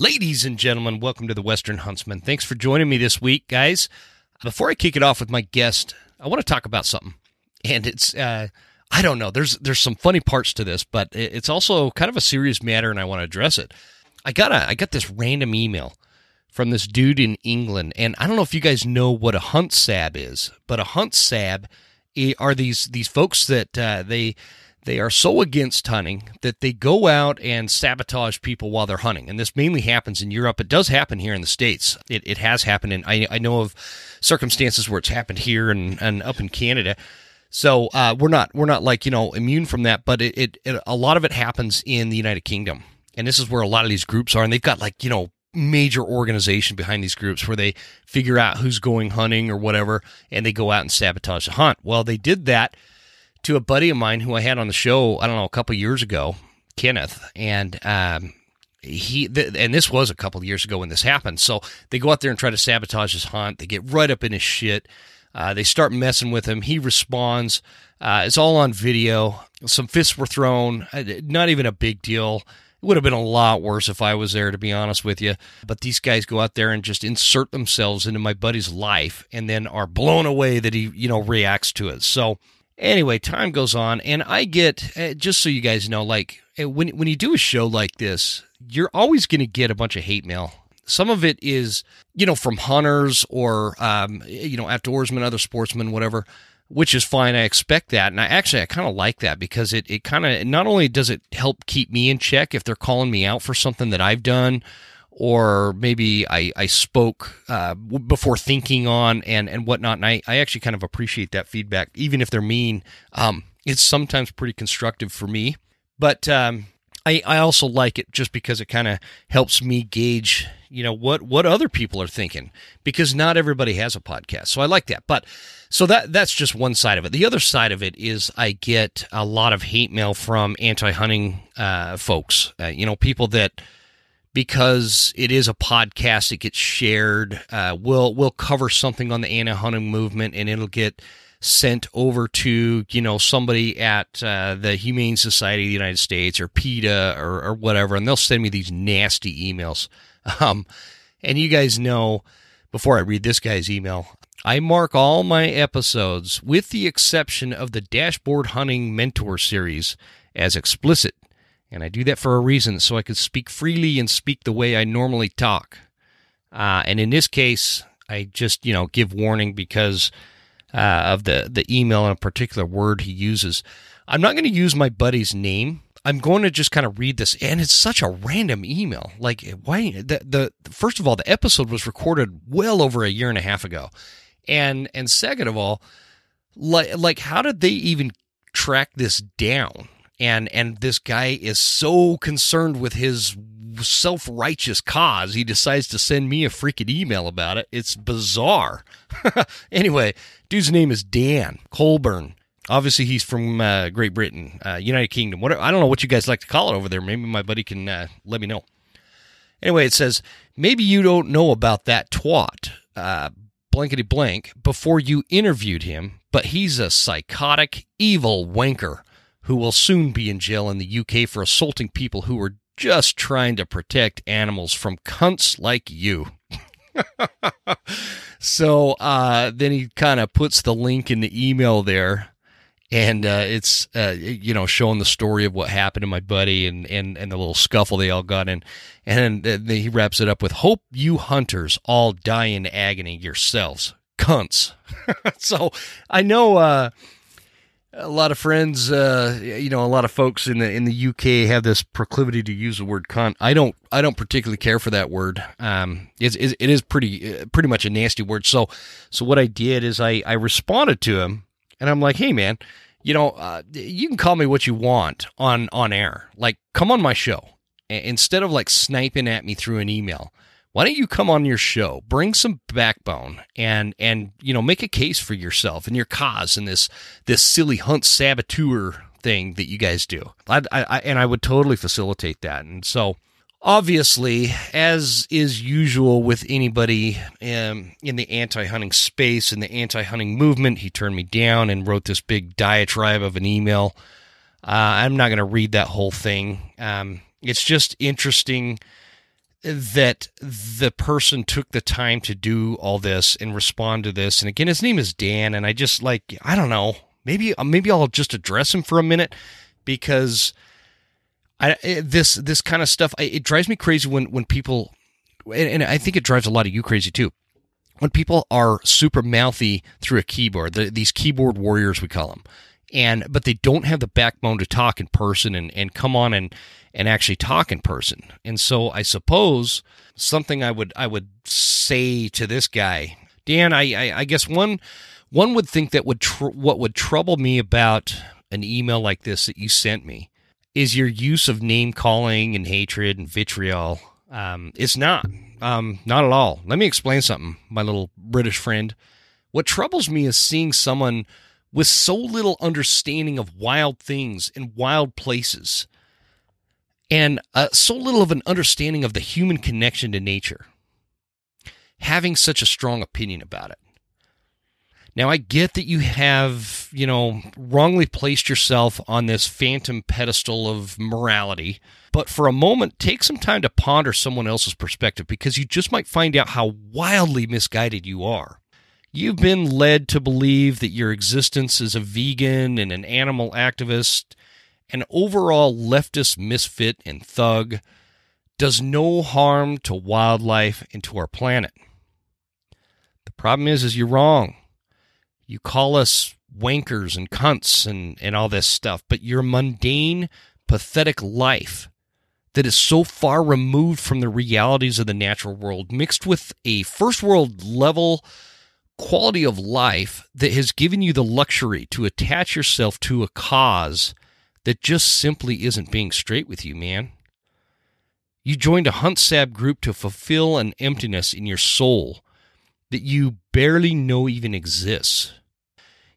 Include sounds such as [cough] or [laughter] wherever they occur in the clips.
Ladies and gentlemen, welcome to the Western Huntsman. Thanks for joining me this week, guys. Before I kick it off with my guest, I want to talk about something. And it's uh I don't know. There's there's some funny parts to this, but it's also kind of a serious matter and I want to address it. I got a I got this random email from this dude in England, and I don't know if you guys know what a hunt sab is, but a hunt sab are these these folks that uh, they they are so against hunting that they go out and sabotage people while they're hunting. And this mainly happens in Europe. It does happen here in the States. It, it has happened. And I, I know of circumstances where it's happened here and, and up in Canada. So uh, we're not we're not like you know immune from that, but it, it, it a lot of it happens in the United Kingdom, and this is where a lot of these groups are, and they've got like you know major organization behind these groups where they figure out who's going hunting or whatever, and they go out and sabotage the hunt. Well, they did that to a buddy of mine who I had on the show, I don't know, a couple years ago, Kenneth, and um, he th- and this was a couple years ago when this happened. So they go out there and try to sabotage his hunt. They get right up in his shit. Uh, they start messing with him. He responds. Uh, it's all on video. Some fists were thrown. Uh, not even a big deal. It would have been a lot worse if I was there, to be honest with you. But these guys go out there and just insert themselves into my buddy's life and then are blown away that he, you know, reacts to it. So Anyway, time goes on, and I get uh, just so you guys know, like uh, when when you do a show like this, you're always going to get a bunch of hate mail. Some of it is, you know, from hunters or um, you know, outdoorsmen, other sportsmen, whatever, which is fine. I expect that, and I actually I kind of like that because it it kind of not only does it help keep me in check if they're calling me out for something that I've done or maybe I, I spoke uh, before thinking on and, and whatnot. And I, I actually kind of appreciate that feedback, even if they're mean. Um, it's sometimes pretty constructive for me. But um, I, I also like it just because it kind of helps me gauge, you know, what, what other people are thinking because not everybody has a podcast. So I like that. But so that that's just one side of it. The other side of it is I get a lot of hate mail from anti-hunting uh, folks. Uh, you know, people that because it is a podcast, it gets shared. Uh, we'll we'll cover something on the anti hunting movement, and it'll get sent over to you know somebody at uh, the Humane Society of the United States or PETA or, or whatever, and they'll send me these nasty emails. [laughs] Um, and you guys know, before I read this guy's email, I mark all my episodes, with the exception of the Dashboard Hunting Mentor series, as explicit and I do that for a reason, so I can speak freely and speak the way I normally talk. Uh, and in this case, I just, you know, give warning because uh, of the, the email and a particular word he uses. I'm not going to use my buddy's name. I'm going to just kind of read this, and it's such a random email. Like, why? The, the first of all, the episode was recorded well over a year and a half ago, and and second of all, like like how did they even track this down? And and this guy is so concerned with his self-righteous cause he decides to send me a freaking email about it. It's bizarre. [laughs] Anyway dude's name is dan colburn. Obviously he's from uh, great britain uh, united kingdom what i don't know what you guys like to call it over there. Maybe my buddy can uh, let me know. Anyway it says maybe you don't know about that twat uh, blankety blank before you interviewed him but he's a psychotic evil wanker who will soon be in jail in the UK for assaulting people who were just trying to protect animals from cunts like you. [laughs] so uh, then he kind of puts the link in the email there. And uh, it's uh, you know showing the story of what happened to my buddy and, and, and the little scuffle they all got in, and then he wraps it up with "Hope you hunters all die in agony yourselves, cunts." [laughs] so I know uh, a lot of friends, uh, you know, a lot of folks in the in the UK have this proclivity to use the word cunt. I don't, I don't particularly care for that word. Um, it's, it is pretty, uh, pretty much a nasty word. So, so what I did is I I responded to him, and I'm like, hey man, you know, uh, you can call me what you want on on air. Like, come on my show instead of like sniping at me through an email why don't you come on your show bring some backbone and and you know make a case for yourself and your cause in this this silly hunt saboteur thing that you guys do. I, I, and i would totally facilitate that. And so obviously as is usual with anybody um, in the anti-hunting space and the anti-hunting movement he turned me down and wrote this big diatribe of an email. Uh, i'm not going to read that whole thing. Um, it's just interesting that the person took the time to do all this and respond to this. And again, his name is Dan, and I just like I don't know. Maybe uh, maybe I'll just address him for a minute because I eh, this this kind of stuff it drives me crazy when when people and I think it drives a lot of you crazy too. When people are super mouthy through a keyboard, the, these keyboard warriors we call them, and but they don't have the backbone to talk in person and, and come on and and actually talk in person. And so I suppose something I would I would say to this guy, Dan, I I, I guess one one would think that would tr- what would trouble me about an email like this that you sent me is your use of name calling and hatred and vitriol. Um, it's not, um, not at all. Let me explain something, my little British friend. What troubles me is seeing someone with so little understanding of wild things and wild places and uh, so little of an understanding of the human connection to nature, having such a strong opinion about it. Now, I get that you have, you know, wrongly placed yourself on this phantom pedestal of morality, but for a moment, take some time to ponder someone else's perspective because you just might find out how wildly misguided you are. You've been led to believe that your existence as a vegan and an animal activist an overall leftist misfit and thug, does no harm to wildlife and to our planet. The problem is, is you're wrong. You call us wankers and cunts and, and all this stuff, but your mundane, pathetic life that is so far removed from the realities of the natural world, mixed with a first world level quality of life that has given you the luxury to attach yourself to a cause that just simply isn't being straight with you, man. You joined a Hunt Sab group to fulfill an emptiness in your soul that you barely know even exists.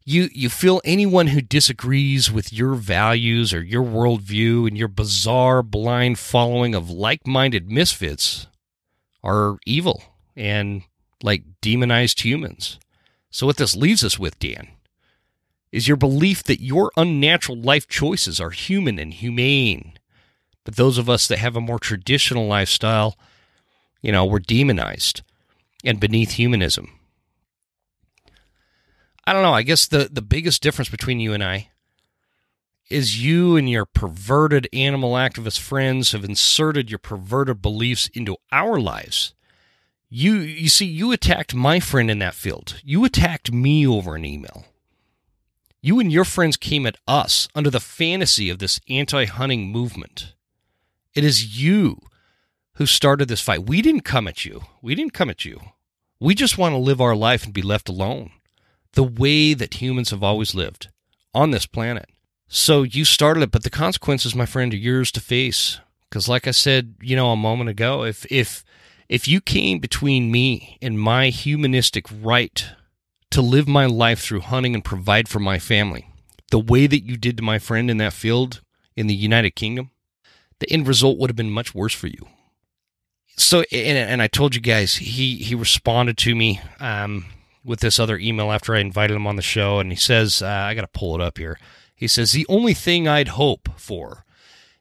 You, you feel anyone who disagrees with your values or your worldview and your bizarre, blind following of like minded misfits are evil and like demonized humans. So, what this leaves us with, Dan, is your belief that your unnatural life choices are human and humane. But those of us that have a more traditional lifestyle, you know, we're demonized and beneath humanism. I don't know. I guess the, the biggest difference between you and I is you and your perverted animal activist friends have inserted your perverted beliefs into our lives. You you see, you attacked my friend in that field. You attacked me over an email. You and your friends came at us under the fantasy of this anti hunting movement. It is you who started this fight. We didn't come at you. We didn't come at you. We just want to live our life and be left alone the way that humans have always lived on this planet. So you started it, but the consequences, my friend, are yours to face. Because, like I said, you know, a moment ago, if if if you came between me and my humanistic right to live my life through hunting and provide for my family. The way that you did to my friend in that field in the United Kingdom, the end result would have been much worse for you. So, and, and I told you guys, he he responded to me um, with this other email after I invited him on the show, and he says, uh, I got to pull it up here. He says, the only thing I'd hope for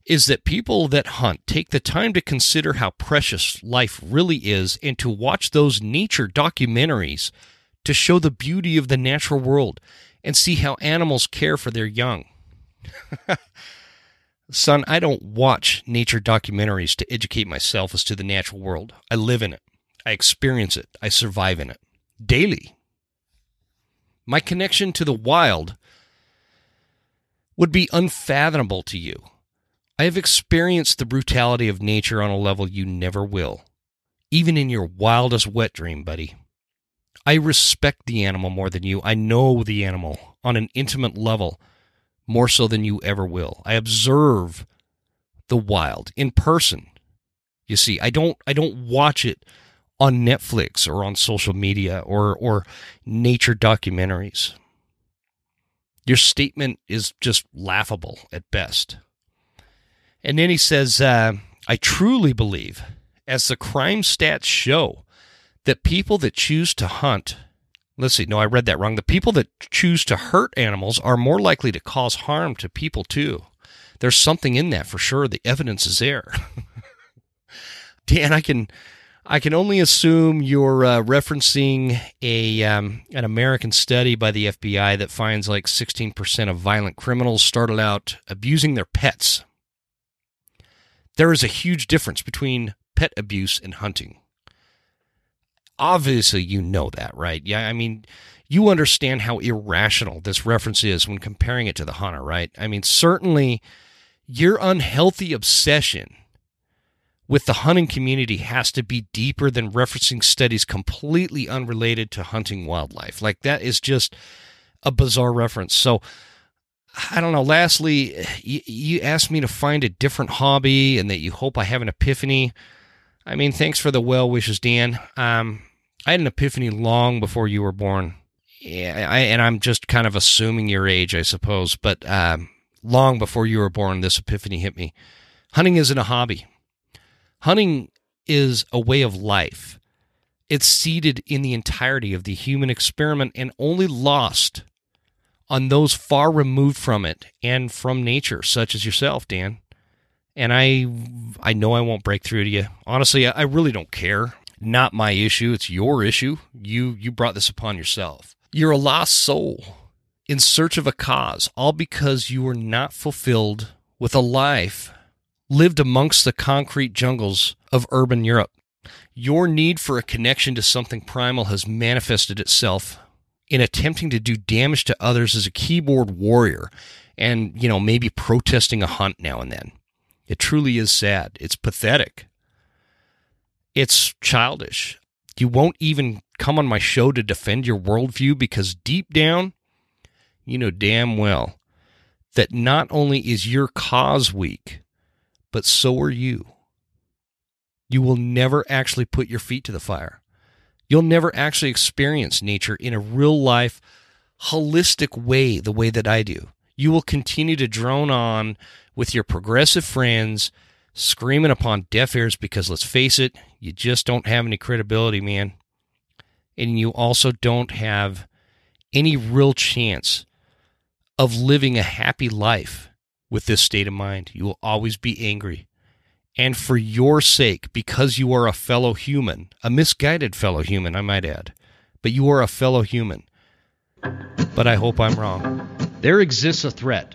is that people that hunt take the time to consider how precious life really is and to watch those nature documentaries to show the beauty of the natural world and see how animals care for their young. [laughs] Son, I don't watch nature documentaries to educate myself as to the natural world. I live in it. I experience it. I survive in it daily. My connection to the wild would be unfathomable to you. I have experienced the brutality of nature on a level you never will, even in your wildest wet dream, buddy. I respect the animal more than you. I know the animal on an intimate level more so than you ever will. I observe the wild in person. You see, I don't I don't watch it on Netflix or on social media or or nature documentaries. Your statement is just laughable at best. And then he says, uh, I truly believe, as the crime stats show, that people that choose to hunt let's see no i read that wrong the people that choose to hurt animals are more likely to cause harm to people too there's something in that for sure the evidence is there [laughs] Dan, I can I can only assume you're uh, referencing a um, an American study by the FBI that finds like 16% of violent criminals started out abusing their pets. There is a huge difference between pet abuse and hunting. Obviously, you know that, right? Yeah, I mean, you understand how irrational this reference is when comparing it to the hunter, right? I mean, certainly your unhealthy obsession with the hunting community has to be deeper than referencing studies completely unrelated to hunting wildlife. Like that is just a bizarre reference. So I don't know. Lastly, you, asked me to find a different hobby and that you hope I have an epiphany. I mean, thanks for the well wishes, Dan. Um, I had an epiphany long before you were born. Yeah, I, and I'm just kind of assuming your age, I suppose. But um, long before you were born, this epiphany hit me. Hunting isn't a hobby. Hunting is a way of life. It's seated in the entirety of the human experiment and only lost on those far removed from it and from nature, such as yourself, Dan. And I, I know I won't break through to you. Honestly, I really don't care. Not my issue. It's your issue. You, you brought this upon yourself. You're a lost soul in search of a cause, all because you were not fulfilled with a life lived amongst the concrete jungles of urban Europe. Your need for a connection to something primal has manifested itself in attempting to do damage to others as a keyboard warrior and, you know, maybe protesting a hunt now and then. It truly is sad. It's pathetic. It's childish. You won't even come on my show to defend your worldview because deep down, you know damn well that not only is your cause weak, but so are you. You will never actually put your feet to the fire. You'll never actually experience nature in a real life, holistic way, the way that I do. You will continue to drone on with your progressive friends, screaming upon deaf ears because let's face it, you just don't have any credibility, man. And you also don't have any real chance of living a happy life with this state of mind. You will always be angry. And for your sake, because you are a fellow human, a misguided fellow human, I might add, but you are a fellow human. But I hope I'm wrong. There exists a threat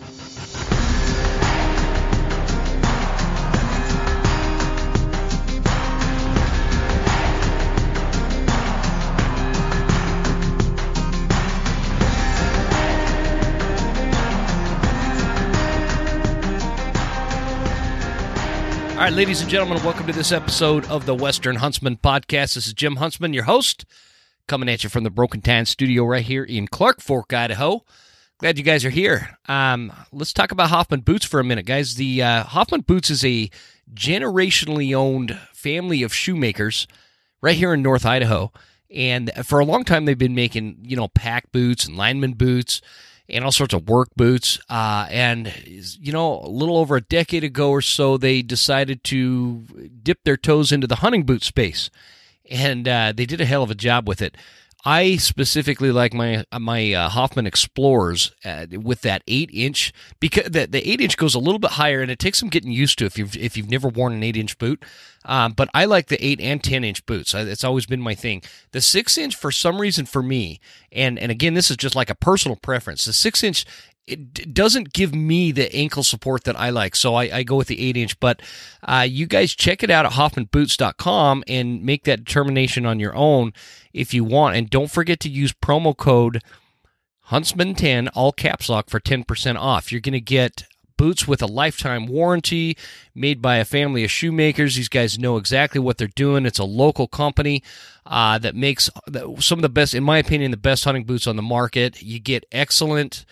All right, ladies and gentlemen, welcome to this episode of the Western Huntsman Podcast. This is Jim Huntsman, your host, coming at you from the Broken Tan Studio right here in Clark Fork, Idaho. Glad you guys are here. Um, let's talk about Hoffman Boots for a minute, guys. The uh, Hoffman Boots is a generationally owned family of shoemakers right here in North Idaho, and for a long time they've been making you know pack boots and lineman boots and all sorts of work boots. Uh, and, you know, a little over a decade ago or so, they decided to dip their toes into the hunting boot space. And uh, they did a hell of a job with it. I specifically like my my uh, Hoffman Explorers uh, with that eight inch because the, the eight inch goes a little bit higher and it takes some getting used to if you've if you've never worn an eight inch boot. Um, but I like the eight and ten inch boots. It's always been my thing. The six inch for some reason for me, and and again this is just like a personal preference. The six inch it doesn't give me the ankle support that I like. So I, I go with the 8 inch. But uh, you guys check it out at hoffmanboots.com and make that determination on your own if you want. And don't forget to use promo code Huntsman10, all caps lock, for 10% off. You're going to get boots with a lifetime warranty made by a family of shoemakers. These guys know exactly what they're doing. It's a local company uh, that makes some of the best, in my opinion, the best hunting boots on the market. You get excellent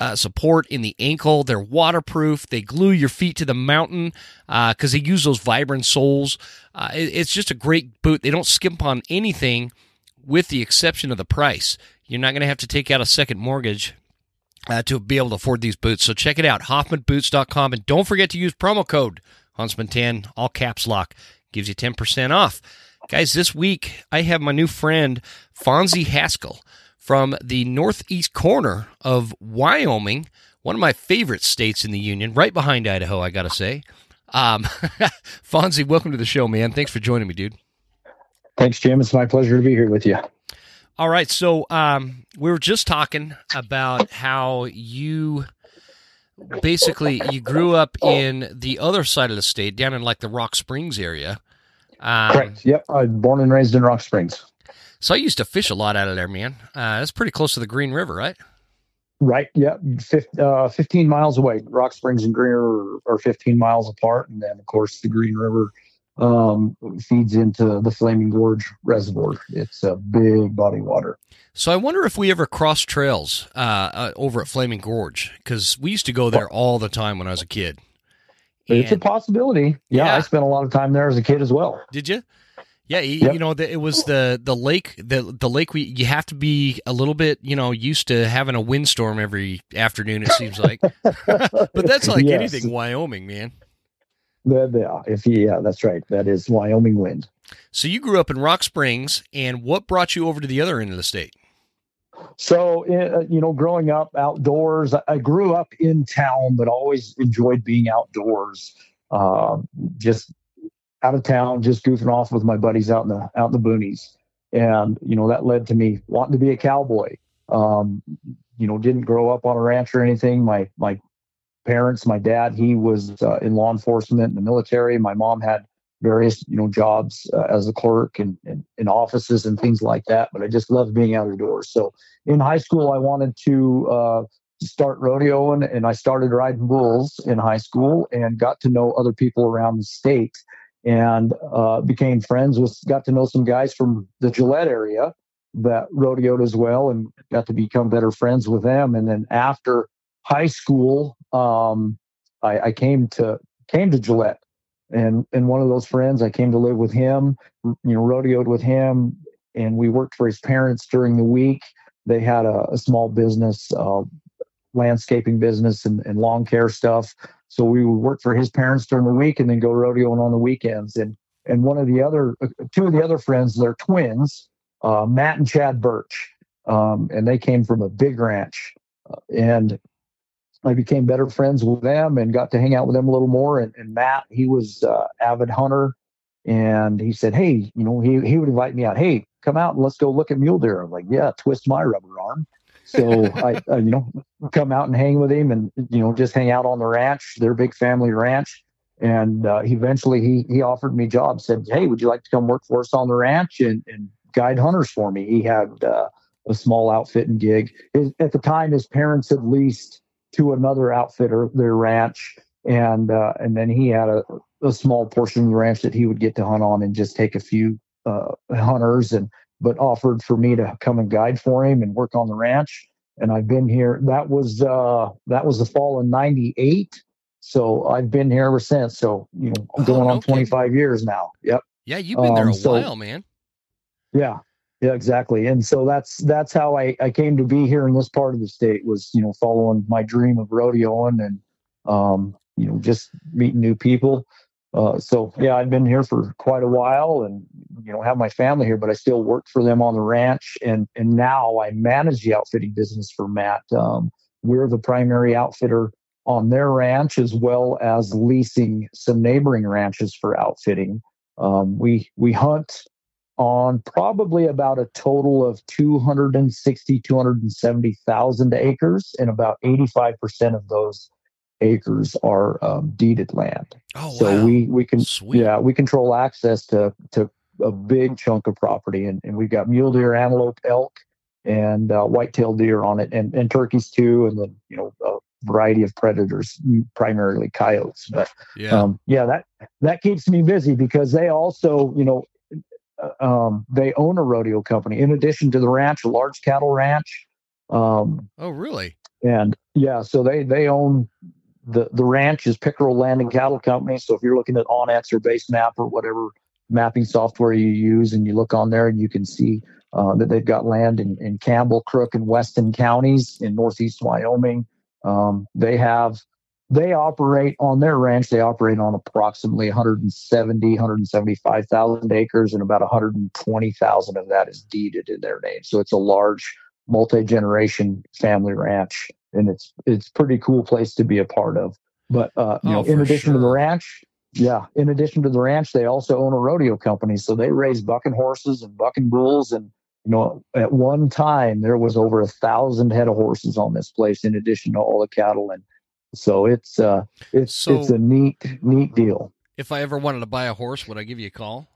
uh, support in the ankle. They're waterproof. They glue your feet to the mountain because uh, they use those Vibram soles. Uh, it, it's just a great boot. They don't skimp on anything, with the exception of the price. You're not going to have to take out a second mortgage uh, to be able to afford these boots. So check it out, HoffmanBoots.com, and don't forget to use promo code Huntsman10, all caps lock, gives you 10% off. Guys, this week I have my new friend Fonzy Haskell from the northeast corner of Wyoming, one of my favorite states in the Union, right behind Idaho, I got to say. Um, [laughs] Fonzy, welcome to the show, man. Thanks for joining me, dude. Thanks, Jim. It's my pleasure to be here with you. All right. So um, we were just talking about how you basically you grew up in the other side of the state, down in like the Rock Springs area. Um, Correct. Yep. I was born and raised in Rock Springs. So I used to fish a lot out of there, man. Uh, that's pretty close to the Green River, right? Right. Yeah. uh, 15 miles away. Rock Springs and Green River are 15 miles apart. And then, of course, the Green River um, feeds into the Flaming Gorge Reservoir. It's a big body of water. So I wonder if we ever cross trails uh, uh, over at Flaming Gorge because we used to go there all the time when I was a kid. And, it's a possibility. Yeah, yeah, I spent a lot of time there as a kid as well. Did you? Yeah, you, yep. you know, the, it was the the lake the the lake we you have to be a little bit, you know, used to having a windstorm every afternoon it seems like. [laughs] but that's like yes. anything Wyoming, man. Yeah, if yeah, that's right. That is Wyoming wind. So you grew up in Rock Springs, and what brought you over to the other end of the state? So, uh, you know, growing up outdoors, I grew up in town, but always enjoyed being outdoors. Uh, just out of town, just goofing off with my buddies out in the out in the boonies, and you know that led to me wanting to be a cowboy. Um, you know, didn't grow up on a ranch or anything. My my parents, my dad, he was uh, in law enforcement in the military. My mom had various you know jobs uh, as a clerk and in offices and things like that. But I just loved being out of doors. So in high school, I wanted to uh, start rodeoing, and I started riding bulls in high school and got to know other people around the state and uh, became friends with, got to know some guys from the Gillette area that rodeoed as well and got to become better friends with them. And then after high school, um, I, I came to came to Gillette and and one of those friends I came to live with him, you know, rodeoed with him, and we worked for his parents during the week. They had a, a small business, uh, landscaping business and, and lawn care stuff. So we would work for his parents during the week and then go rodeoing on the weekends. And and one of the other, uh, two of the other friends, they're twins, uh, Matt and Chad Birch, um, and they came from a big ranch. Uh, and I became better friends with them and got to hang out with them a little more. And, and Matt, he was uh, avid hunter, and he said, "Hey, you know, he he would invite me out. Hey, come out and let's go look at mule deer." I'm like, "Yeah, twist my rubber arm." So I, you know, come out and hang with him, and you know, just hang out on the ranch. Their big family ranch. And uh, eventually, he he offered me jobs. Said, "Hey, would you like to come work for us on the ranch and, and guide hunters for me?" He had uh, a small outfitting gig. His, at the time, his parents had leased to another outfitter their ranch, and uh, and then he had a, a small portion of the ranch that he would get to hunt on and just take a few uh, hunters and but offered for me to come and guide for him and work on the ranch. And I've been here. That was uh, that was the fall of '98. So I've been here ever since. So you know, I'm going oh, on 25 years now. Yep. Yeah, you've been there um, a so, while, man. Yeah, yeah, exactly. And so that's that's how I, I came to be here in this part of the state was you know following my dream of rodeoing and um, you know just meeting new people. Uh, so yeah, I've been here for quite a while, and you know have my family here, but I still work for them on the ranch, and and now I manage the outfitting business for Matt. Um, we're the primary outfitter on their ranch, as well as leasing some neighboring ranches for outfitting. Um, we we hunt on probably about a total of 260 270,000 acres and about 85% of those acres are um, deeded land. Oh, so wow. we we can Sweet. yeah we control access to to a big chunk of property, and, and we've got mule deer, antelope, elk, and uh, white-tailed deer on it, and, and turkeys too, and then you know a variety of predators, primarily coyotes. But yeah, um, yeah, that that keeps me busy because they also you know uh, um, they own a rodeo company in addition to the ranch, a large cattle ranch. Um, oh, really? And yeah, so they they own the the ranch is Pickerel Land and Cattle Company. So if you're looking at onX or Basemap or whatever mapping software you use, and you look on there, and you can see uh, that they've got land in, in Campbell, Crook, and Weston counties in northeast Wyoming. Um, they have they operate on their ranch. They operate on approximately 170, 175,000 acres, and about 120,000 of that is deeded in their name. So it's a large multi generation family ranch, and it's it's pretty cool place to be a part of. But uh, you oh, know, in addition sure. to the ranch, yeah, in addition to the ranch, they also own a rodeo company. So they raise bucking horses and bucking bulls and you know, at one time there was over a thousand head of horses on this place, in addition to all the cattle, and so it's uh, it's so it's a neat neat deal. If I ever wanted to buy a horse, would I give you a call?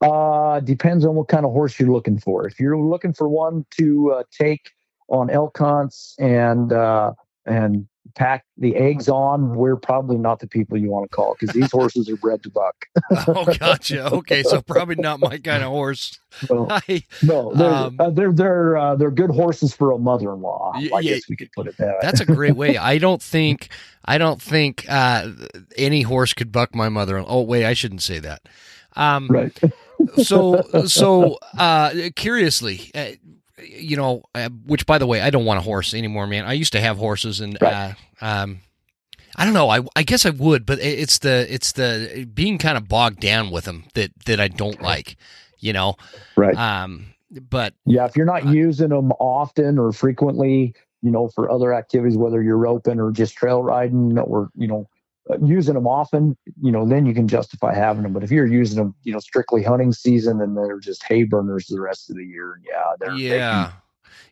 Uh, depends on what kind of horse you're looking for. If you're looking for one to uh, take on elk hunts and uh, and pack the eggs on, we're probably not the people you want to call because these horses are bred to buck. [laughs] oh, gotcha. Okay, so probably not my kind of horse. No, [laughs] I, no they're, um, uh, they're they're uh, they're good horses for a mother-in-law. I yeah, guess we could put it that. Way. That's a great way. I don't [laughs] think I don't think uh, any horse could buck my mother. In law. Oh, wait, I shouldn't say that. Um, right. so so uh, curiously uh, you know, uh, which by the way, I don't want a horse anymore, man. I used to have horses, and right. uh, um, I don't know. I, I guess I would, but it's the it's the being kind of bogged down with them that that I don't like. You know, right? Um, but yeah, if you're not uh, using them often or frequently, you know, for other activities, whether you're roping or just trail riding or you know using them often, you know, then you can justify having them. But if you're using them, you know, strictly hunting season and they're just hay burners the rest of the year, yeah, they're yeah.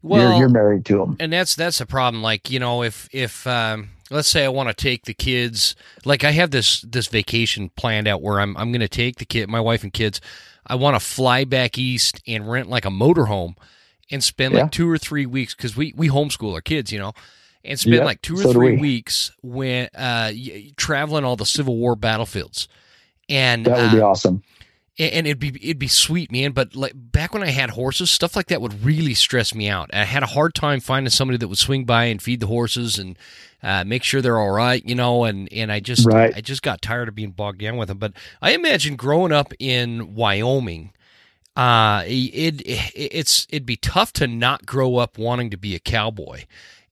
well, you're, you're, married to them, and that's that's a problem. Like you know, if if um, let's say I want to take the kids, like I have this this vacation planned out where I'm I'm going to take the kid, my wife and kids. I want to fly back east and rent like a motorhome and spend yeah. like two or three weeks because we we homeschool our kids, you know and spend yep, like two or so three we. weeks when uh, traveling all the Civil War battlefields. And that would be uh, awesome. And it'd be it'd be sweet, man. But like back when I had horses, stuff like that would really stress me out. I had a hard time finding somebody that would swing by and feed the horses and uh, make sure they're all right, you know. And and I just right. I just got tired of being bogged down with them. But I imagine growing up in Wyoming, uh, it, it it's it'd be tough to not grow up wanting to be a cowboy.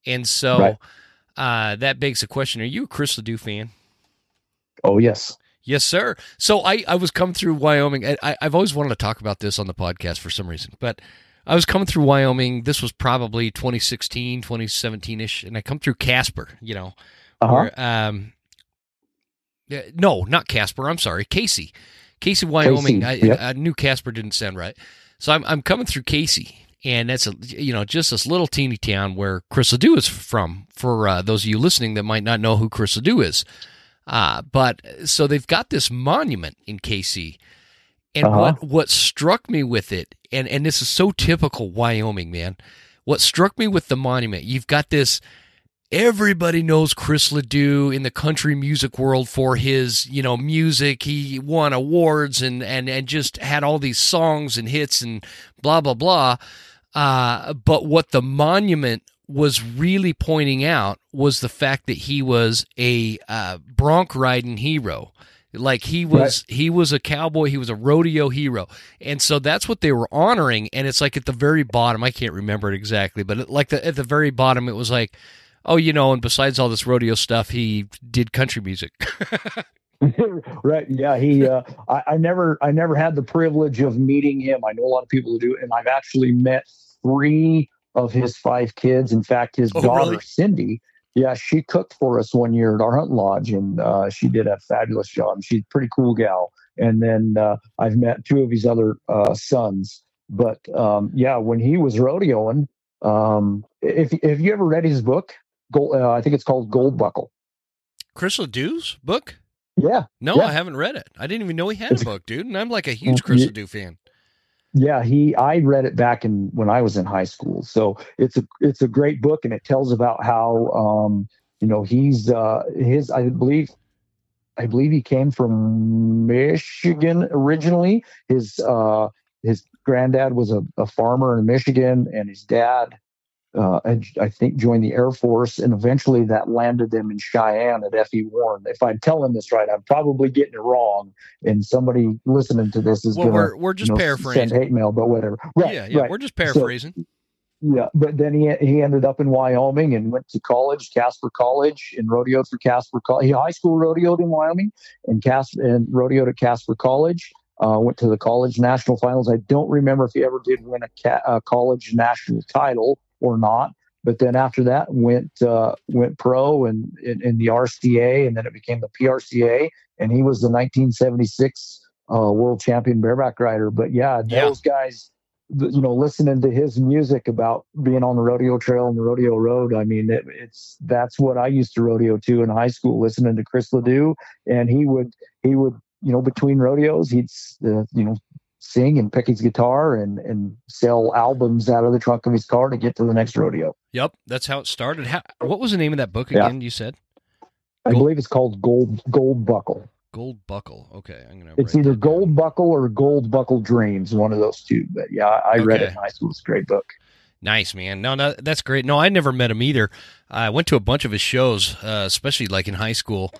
And so right. uh, that begs the question: Are you a Chris Ledoux fan? Oh yes, yes, sir. So I I was coming through Wyoming. I I've always wanted to talk about this on the podcast for some reason, but I was coming through Wyoming. This was probably 2016, 2017 ish, and I come through Casper. You know, uh-huh. where, um, no, not Casper. I'm sorry, Kaycee. Kaycee, Wyoming. Kaycee. I, yep. I, knew Casper didn't sound right. So I'm I'm coming through Kaycee, and that's a you know just this little teeny town where Chris Ledoux is from. For uh, those of you listening that might not know who Chris Ledoux is, uh, but so they've got this monument in Kaycee, and uh-huh. what what struck me with it, and and this is so typical Wyoming, man. What struck me with the monument, you've got this. Everybody knows Chris Ledoux in the country music world for his, you know, music. He won awards and and and just had all these songs and hits and blah blah blah. Uh, but what the monument was really pointing out was the fact that he was a uh, bronc riding hero. Like he was, right. he was a cowboy. He was a rodeo hero, and so that's what they were honoring. And it's like at the very bottom, I can't remember it exactly, but like the, at the very bottom, it was like, oh, you know. And besides all this rodeo stuff, he did country music. [laughs] [laughs] right. Yeah. He. Uh, I, I, never. I never had the privilege of meeting him. I know a lot of people who do, and I've actually met three of his five kids. In fact, his oh, daughter really? Cindy. Yeah, she cooked for us one year at our hunt lodge, and uh, she did a fabulous job. She's a pretty cool gal. And then uh, I've met two of his other uh, sons. But um, yeah, when he was rodeoing, um, if if you ever read his book, Gold, uh, I think it's called Gold Buckle. Chris Ledoux's book? Yeah. No, yeah. I haven't read it. I didn't even know he had a book, dude. And I'm like a huge Chris Ledoux fan. Yeah, he. I read it back in when I was in high school. So it's a it's a great book, and it tells about how um, you know he's uh, his. I believe I believe he came from Michigan originally. His uh, his granddad was a, a farmer in Michigan, and his dad uh, I, I think joined the Air Force, and eventually that landed them in Cheyenne at F.E. Warren. If I'm telling this right, I'm probably getting it wrong, and somebody listening to this is well, going we're we're just you know, paraphrasing. send hate mail, but whatever. Right, yeah, yeah, right. we're just paraphrasing. So, yeah, but then he he ended up in Wyoming and went to college, Casper College, and rodeoed for Casper College. He high school rodeoed in Wyoming and Casper and rodeoed at Casper College. Uh, went to the college national finals. I don't remember if he ever did win a, ca- a college national title or not. But then after that, went uh, went pro and in, in, the RCA, and then it became the PRCA, and he was the 1976 uh, world champion bareback rider. But yeah, Yeah. those guys, you know, listening to his music about being on the rodeo trail and the rodeo road. I mean, it, it's that's what I used to rodeo to in high school, listening to Chris Ledoux, and he would he would you know between rodeos he'd uh, you know sing and pick his guitar and and sell albums out of the trunk of his car to get to the next rodeo. Yep, that's how it started. How, what was the name of that book Yeah. again? You said I Gold- believe it's called Gold Gold Buckle. Gold Buckle. Okay, I'm gonna. It's either down. Gold Buckle or Gold Buckle Dreams, one of those two. But yeah, I, I read Okay. it in high school. It's a great book. Nice man. No, no, that's great. No, I never met him either. I went to a bunch of his shows, uh, especially like in high school,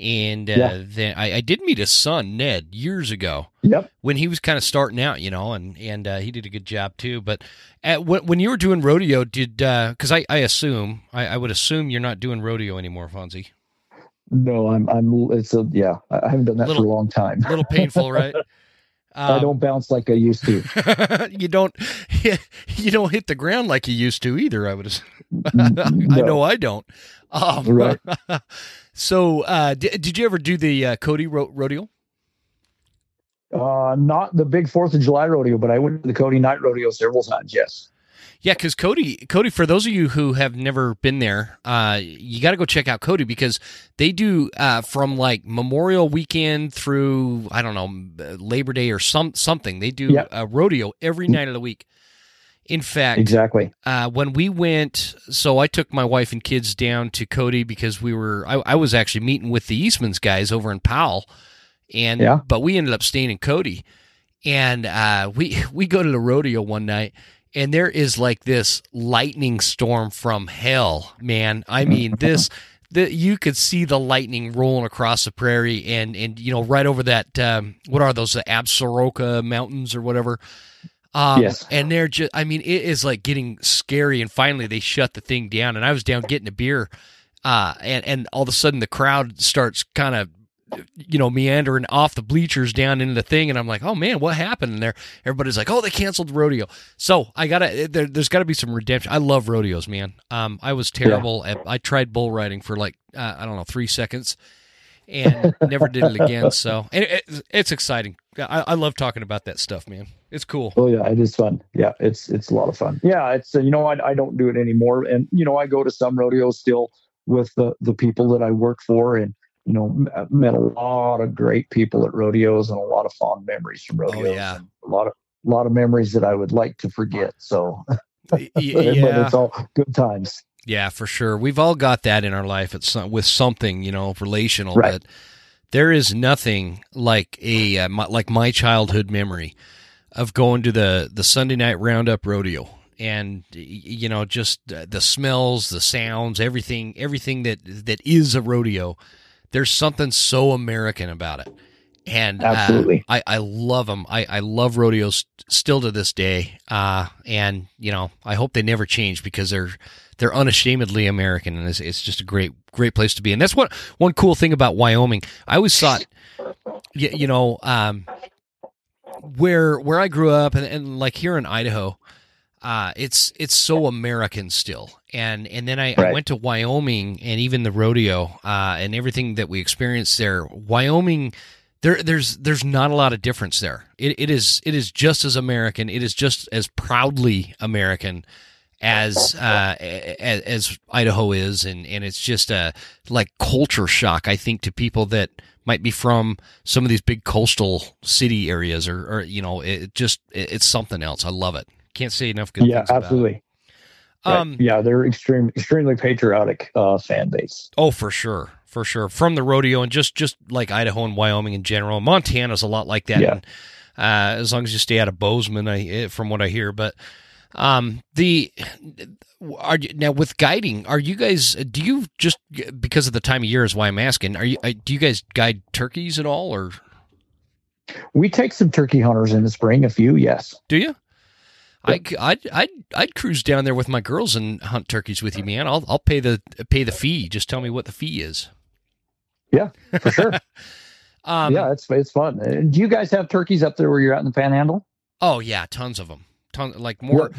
and uh, Yeah. then I, I did meet his son Ned years ago Yep. when he was kind of starting out, you know, and and uh, he did a good job too. But at, when, when you were doing rodeo, did because I, I assume I, I would assume you're not doing rodeo anymore, Fonzy. No, I'm I'm it's a yeah. I I haven't done that Little- for a long time. A little painful, [laughs] right? I Um, don't bounce like I used to. [laughs] you don't [laughs] you don't hit the ground like you used to either. I would. assume. I know I don't. Um, Right. So, uh, did, did you ever do the uh, Cody ro- rodeo? Uh, not the big Fourth of July rodeo, but I went to the Cody Night Rodeo several times. Yes. Yeah, because Cody, Cody, for those of you who have never been there, uh, you got to go check out Cody because they do uh, from like Memorial Weekend through I don't know Labor Day or some something. They do Yeah. a rodeo every night of the week. In fact, Exactly. uh, when we went, so I took my wife and kids down to Cody because we were, I, I was actually meeting with the Eastmans guys over in Powell, and Yeah. but we ended up staying in Cody, and uh, we [laughs] we go to the rodeo one night, and there is like this lightning storm from hell, man. I mean this. [laughs] The, you could see the lightning rolling across the prairie and and you know right over that um, what are those the Absaroka mountains or whatever um, Yes. And they're just, I mean, it is like getting scary. And finally, they shut the thing down. And I was down getting a beer. Uh, and, and all of a sudden, the crowd starts kind of, you know, meandering off the bleachers down into the thing. And I'm like, oh man, what happened in there? Everybody's like, oh, they canceled the rodeo. So I got to, there, there's got to be some redemption. I love rodeos, man. Um, I was terrible at, I tried bull riding for like, uh, I don't know, three seconds and never did it again. [laughs] So and it, it's, exciting. I, I love talking about that stuff, man. It's cool. Oh yeah, it is fun. Yeah, it's it's a lot of fun. Yeah, it's uh, you know I I don't do it anymore, and you know I go to some rodeos still with the the people that I work for, and you know m- met a lot of great people at rodeos and a lot of fond memories from rodeos. yeah. a lot of a lot of memories that I would like to forget. So, [laughs] Y- but it's all good times. Yeah, for sure. We've all got that in our life. It's some, with something, you know, relational. Right. But there is nothing like a uh, my, like my childhood memory of going to the the Sunday night roundup rodeo, and you know, just uh, the smells, the sounds, everything, everything that that is a rodeo. There's something so American about it. And uh, Absolutely. I, I love them. I, I love rodeos still to this day. Uh, and you know, I hope they never change because they're they're unashamedly American, and it's, it's just a great great place to be. And that's what one cool thing about Wyoming. I always thought, you, you know, um, where where I grew up, and, and like here in Idaho, uh, it's it's so American still. And and then I, I went to Wyoming, and even the rodeo, uh, and everything that we experienced there. Wyoming there there's there's not a lot of difference there. It, it is it is just as American. It is just as proudly American as uh, as, as Idaho is, and and it's just a like culture shock. I think to people that might be from some of these big coastal city areas, or, or you know, it just it, it's something else. I love it. Can't say enough good Yeah, things about absolutely. Right. Um, yeah, they're extreme, extremely patriotic uh, fan base. Oh, for sure, for sure. From the rodeo and just just like Idaho and Wyoming in general, Montana's a lot like that. Yeah. And, uh, as long as you stay out of Bozeman, I eh, from what I hear, but Um, the are you, now with guiding, are you guys? Do you just because of the time of year is why I'm asking? Are you? uh, Do you guys guide turkeys at all, or We take some turkey hunters in the spring, a few, yes. do you? I, I'd, I'd, I'd cruise down there with my girls and hunt turkeys with you, man. I'll, I'll pay the pay the fee. Just tell me what the fee is. Yeah, for sure. [laughs] Um, yeah, it's it's fun. Uh, Do you guys have turkeys up there where you're at in the Panhandle? Oh yeah, tons of them. Ton like more,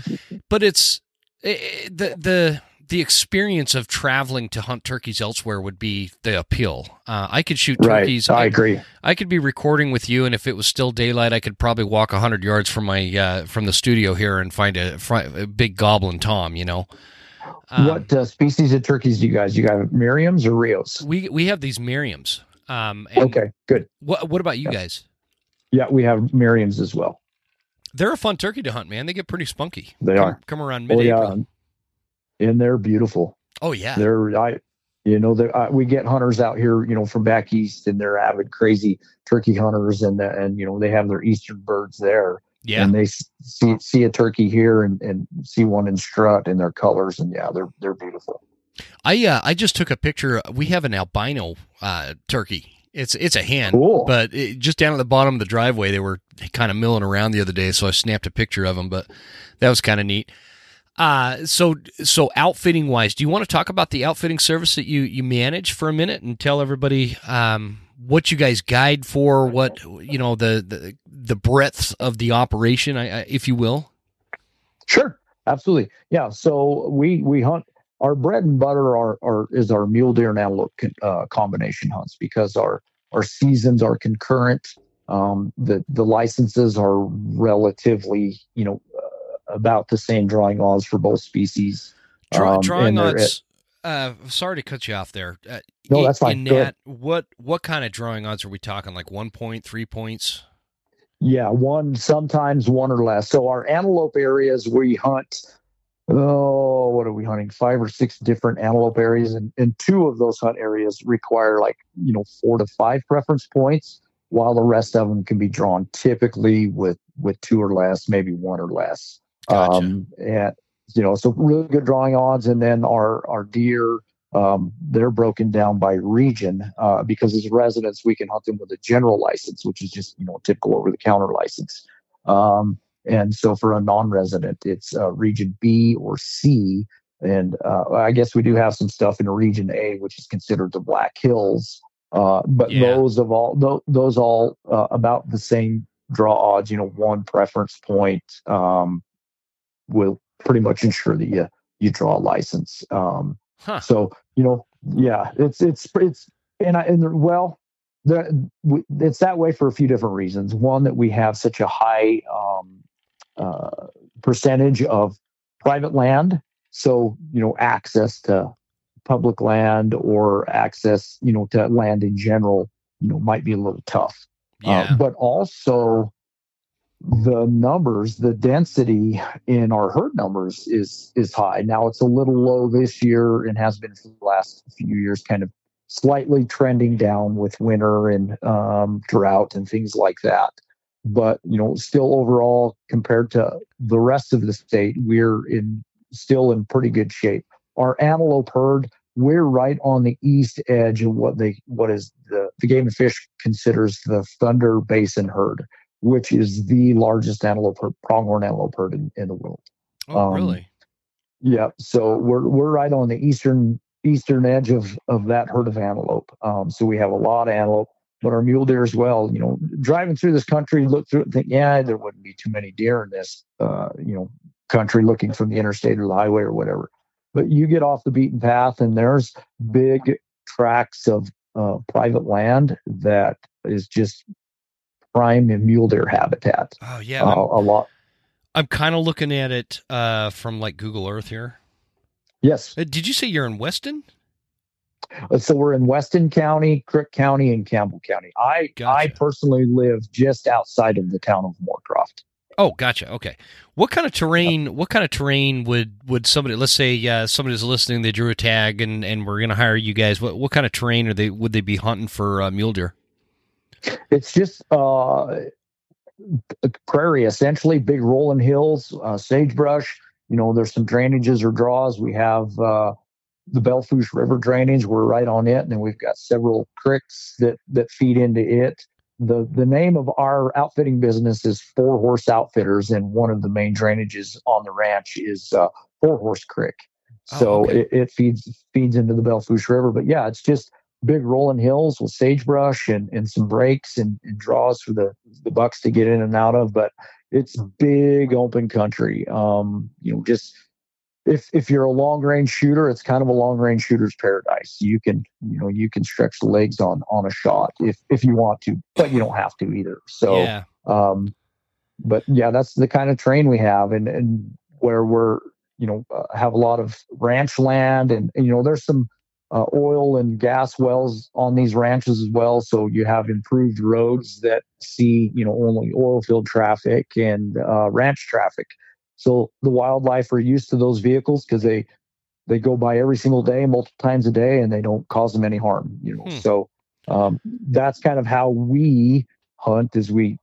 but it's eh, eh, the the the experience of traveling to hunt turkeys elsewhere would be the appeal. Uh, I could shoot turkeys. Right. I agree. I could be recording with you, and if it was still daylight, I could probably walk hundred yards from my uh, from the studio here and find a, a big goblin tom. You know, Um, what uh, species of turkeys do you guys? You got Merriam's or Rios? we we have these Merriams. Um, Okay, good. What what about you guys? Yeah, we have Merriam's as well. They're a fun turkey to hunt, man. They get pretty spunky. They come, are. come around Oh mid yeah, April. and they're beautiful. Oh yeah. They're I, you know, they're, uh, we get hunters out here, you know, from back east, and they're avid, crazy turkey hunters, and the, and you know they have their eastern birds there, yeah. and they see see a turkey here and, and see one in strut in their colors, and yeah, they're they're beautiful. I uh, I just took a picture. We have an albino uh, turkey. It's it's a hen, Cool. but it, just down at the bottom of the driveway, they were kind of milling around the other day. So I snapped a picture of them, but that was kind of neat. Uh, so so outfitting wise, do you want to talk about the outfitting service that you you manage for a minute and tell everybody um, what you guys guide for, what you know the the, the breadth of the operation, I, I, if you will. Sure, absolutely. Yeah. So we we hunt. Our bread and butter are, are is our mule deer and antelope uh, combination hunts because our our seasons are concurrent. Um, the the licenses are relatively you know about the same drawing laws for both species. Draw, Um, drawing odds. Uh, sorry to cut you off there. Uh, No, that's fine. In that, what what kind of drawing odds are we talking? Like one point, three points? Yeah, one sometimes one or less. So our antelope areas we hunt. Oh, what are we hunting? Five or six different antelope areas, and, and two of those hunt areas require like you know four to five preference points, while the rest of them can be drawn typically with with two or less, maybe one or less. Gotcha. Um, and you know, so really good drawing odds, and then our our deer. Um, they're broken down by region uh, because as residents we can hunt them with a general license, which is just you know a typical over the counter license. Um, and so for a non-resident, it's uh, region B or C. And uh, I guess we do have some stuff in region A, which is considered the Black Hills. Uh, but Yeah. those of all tho- those all uh, about the same draw odds. You know, one preference point um, will pretty much ensure that you you draw a license. Um, Huh. so you know, yeah, it's it's it's and I and well, the it's that way for a few different reasons. One that we have such a high um, uh, percentage of private land, so you know, access to public land or access, you know, to land in general, you know, might be a little tough. Yeah. Uh, but also the numbers, the density in our herd numbers is is high. Now it's a little low this year and has been for the last few years, kind of slightly trending down with winter and um, drought and things like that. But you know, still overall compared to the rest of the state, we're in still in pretty good shape. Our antelope herd, we're right on the east edge of what they what is the the game and fish considers the Thunder Basin herd which is the largest antelope herd, pronghorn antelope herd in, in the world. oh, um, really? Yeah, so we're we're right on the eastern eastern edge of of that herd of antelope. Um, so we have a lot of antelope, but our mule deer as well. You know, driving through this country, look through it, and think, yeah, there wouldn't be too many deer in this, uh, you know, country looking from the interstate or the highway or whatever. But you get off the beaten path, and there's big tracts of uh, private land that is just prime and mule deer habitat. Oh, yeah. Uh, a lot. I'm kind of looking at it uh, from like Google Earth here. Yes. Uh, did you say you're in Weston? Uh, So we're in Weston County, Crook County, and Campbell County. I I personally live just outside of the town of Moorcroft. Oh, gotcha. Okay. What kind of terrain? What kind of terrain would would somebody? Let's say uh, somebody's listening. They drew a tag, and and we're going to hire you guys. What what kind of terrain are they? Would they be hunting for uh, mule deer? It's just uh, prairie essentially, big rolling hills, uh, sagebrush. You know, there's some drainages or draws. We have uh, the Belle Fourche River drainage. We're right on it, and then we've got several creeks that that feed into it. the The name of our outfitting business is Four Horse Outfitters, and one of the main drainages on the ranch is uh, Four Horse Creek. Oh, so oh, okay. it, it, feeds feeds into the Belle Fourche River. But yeah, it's just big rolling hills with sagebrush and, and some breaks and, and draws for the, the bucks to get in and out of. But it's big open country. Um, you know, just if if you're a long range shooter, it's kind of a long range shooter's paradise. You can you know you can stretch the legs on on a shot if if you want to, but you don't have to either. So, yeah. um, but yeah, that's the kind of train we have, and and where we're you know uh, have a lot of ranch land, and, and you know there's some uh, oil and gas wells on these ranches as well. So you have improved roads that see, you know, only oil field traffic and uh, ranch traffic. So the wildlife are used to those vehicles because they they go by every single day, multiple times a day, and they don't cause them any harm. You know, hmm. so um, that's kind of how we hunt as we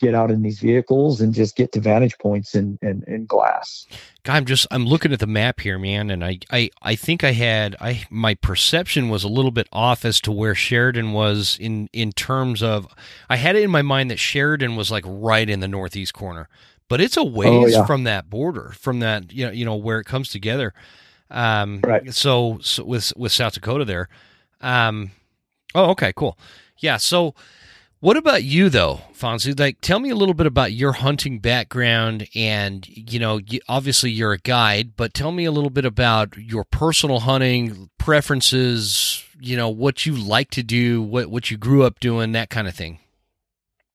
get out in these vehicles and just get to vantage points in, in, in glass. God, I'm just I'm looking at the map here, man, and I, I, I think I had I my perception was a little bit off as to where Sheridan was in in terms of I had it in my mind that Sheridan was like right in the northeast corner, but it's a oh, ways oh, yeah. from that border, from that you know you know where it comes together. Um, right. So, so with with South Dakota there. Um, oh, okay, cool. Yeah. So what about you though, Fonzy? Like, tell me a little bit about your hunting background, and you know, obviously you're a guide, but tell me a little bit about your personal hunting preferences. You know, what you like to do, what what you grew up doing, that kind of thing.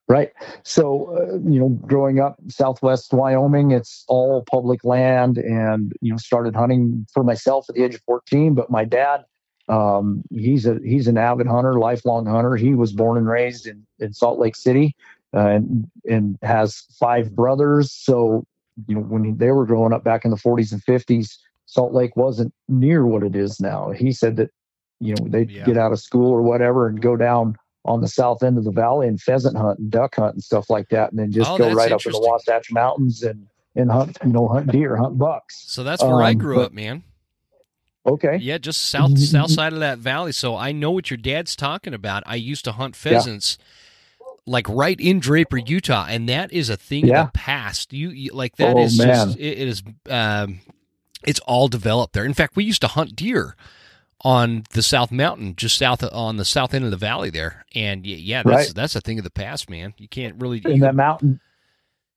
Right. So, uh, you know, growing up Southwest Wyoming, it's all public land, and you know, started hunting for myself at the age of 14. But my dad um, he's a he's an avid hunter, lifelong hunter. He was born and raised in, in Salt Lake City, uh, and and has five brothers. So you know when they were growing up back in the 40s and 50s, Salt Lake wasn't near what it is now. He said that you know they'd yeah. get out of school or whatever and go down on the south end of the valley and pheasant hunt and duck hunt and stuff like that, and then just oh, go right up in the Wasatch Mountains and and hunt you know hunt deer, hunt bucks. So that's where um, I grew but, up, man. Okay. Yeah, just south south side of that valley. So I know what your dad's talking about. I used to hunt pheasants yeah. like right in Draper, Utah, and that is a thing yeah. of the past. You, you like that oh, is man. just it, it is um, it's all developed there. In fact, we used to hunt deer on the South Mountain, just south of, on the south end of the valley there. And yeah, that's right. that's a thing of the past, man. You can't really in that mountain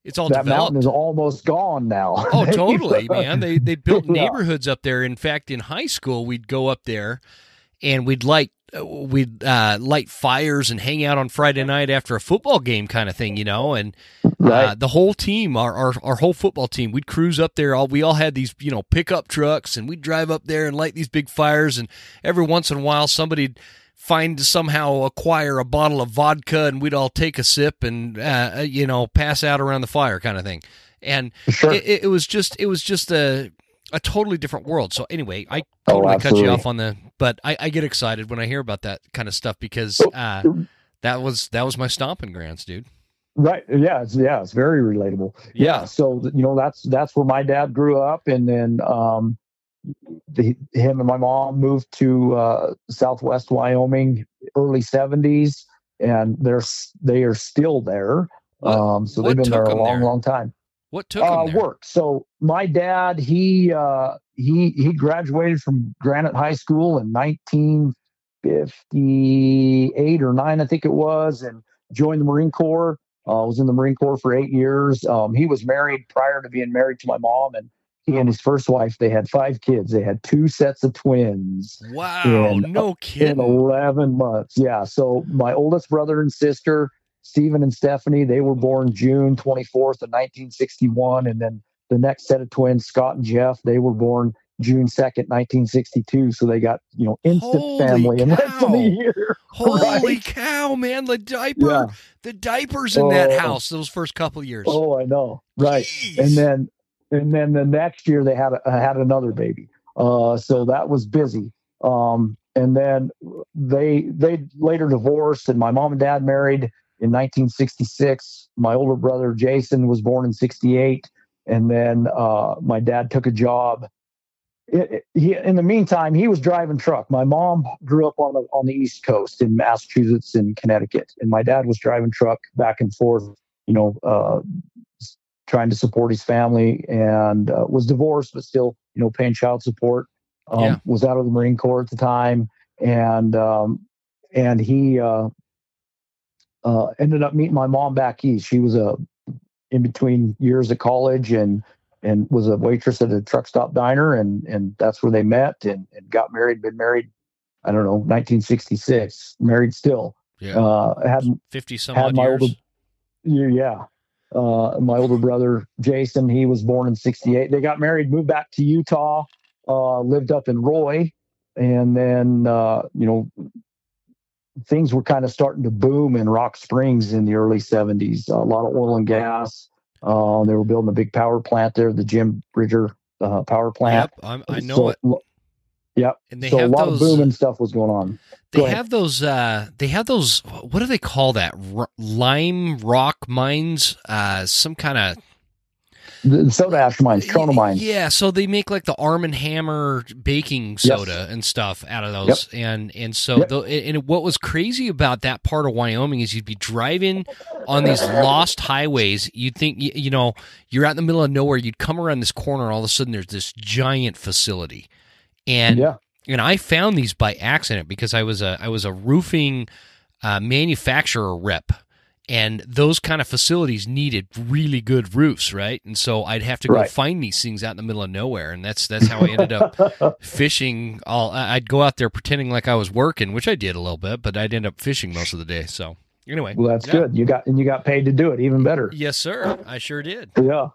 it's all that developed. mountain is almost gone now. Oh, [laughs] totally, [laughs] man. They they built neighborhoods up there. In fact, in high school, we'd go up there and we'd light we'd uh, light fires and hang out on Friday night after a football game, kind of thing, you know. And uh, the whole team, our, our our whole football team, we'd cruise up there. All we all had these, you know, pickup trucks, and we'd drive up there and light these big fires. And every once in a while, somebody'd find somehow acquire a bottle of vodka and we'd all take a sip and uh, uh, you know pass out around the fire kind of thing. And sure. it, it, was just it was just a a totally different world. So anyway i oh, totally oh, cut you off on the but I, I, get excited when i hear about that kind of stuff because oh, uh, that was that was my stomping grounds dude. Right. Yeah it's, yeah it's very relatable. Yeah. yeah so you know that's that's where my dad grew up and then um the, him and my mom moved to uh, Southwest Wyoming early '70s, and they're they are still there. What, um, so they've been there a long, there? long time. What took uh, work? So my dad, he uh, he he graduated from Granite High School in 1958 or nine, I think it was, and joined the Marine Corps. Uh, was in the Marine Corps for eight years. Um, he was married prior to being married to my mom, and he and his first wife they had five kids they had two sets of twins wow in, no uh, kidding in 11 months yeah so my oldest brother and sister stephen and stephanie they were born june 24th of 1961 and then the next set of twins scott and jeff they were born june 2nd 1962 so they got you know instant Holy family cow. in less than a year [laughs] Holy right? cow, man! The diaper, yeah. the diapers in oh, that house those first couple years. Oh, I know, right? Jeez. And then and then the next year they had a, had another baby. Uh, so that was busy. Um, and then they they later divorced, and my mom and dad married in 1966. My older brother Jason was born in 68. And then uh, my dad took a job. It, it, he, in the meantime, he was driving truck. My mom grew up on the on the East Coast in Massachusetts and Connecticut, and my dad was driving truck back and forth. You know, uh, trying to support his family, and uh, was divorced, but still, you know, paying child support. Um, yeah. Was out of the Marine Corps at the time, and um, and he uh, uh, ended up meeting my mom back east. She was a in between years of college and and was a waitress at a truck stop diner and and that's where they met and, and got married been married i don't know 1966 married still yeah uh had 50 some had my years. older yeah uh my older brother jason he was born in 68 they got married moved back to utah uh lived up in roy and then uh you know things were kind of starting to boom in Rock Springs in the early 70s. a lot of oil and gas. Uh, they were building a big power plant there, the Jim Bridger uh, power plant. Yep, i know so, it. Yep. And they so have a lot those, of booming stuff was going on. They Go have those. Uh, they have those. What do they call that? R- lime rock mines. Uh, some kind of the soda ash mines, Trona mines. Yeah, so they make like the Arm and Hammer baking soda yes. and stuff out of those, yep. and and so yep. the, and what was crazy about that part of Wyoming is you'd be driving on these lost highways. You'd think you, you know you're out in the middle of nowhere. You'd come around this corner, all of a sudden there's this giant facility, and yeah. and I found these by accident because I was a I was a roofing uh, manufacturer rep and those kind of facilities needed really good roofs, right? And so I'd have to go right. find these things out in the middle of nowhere, and that's that's how I ended up [laughs] fishing. All I'd go out there pretending like I was working, which I did a little bit, but I'd end up fishing most of the day. So anyway, well, that's yeah. good. You got and you got paid to do it, even better. Yes, sir. I sure did. Yeah.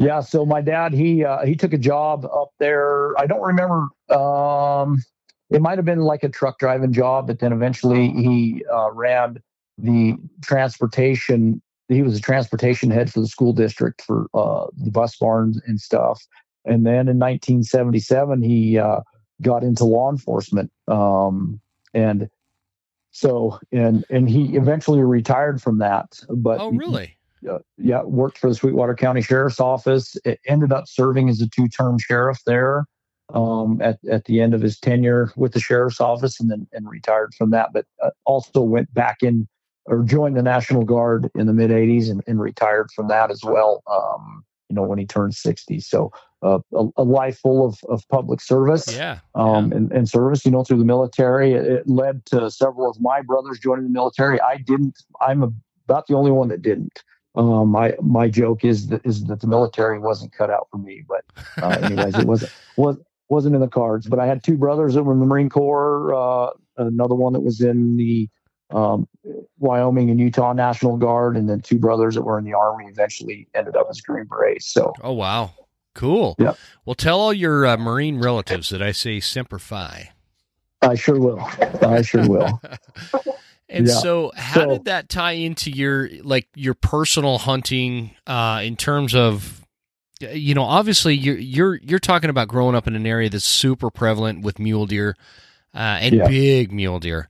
Yeah, so my dad he uh, he took a job up there. I don't remember. Um, it might have been like a truck driving job, but then eventually he uh, ran the transportation. He was a transportation head for the school district for uh, the bus barns and stuff. And then in 1977, he uh, got into law enforcement. Um, and so, and and he eventually retired from that. But oh, really? Uh, yeah, worked for the Sweetwater County Sheriff's Office. It ended up serving as a two-term sheriff there um, at at the end of his tenure with the sheriff's office, and then and retired from that. But uh, also went back in or joined the National Guard in the mid 80s and, and, retired from that as well. Um, you know, when he turned 60. So uh, a, a, life full of, of public service yeah, um, yeah. And, and, service, you know, through the military. It, it, led to several of my brothers joining the military. I didn't, I'm about the only one that didn't. Um, my my joke is that is that the military wasn't cut out for me, but uh, anyways, it wasn't [laughs] was wasn't in the cards. But I had two brothers that were in the Marine Corps. Uh, another one that was in the um, Wyoming and Utah National Guard, and then two brothers that were in the Army eventually ended up as Green Berets. So, oh wow, cool. Yeah. Well, tell all your uh, Marine relatives that I say Semper Fi. I sure will. I sure will. [laughs] and yeah. so, how so, did that tie into your like your personal hunting uh, in terms of? You know, obviously, you're you're you're talking about growing up in an area that's super prevalent with mule deer uh, and yeah. big mule deer.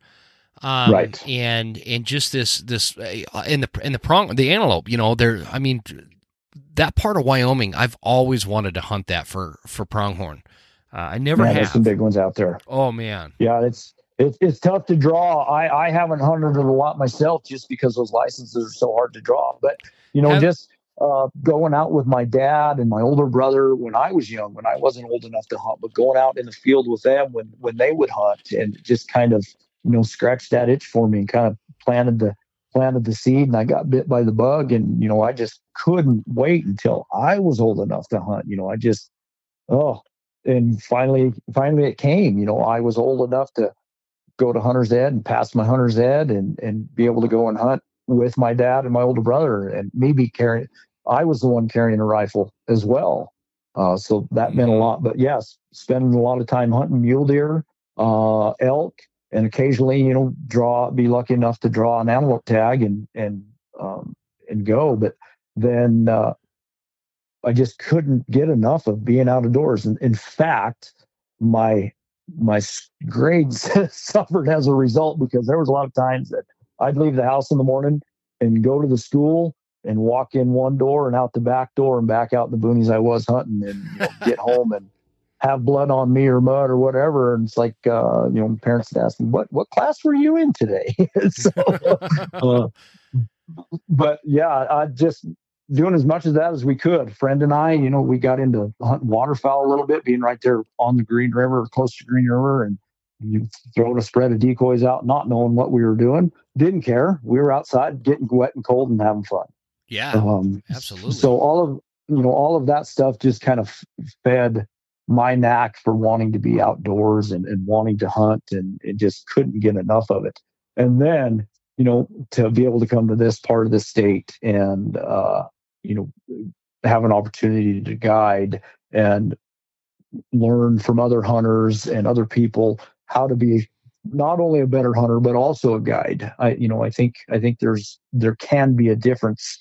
Um, right. And and just this this uh, in the in the prong the antelope, you know, there. I mean, that part of Wyoming, I've always wanted to hunt that for for pronghorn. Uh, I never man, have. There's some big ones out there. Oh man. Yeah, it's it's it's tough to draw. I I haven't hunted it a lot myself just because those licenses are so hard to draw. But you know, have, just uh, going out with my dad and my older brother when I was young, when I wasn't old enough to hunt, but going out in the field with them when when they would hunt and just kind of you know, scratched that itch for me and kind of planted the planted the seed and I got bit by the bug and you know, I just couldn't wait until I was old enough to hunt. You know, I just oh and finally finally it came. You know, I was old enough to go to hunter's ed and pass my hunter's ed and and be able to go and hunt with my dad and my older brother and maybe carrying I was the one carrying a rifle as well. Uh, so that meant a mm-hmm. lot. But yes, spending a lot of time hunting mule deer, uh, elk, and occasionally, you know, draw, be lucky enough to draw an antelope tag and, and, um, and go. But then, uh, I just couldn't get enough of being out of doors. And in fact, my, my grades [laughs] suffered as a result because there was a lot of times that I'd leave the house in the morning and go to the school and walk in one door and out the back door and back out in the boonies I was hunting and you know, get [laughs] home and have blood on me or mud or whatever. And it's like, uh, you know, parents would ask me, what, what class were you in today? [laughs] so, uh, but yeah, I just doing as much of that as we could. Friend and I, you know, we got into hunting waterfowl a little bit, being right there on the Green River, close to Green River, and you throwing a spread of decoys out, not knowing what we were doing. Didn't care. We were outside, getting wet and cold, and having fun. Yeah, um, absolutely. So all of you know, all of that stuff just kind of fed my knack for wanting to be outdoors and, and wanting to hunt, and, and just couldn't get enough of it. And then you know, to be able to come to this part of the state and uh, you know have an opportunity to guide and learn from other hunters and other people how to be not only a better hunter but also a guide. I you know i think i think there's there can be a difference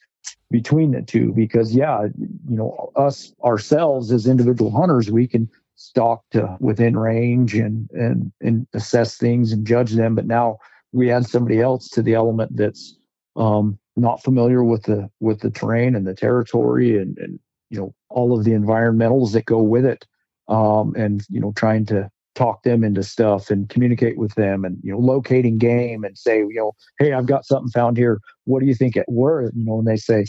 between the two because yeah you know us ourselves as individual hunters we can stalk to within range and and and assess things and judge them. But now we add somebody else to the element that's um, not familiar with the with the terrain and the territory and and you know all of the environmentals that go with it um, and you know trying to talk them into stuff and communicate with them and you know locating game and say you know hey i've got something found here. What do you think it were? You know and they say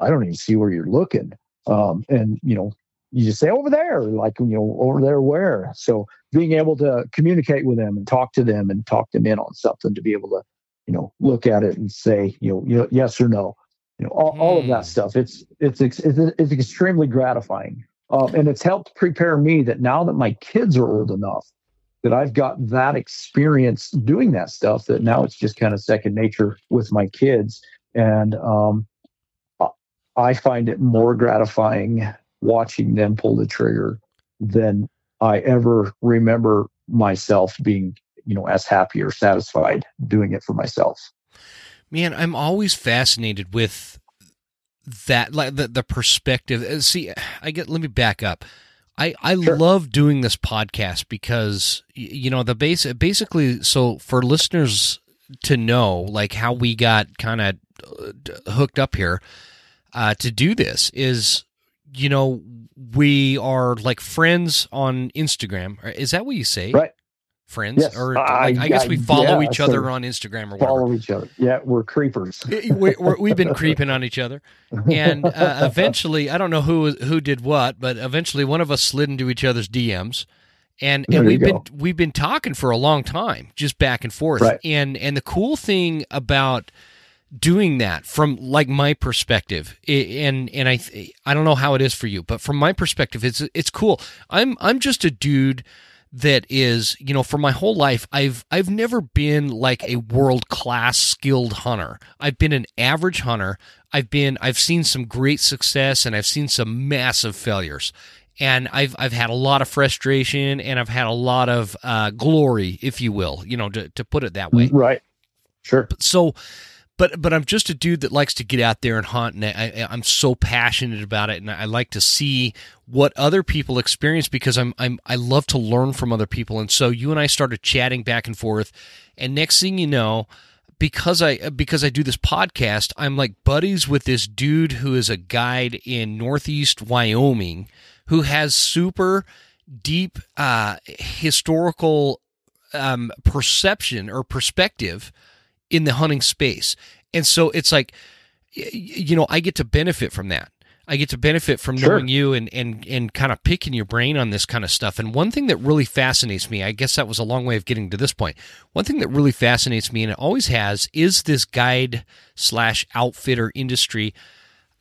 i don't even see where you're looking. Um, and you know you just say over there like you know over there where? So being able to communicate with them and talk to them and talk them in on something to be able to you know look at it and say you know, you know yes or no you know all, mm. all of that hmm. stuff it's, it's it's it's, extremely gratifying um, and it's helped prepare me that now that my kids are old enough that I've got that experience doing that stuff that now it's just kind of second nature with my kids and um, I find it more gratifying watching them pull the trigger than I ever remember myself being you know as happy or satisfied doing it for myself. Man i'm always fascinated with that like the, the perspective. Uh, see i get let me back up. I i sure. love doing this podcast because you know the base basically so for listeners to know like how we got kind of uh, hooked up here uh, to do this is you know we are like friends on instagram. Is that what you say? Right friends yes. or like, I, I, guess we follow yeah, each other on Instagram or whatever. Follow each other. Yeah, we're creepers. [laughs] we have been creeping on each other, and uh, [laughs] eventually, I don't know who who did what, but eventually, one of us slid into each other's DMs, and and we've been we've been talking for a long time, just back and forth. Right. And and the cool thing about doing that from like my perspective and and I I don't know how it is for you but from my perspective it's it's cool I'm I'm just a dude that is, you know, for my whole life, I've I've never been like a world class skilled hunter. I've been an average hunter. I've been I've seen some great success and I've seen some massive failures. And I've I've had a lot of frustration and I've had a lot of uh, glory, if you will, you know, to, to put it that way. Right. Sure. So but but I'm just a dude that likes to get out there and hunt, and I, am so passionate about it, and I like to see what other people experience because I'm I'm I love to learn from other people, and so you and I started chatting back and forth, and next thing you know, because I because I do this podcast, I'm like buddies with this dude who is a guide in Northeast Wyoming, who has super deep uh, historical um, perception or perspective in the hunting space. And so it's like, you know, I get to benefit from that. I get to benefit from sure. knowing you and, and, and kind of picking your brain on this kind of stuff. And one thing that really fascinates me, I guess that was a long way of getting to this point. One thing that really fascinates me, and it always has, is this guide slash outfitter industry.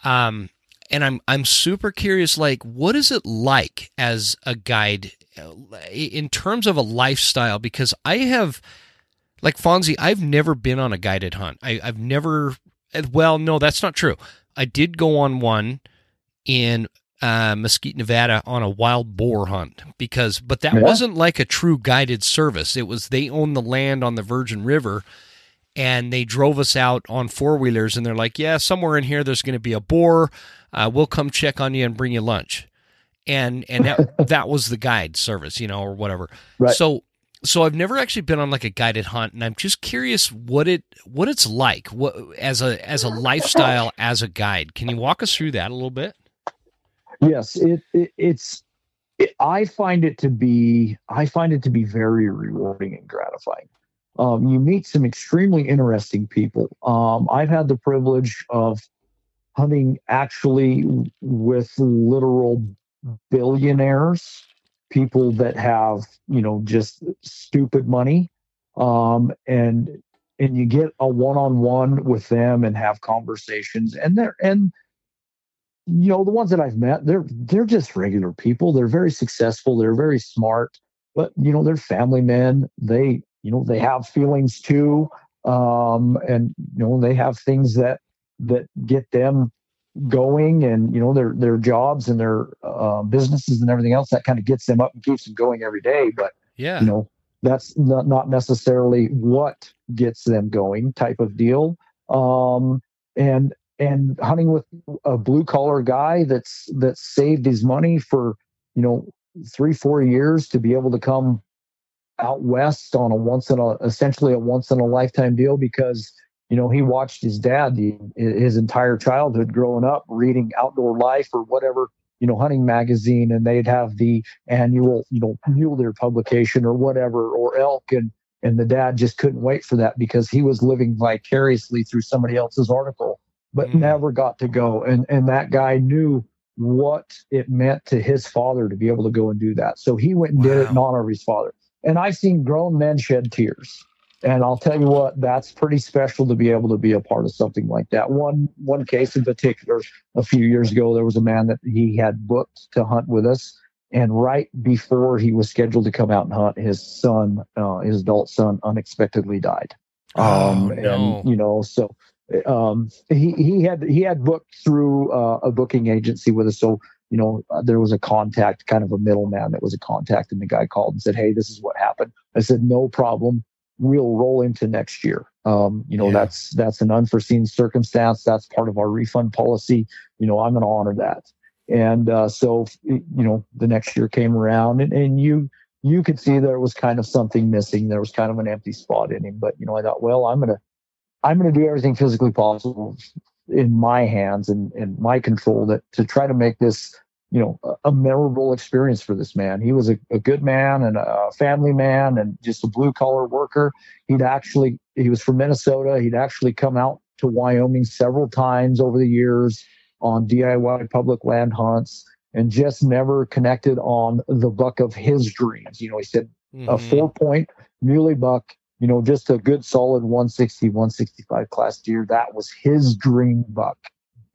Um, and I'm I'm super curious. Like, what is it like as a guide uh, in terms of a lifestyle? Because I have like Fonzy, I've never been on a guided hunt. I, I've never. Well, no, that's not true. I did go on one in uh, Mesquite, Nevada, on a wild boar hunt because, but that yeah. wasn't like a true guided service. It was they own the land on the Virgin River, and they drove us out on four wheelers, and they're like, "Yeah, somewhere in here, there's going to be a boar. Uh, we'll come check on you and bring you lunch." And and that [laughs] that was the guide service, you know, or whatever. Right. So so I've never actually been on like a guided hunt, and I'm just curious what it what it's like. What as a as a lifestyle as a guide? Can you walk us through that a little bit? Yes, it, it it's. It, I find it to be I find it to be very rewarding and gratifying. Um, you meet some extremely interesting people. Um, I've had the privilege of hunting actually with literal billionaires, people that have you know just stupid money, um, and and you get a one-on-one with them and have conversations, and they're and you know the ones that I've met, they're they're just regular people. They're very successful. They're very smart, but you know they're family men. They you know they have feelings too, um, and you know they have things that that get them going and you know their their jobs and their uh, businesses and everything else that kind of gets them up and keeps them going every day. But yeah. you know that's not, not necessarily what gets them going type of deal. Um and and hunting with a blue collar guy that's that saved his money for you know three four years to be able to come out west on a once in a essentially a once in a lifetime deal because you know, he watched his dad the, his entire childhood growing up reading Outdoor Life or whatever, you know, hunting magazine, and they'd have the annual, you know, mule deer publication or whatever, or elk, and and the dad just couldn't wait for that because he was living vicariously through somebody else's article, but mm. never got to go. And and that guy knew what it meant to his father to be able to go and do that. So he went and wow. did it in honor of his father. And I've seen grown men shed tears and I'll tell you what, that's pretty special to be able to be a part of something like that. One one case in particular, a few years ago, there was a man that he had booked to hunt with us, and right before he was scheduled to come out and hunt, his son, uh, his adult son, unexpectedly died. Oh, um, no. And you know, so um, he he had he had booked through uh, a booking agency with us, so you know, uh, there was a contact, kind of a middleman that was a contact, and the guy called and said, "Hey, this is what happened." I said, "No problem we'll roll into next year. Um, you know, yeah. that's that's an unforeseen circumstance. That's part of our refund policy. You know, I'm going to honor that. And uh, so, you know, the next year came around, and, and you you could see there was kind of something missing. There was kind of an empty spot in him. But you know, I thought, well, I'm gonna I'm gonna do everything physically possible in my hands and in my control that to try to make this you know a, a memorable experience for this man. He was a, a, good man and a family man and just a blue collar worker. He'd actually he was from Minnesota. He'd actually come out to Wyoming several times over the years on DIY public land hunts and just never connected on the buck of his dreams. You know, he said mm-hmm. a four point muley buck, you know, just a good solid 160, 165 class deer. That was his dream buck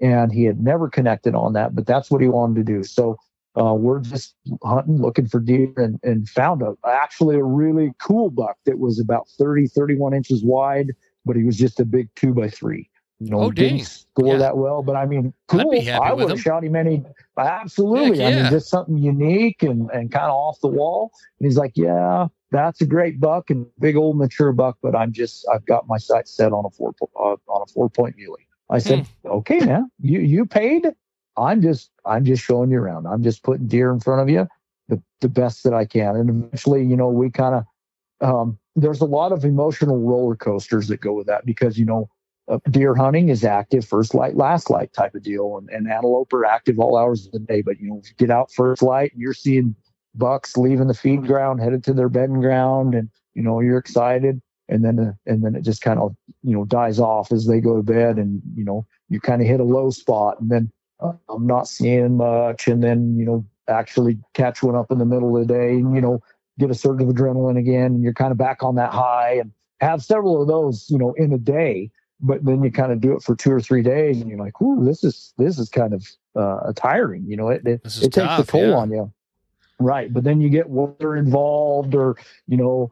and he had never connected on that, but that's what he wanted to do. So uh, we're just hunting, looking for deer, and, and found a actually a really cool buck that was about 30, 31 inches wide, but he was just a big two by three. You know, oh, didn't score yeah. that well, but I mean, cool. I would have shot him any. Absolutely, yeah. I mean, just something unique and and kind of off the wall. And he's like, "Yeah, that's a great buck and big old mature buck, but I'm just I've got my sights set on a four uh, on a four point muley." I said, hmm. okay, man, you, you paid. I'm just, I'm just showing you around. I'm just putting deer in front of you the, the best that I can. And eventually, you know, we kind of, um, there's a lot of emotional roller coasters that go with that because, you know, uh, deer hunting is active first light, last light type of deal. And, and antelope are active all hours of the day. But, you know, if you get out first light and you're seeing bucks leaving the feed ground, headed to their bedding ground, and, you know, you're excited and then uh, and then it just kind of you know dies off as they go to bed and you know you kind of hit a low spot and then uh, i'm not seeing much and then you know actually catch one up in the middle of the day and you know get a surge of adrenaline again and you're kind of back on that high and have several of those you know in a day but then you kind of do it for two or three days and you're like ooh this is this is kind of uh, tiring you know it it, it takes a toll yeah. on you right but then you get weather involved or you know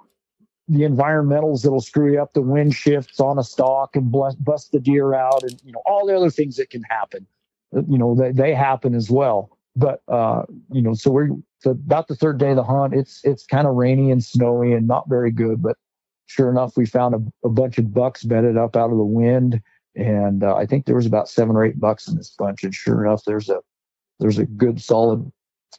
the environmentals that'll screw you up, the wind shifts on a stalk and bust the deer out, and you know all the other things that can happen. Uh, you know they, they happen as well. But uh, you know, so we're so about the third day of the hunt. It's it's kind of rainy and snowy and not very good. But sure enough, we found a, a bunch of bucks bedded up out of the wind, and uh, I think there was about seven or eight bucks in this bunch. And sure enough, there's a there's a good solid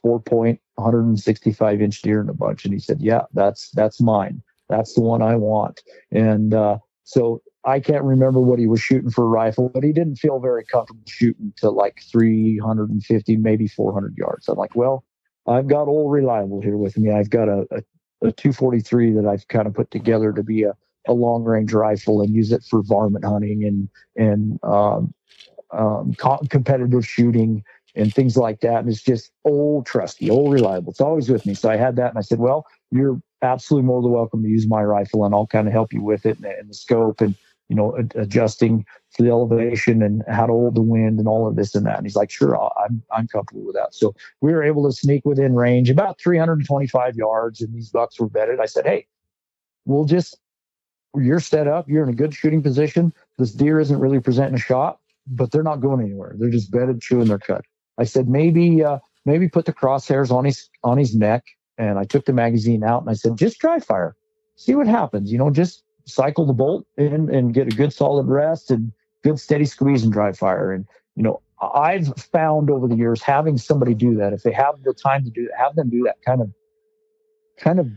four point 165 inch deer in a bunch. And he said, yeah, that's, that's mine. That's the one I want. And, uh, so I can't remember what he was shooting for a rifle, but he didn't feel very comfortable shooting to like 350, maybe 400 yards. I'm like, well, I've got old reliable here with me. I've got a, a, a 243 that I've kind of put together to be a, a long range rifle and use it for varmint hunting and, and, um, um, co- competitive shooting and things like that. And it's just old, trusty, old, reliable. It's always with me. So I had that and I said, well, you're absolutely more than welcome to use my rifle and I'll kind of help you with it and, and the scope and, you know, adjusting for the elevation and how to hold the wind and all of this and that. And he's like, sure, I'm, I'm comfortable with that. So we were able to sneak within range about 325 yards and these bucks were bedded. I said, Hey, we'll just, you're set up. You're in a good shooting position. This deer isn't really presenting a shot, but they're not going anywhere. They're just bedded, chewing their cut. I said, maybe, uh, maybe put the crosshairs on his, on his neck. And I took the magazine out and I said, just dry fire, see what happens. You know, just cycle the bolt in and get a good solid rest and good steady squeeze and dry fire. And, you know, I've found over the years having somebody do that, if they have the time to do that, have them do that kind of, kind of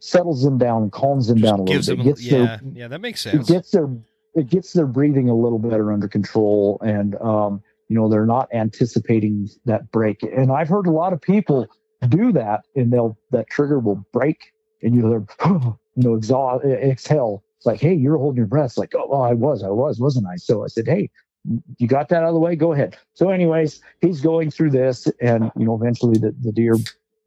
settles them down, calms them Just down a little bit. them, yeah, their, yeah, that makes sense. it gets their, it gets their breathing a little better under control. And, um, you know, they're not anticipating that break. And I've heard a lot of people do that and they'll, that trigger will break and you'll [gasps] you know, exhale. It's like, hey, you're holding your breath. It's like, oh, I was, I was, wasn't I? So I said, hey, you got that out of the way. Go ahead. So, anyways, he's going through this, and you know, eventually the, the deer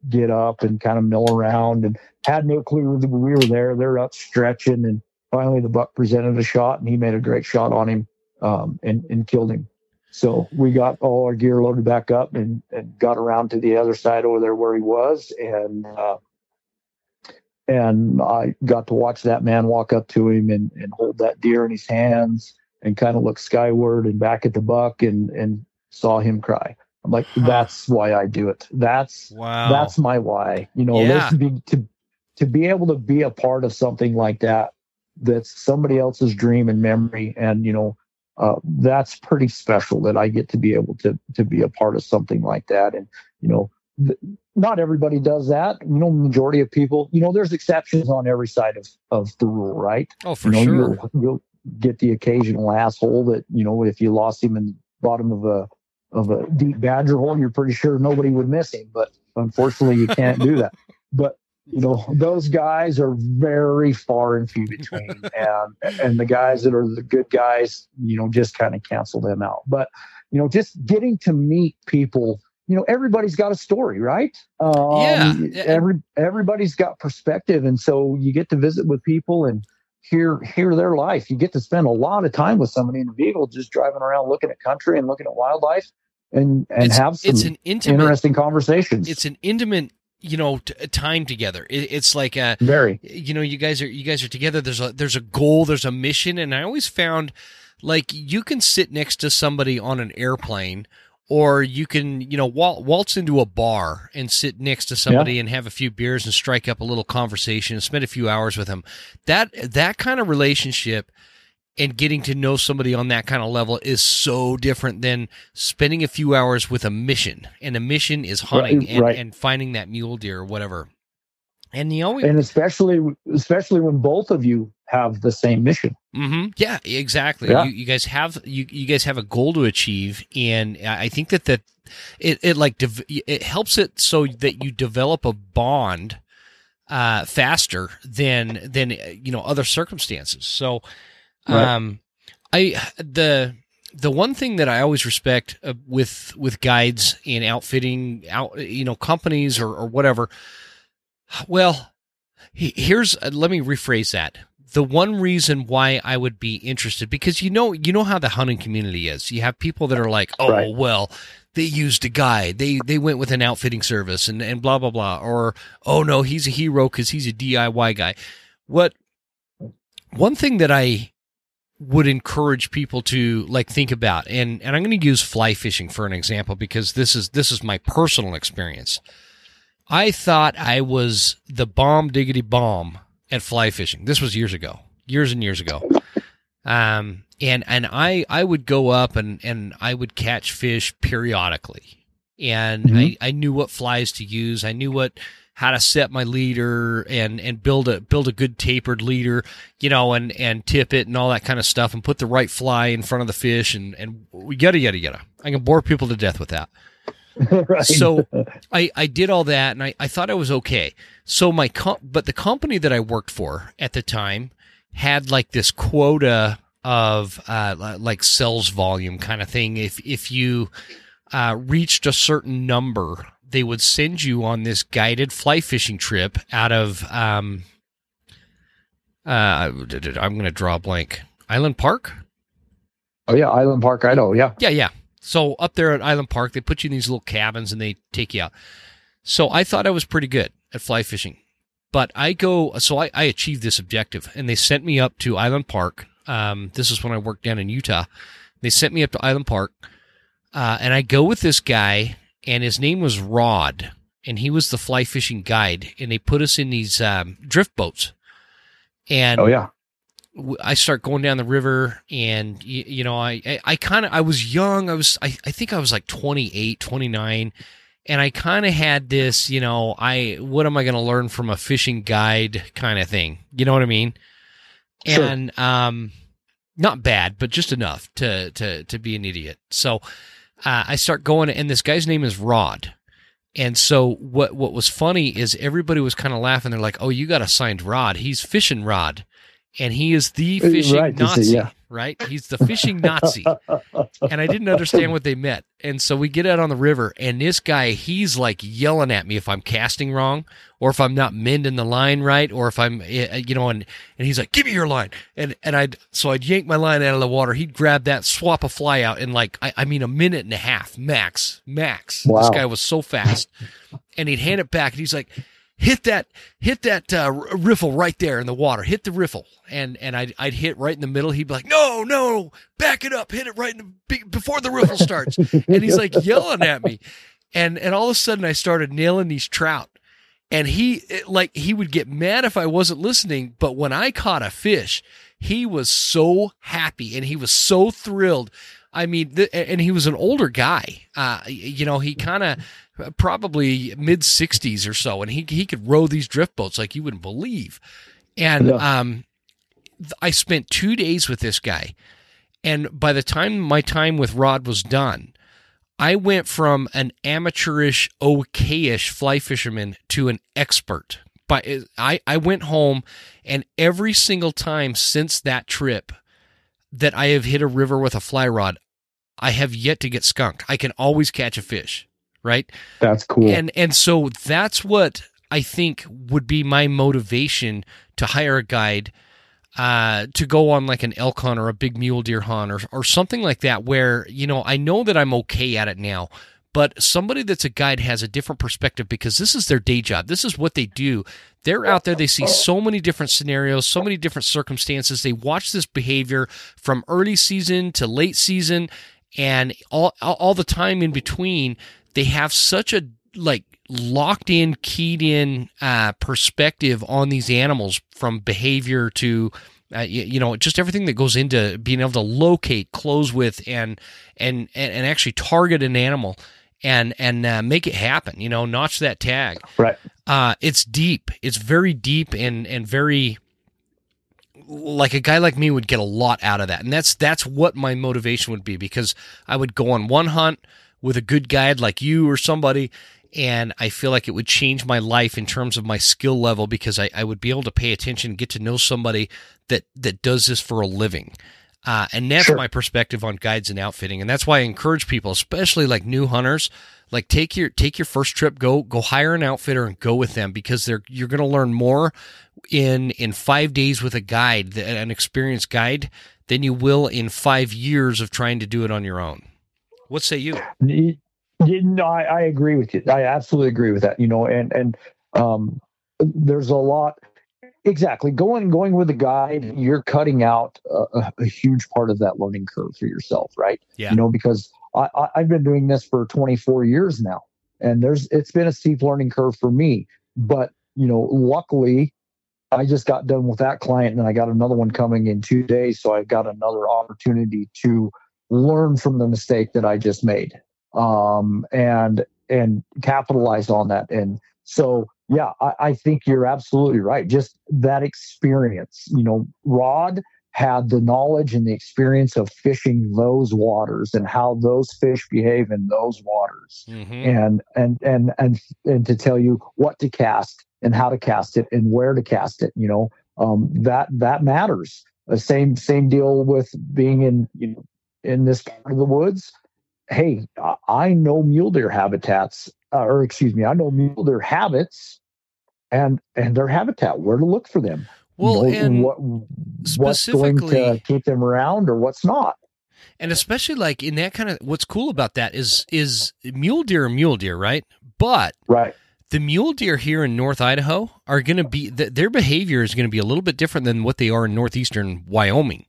get up and kind of mill around, and had no clue that we were there. They're up stretching, and finally the buck presented a shot, and he made a great shot on him, um, and and killed him. So we got all our gear loaded back up and, and got around to the other side over there where he was, and uh, and I got to watch that man walk up to him and, and hold that deer in his hands and kind of look skyward and back at the buck and and saw him cry. I'm like, that's why I do it. That's wow. that's my why. You know, Yeah. to be to to be able to be a part of something like that that's somebody else's dream and memory and you know uh, that's pretty special that I get to be able to to be a part of something like that and you know th- not everybody does that you know majority of people you know there's exceptions on every side of of the rule right oh, for you know, sure. You'll, you'll get the occasional asshole that you know if you lost him in the bottom of a of a deep badger hole, you're pretty sure nobody would miss him. But unfortunately, you can't do that. [laughs] But you know those guys are very far and few between, [laughs] and and the guys that are the good guys, you know, just kind of cancel them out. But you know, just getting to meet people. You know, everybody's got a story, right? Um, Yeah. Every everybody's got perspective, and so you get to visit with people and hear hear their life. You get to spend a lot of time with somebody in a vehicle, just driving around, looking at country and looking at wildlife, and and it's, have some it's an intimate. interesting conversations. It's an intimate, you know, t- time together. It, it's like a, very you know, you guys are you guys are together. There's a there's a goal. There's a mission, and I always found like you can sit next to somebody on an airplane. Or you can, you know, wal- waltz into a bar and sit next to somebody and have a few beers and strike up a little conversation and spend a few hours with them. That that kind of relationship and getting to know somebody on that kind of level is so different than spending a few hours with a mission. And a mission is hunting Right, and, right. and finding that mule deer or whatever. And the only and especially especially when both of you have the same mission. Mm-hmm. yeah, exactly. Yeah. You, you guys have you you guys have a goal to achieve, and I think that that it it like dev- it helps it so that you develop a bond uh faster than than uh, you know other circumstances. So, Right. um, I the the one thing that I always respect uh, with with guides in outfitting out you know companies or or whatever. Well, he- here's uh, let me rephrase that. The one reason why I would be interested because you know you know how the hunting community is. You have people that are like, "Oh, Right. well, they used a guide. They they went with an outfitting service and and blah blah blah." Or, "Oh no, he's a hero cuz he's a DIY guy." What one thing that I would encourage people to like think about and and I'm going to use fly fishing for an example because this is this is my personal experience. I thought I was the bomb diggity bomb at fly fishing. This was years ago, years and years ago. Um, and and I I would go up and and I would catch fish periodically, and mm-hmm. I, I knew what flies to use. I knew what how to set my leader and and build a build a good tapered leader, you know, and and tip it and all that kind of stuff, and put the right fly in front of the fish, and and yada yada yada. I can bore people to death with that. [laughs] right. So I I did all that, and I I thought I was okay. So my comp, but the company that I worked for at the time had like this quota of uh like sales volume kind of thing. If if you uh, reached a certain number, they would send you on this guided fly fishing trip out of um, uh, I'm going to draw a blank. Island Park. Oh yeah, Island Park, Idaho. Yeah, yeah, yeah. So up there at Island Park, they put you in these little cabins and they take you out. So I thought I was pretty good at fly fishing, but I go. So I, I achieved this objective, and they sent me up to Island Park. Um, this is when I worked down in Utah. They sent me up to Island Park uh, and I go with this guy, and his name was Rod, and he was the fly fishing guide. And they put us in these um, drift boats. And oh yeah, I start going down the river, and you, you know, I I, I kind of I was young. I was I, I think I was like 28, 29 and I kind of had this, you know, I what am I going to learn from a fishing guide kind of thing. You know what I mean? Sure. And um not bad, but just enough to to to be an idiot. So uh, I start going, and this guy's name is Rod. And so what what was funny is everybody was kind of laughing. They're like, "Oh, you got a signed Rod? He's fishing Rod." and he is the uh, fishing right, Nazi, yeah. Right? He's the fishing Nazi. and I didn't understand what they meant. And so we get out on the river, and this guy, he's like yelling at me if I'm casting wrong, or if I'm not mending the line right, or if I'm, eh, you know, and, and he's like, give me your line. And, and I'd, so I'd yank my line out of the water. He'd grab that, swap a fly out in like, I, I mean, a minute and a half, max, max. Wow. This guy was so fast. and he'd hand it back, and he's like, hit that hit that uh, riffle right there in the water. Hit the riffle. And and I'd, I'd hit right in the middle. He'd be like no no back it up. Hit it right in the before the riffle starts. [laughs] And he's like yelling at me. And and all of a sudden I started nailing these trout. And he it, like he would get mad if I wasn't listening but when I caught a fish he was so happy and he was so thrilled. I mean, th- and he was an older guy. Uh, you know, he kind of probably mid 60s or so, and he he could row these drift boats like you wouldn't believe. And yeah. um, I spent two days with this guy, and by the time my time with Rod was done, I went from an amateurish, okayish fly fisherman to an expert. But I, I went home, and every single time since that trip that I have hit a river with a fly rod, I have yet to get skunked. I can always catch a fish right? That's cool. And and so that's what I think would be my motivation to hire a guide uh, to go on like an elk hunt or a big mule deer hunt or or something like that where you know I know that I'm okay at it now. But somebody that's a guide has a different perspective because this is their day job. This is what they do. They're out there, they see so many different scenarios, so many different circumstances. They watch this behavior from early season to late season and all all the time in between they have such a like locked in, keyed in uh, perspective on these animals from behavior to uh, you, you, know just everything that goes into being able to locate, close with, and and and, and actually target an animal and and uh, make it happen. You know, notch that tag. Right. Uh, it's deep. It's very deep and and very like a guy like me would get a lot out of that, and that's that's what my motivation would be because I would go on one hunt with a good guide like you or somebody. And I feel like it would change my life in terms of my skill level because I, I would be able to pay attention get to know somebody that, that does this for a living. Uh, and that's sure. my perspective on guides and outfitting. And that's why I encourage people, especially like new hunters, like take your take your first trip, go go hire an outfitter and go with them because they're you're going to learn more in in five days with a guide, an experienced guide, than you will in five years of trying to do it on your own. What say you? No, I, I agree with you. I absolutely agree with that. You know, and and um, there's a lot. Exactly. Going going with a guide, you're cutting out a, a, huge part of that learning curve for yourself, right? Yeah. You know, because I, I, I've been doing this for 24 years now, and there's it's been a steep learning curve for me. But you know, luckily, I just got done with that client, and I got another one coming in two days, so i've got another opportunity to learn from the mistake that I just made. um, and and capitalize on that. And so, yeah, I, I think you're absolutely right. Just that experience, you know, Rod had the knowledge and the experience of fishing those waters and how those fish behave in those waters mm-hmm. and and and and and to tell you what to cast and how to cast it and where to cast it you know um, that that matters the same same deal with being in you know in this part of the woods hey i know mule deer habitats uh, or excuse me i know mule deer habits and and their habitat where to look for them well, you know, what, what's going to keep them around or what's not. And especially like in that kind of what's cool about that is is mule deer mule deer, right? But right. The mule deer here in North Idaho are going to be their behavior is going to be a little bit different than what they are in northeastern Wyoming.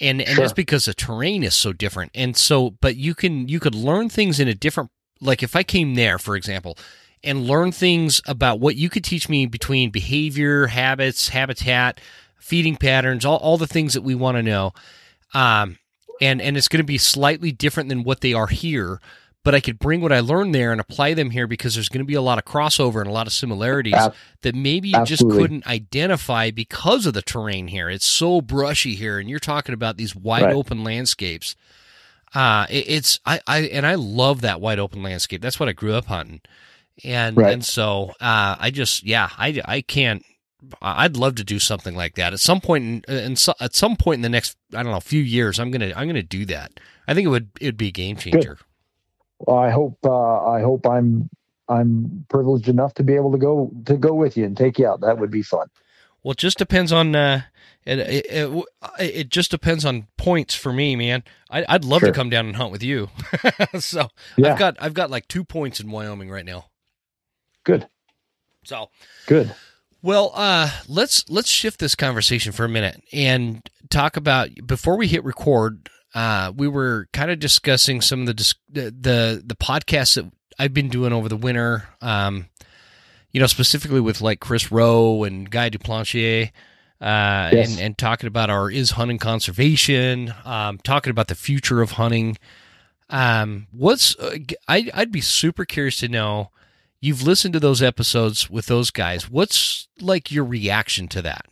And and sure. that's because the terrain is so different. And so but you can you could learn things in a different like if I came there, for example, and learn things about what you could teach me between behavior, habits, habitat, feeding patterns, all, all the things that we want to know. Um, and, and it's going to be slightly different than what they are here, but I could bring what I learned there and apply them here because there's going to be a lot of crossover and a lot of similarities that maybe you Absolutely. just couldn't identify because of the terrain here. It's so brushy here, and you're talking about these wide right. open landscapes. Uh, it, it's I, I and I love that wide open landscape. That's what I grew up hunting and right. and so uh, I just yeah I I can't I'd love to do something like that at some point in, in so, at some point in the next I don't know few years I'm gonna I'm gonna do that I think it would it'd be a game changer. Good. Well, I hope uh, I hope I'm I'm privileged enough to be able to go to go with you and take you out. That would be fun. Well, it just depends on uh, it, it, it, it, just depends on points for me, man. I, would love sure. to come down and hunt with you. [laughs] so yeah. I've got I've got like two points in Wyoming right now. Good. So good. Well, uh, let's let's shift this conversation for a minute and talk about before we hit record. Uh, we were kind of discussing some of the the the podcasts that I've been doing over the winter. Um, you know, specifically with like Chris Rowe and Guy Duplantier, uh, yes. and and talking about our is hunting conservation, um, talking about the future of hunting. Um, what's uh, I I'd be super curious to know you've listened to those episodes with those guys. What's like your reaction to that?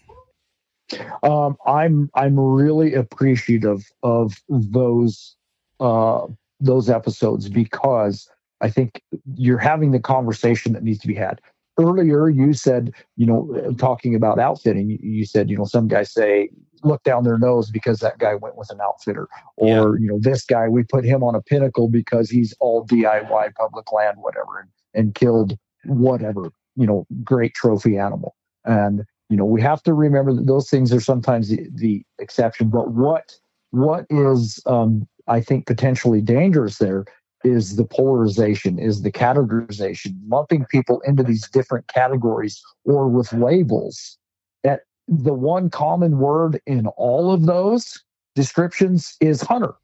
Um, I'm I'm really appreciative of those uh, those episodes because I think you're having the conversation that needs to be had. Earlier, you said, you know, talking about outfitting, you said, you know, some guys say, look down their nose because that guy went with an outfitter, or yeah. you know, this guy we put him on a pinnacle because he's all DIY, public land, whatever. And and killed whatever, you know, great trophy animal. And, you know, we have to remember that those things are sometimes the, the exception. But what what is um, I think potentially dangerous there is the polarization, is the categorization, lumping people into these different categories or with labels. That the one common word in all of those descriptions is hunter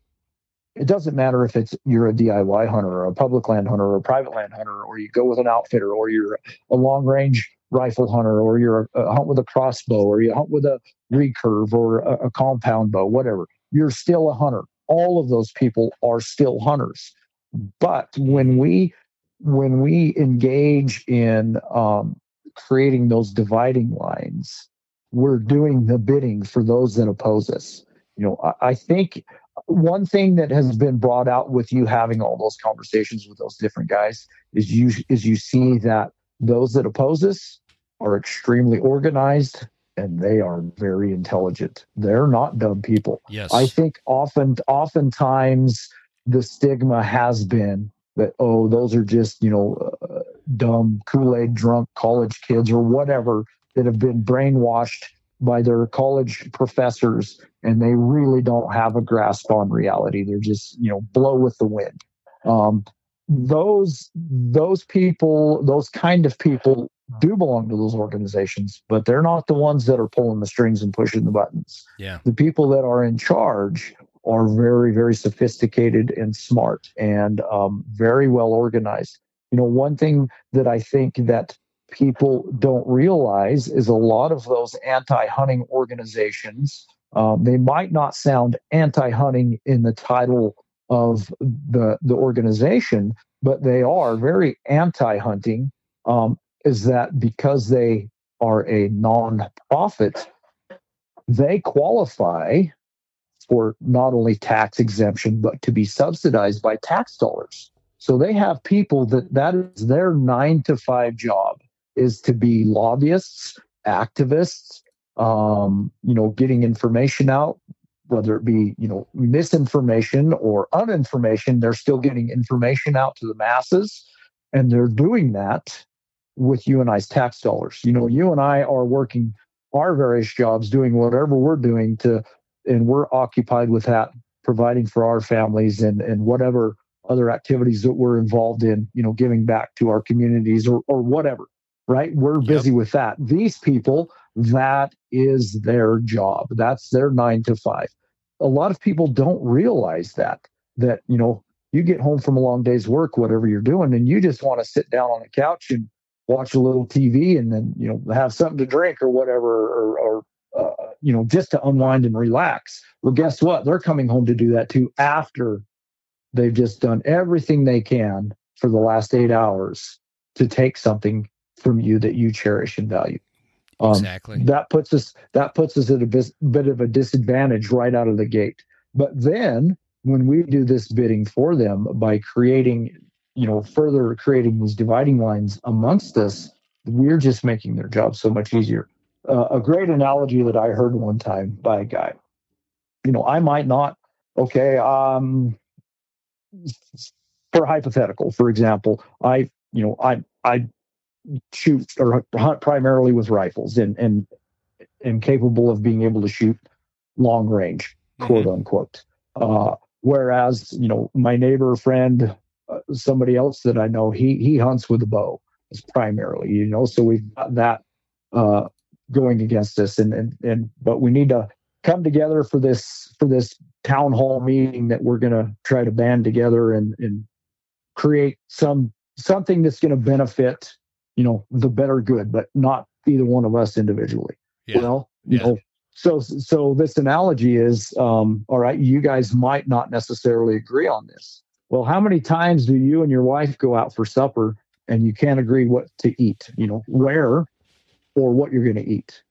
it doesn't matter if it's you're a DIY hunter or a public land hunter or a private land hunter, or you go with an outfitter, or you're a long range rifle hunter, or you're a, a, hunt with a crossbow, or you hunt with a recurve or a, a compound bow, whatever. You're still a hunter. All of those people are still hunters. But when we when we engage in um, creating those dividing lines, we're doing the bidding for those that oppose us. You know, I, I think one thing that has been brought out with you having all those conversations with those different guys is you is you see that those that oppose us are extremely organized and they are very intelligent. They're not dumb people. Yes. I think often oftentimes the stigma has been that oh those are just you know uh, dumb Kool-Aid drunk college kids or whatever that have been brainwashed by their college professors and they really don't have a grasp on reality they're just you know blow with the wind um, those those people those kind of people do belong to those organizations but they're not the ones that are pulling the strings and pushing the buttons. Yeah. The people that are in charge are very very sophisticated and smart and um, very well organized. You know one thing that i think that people don't realize is a lot of those anti-hunting organizations um, they might not sound anti-hunting in the title of the the organization, but they are very anti-hunting. Um, is that because they are a non-profit, they qualify for not only tax exemption but to be subsidized by tax dollars. So they have people that that is their nine to five job is to be lobbyists, activists, um, you know, getting information out, whether it be you know misinformation or uninformation. They're still getting information out to the masses, and they're doing that with you and I's tax dollars. You know, you and I are working our various jobs, doing whatever we're doing to, and we're occupied with that, providing for our families and and whatever other activities that we're involved in, you know, giving back to our communities or, or whatever, right? We're busy yep. with that. These people, that is their job. That's their nine to five. A lot of people don't realize that, that, you know, you get home from a long day's work, whatever you're doing, and you just want to sit down on the couch and watch a little TV and then, you know, have something to drink or whatever, or, or uh, you know, just to unwind and relax. Well, guess what? They're coming home to do that too after They've just done everything they can for the last eight hours to take something from you that you cherish and value. Um, exactly. That puts us that puts us at a bit, bit of a disadvantage right out of the gate. But then when we do this bidding for them by creating, you know, further creating these dividing lines amongst us, we're just making their job so much easier. Uh, a great analogy that I heard one time by a guy. You know, I might not. Okay, um, for hypothetical, for example, I, you know, I, I shoot or hunt primarily with rifles and, and am capable of being able to shoot long range, mm-hmm. quote unquote. Uh, whereas, you know, my neighbor, friend, uh, somebody else that I know, he, he hunts with a bow is primarily, you know, so we've got that, uh, going against us and, and, and, but we need to come together for this, for this town hall meeting that we're going to try to band together and, and create some something that's going to benefit you know the better good but not either one of us individually yeah. well you yeah. know so so this analogy is um, all right you guys might not necessarily agree on this well how many times do you and your wife go out for supper and you can't agree what to eat you know where or what you're going to eat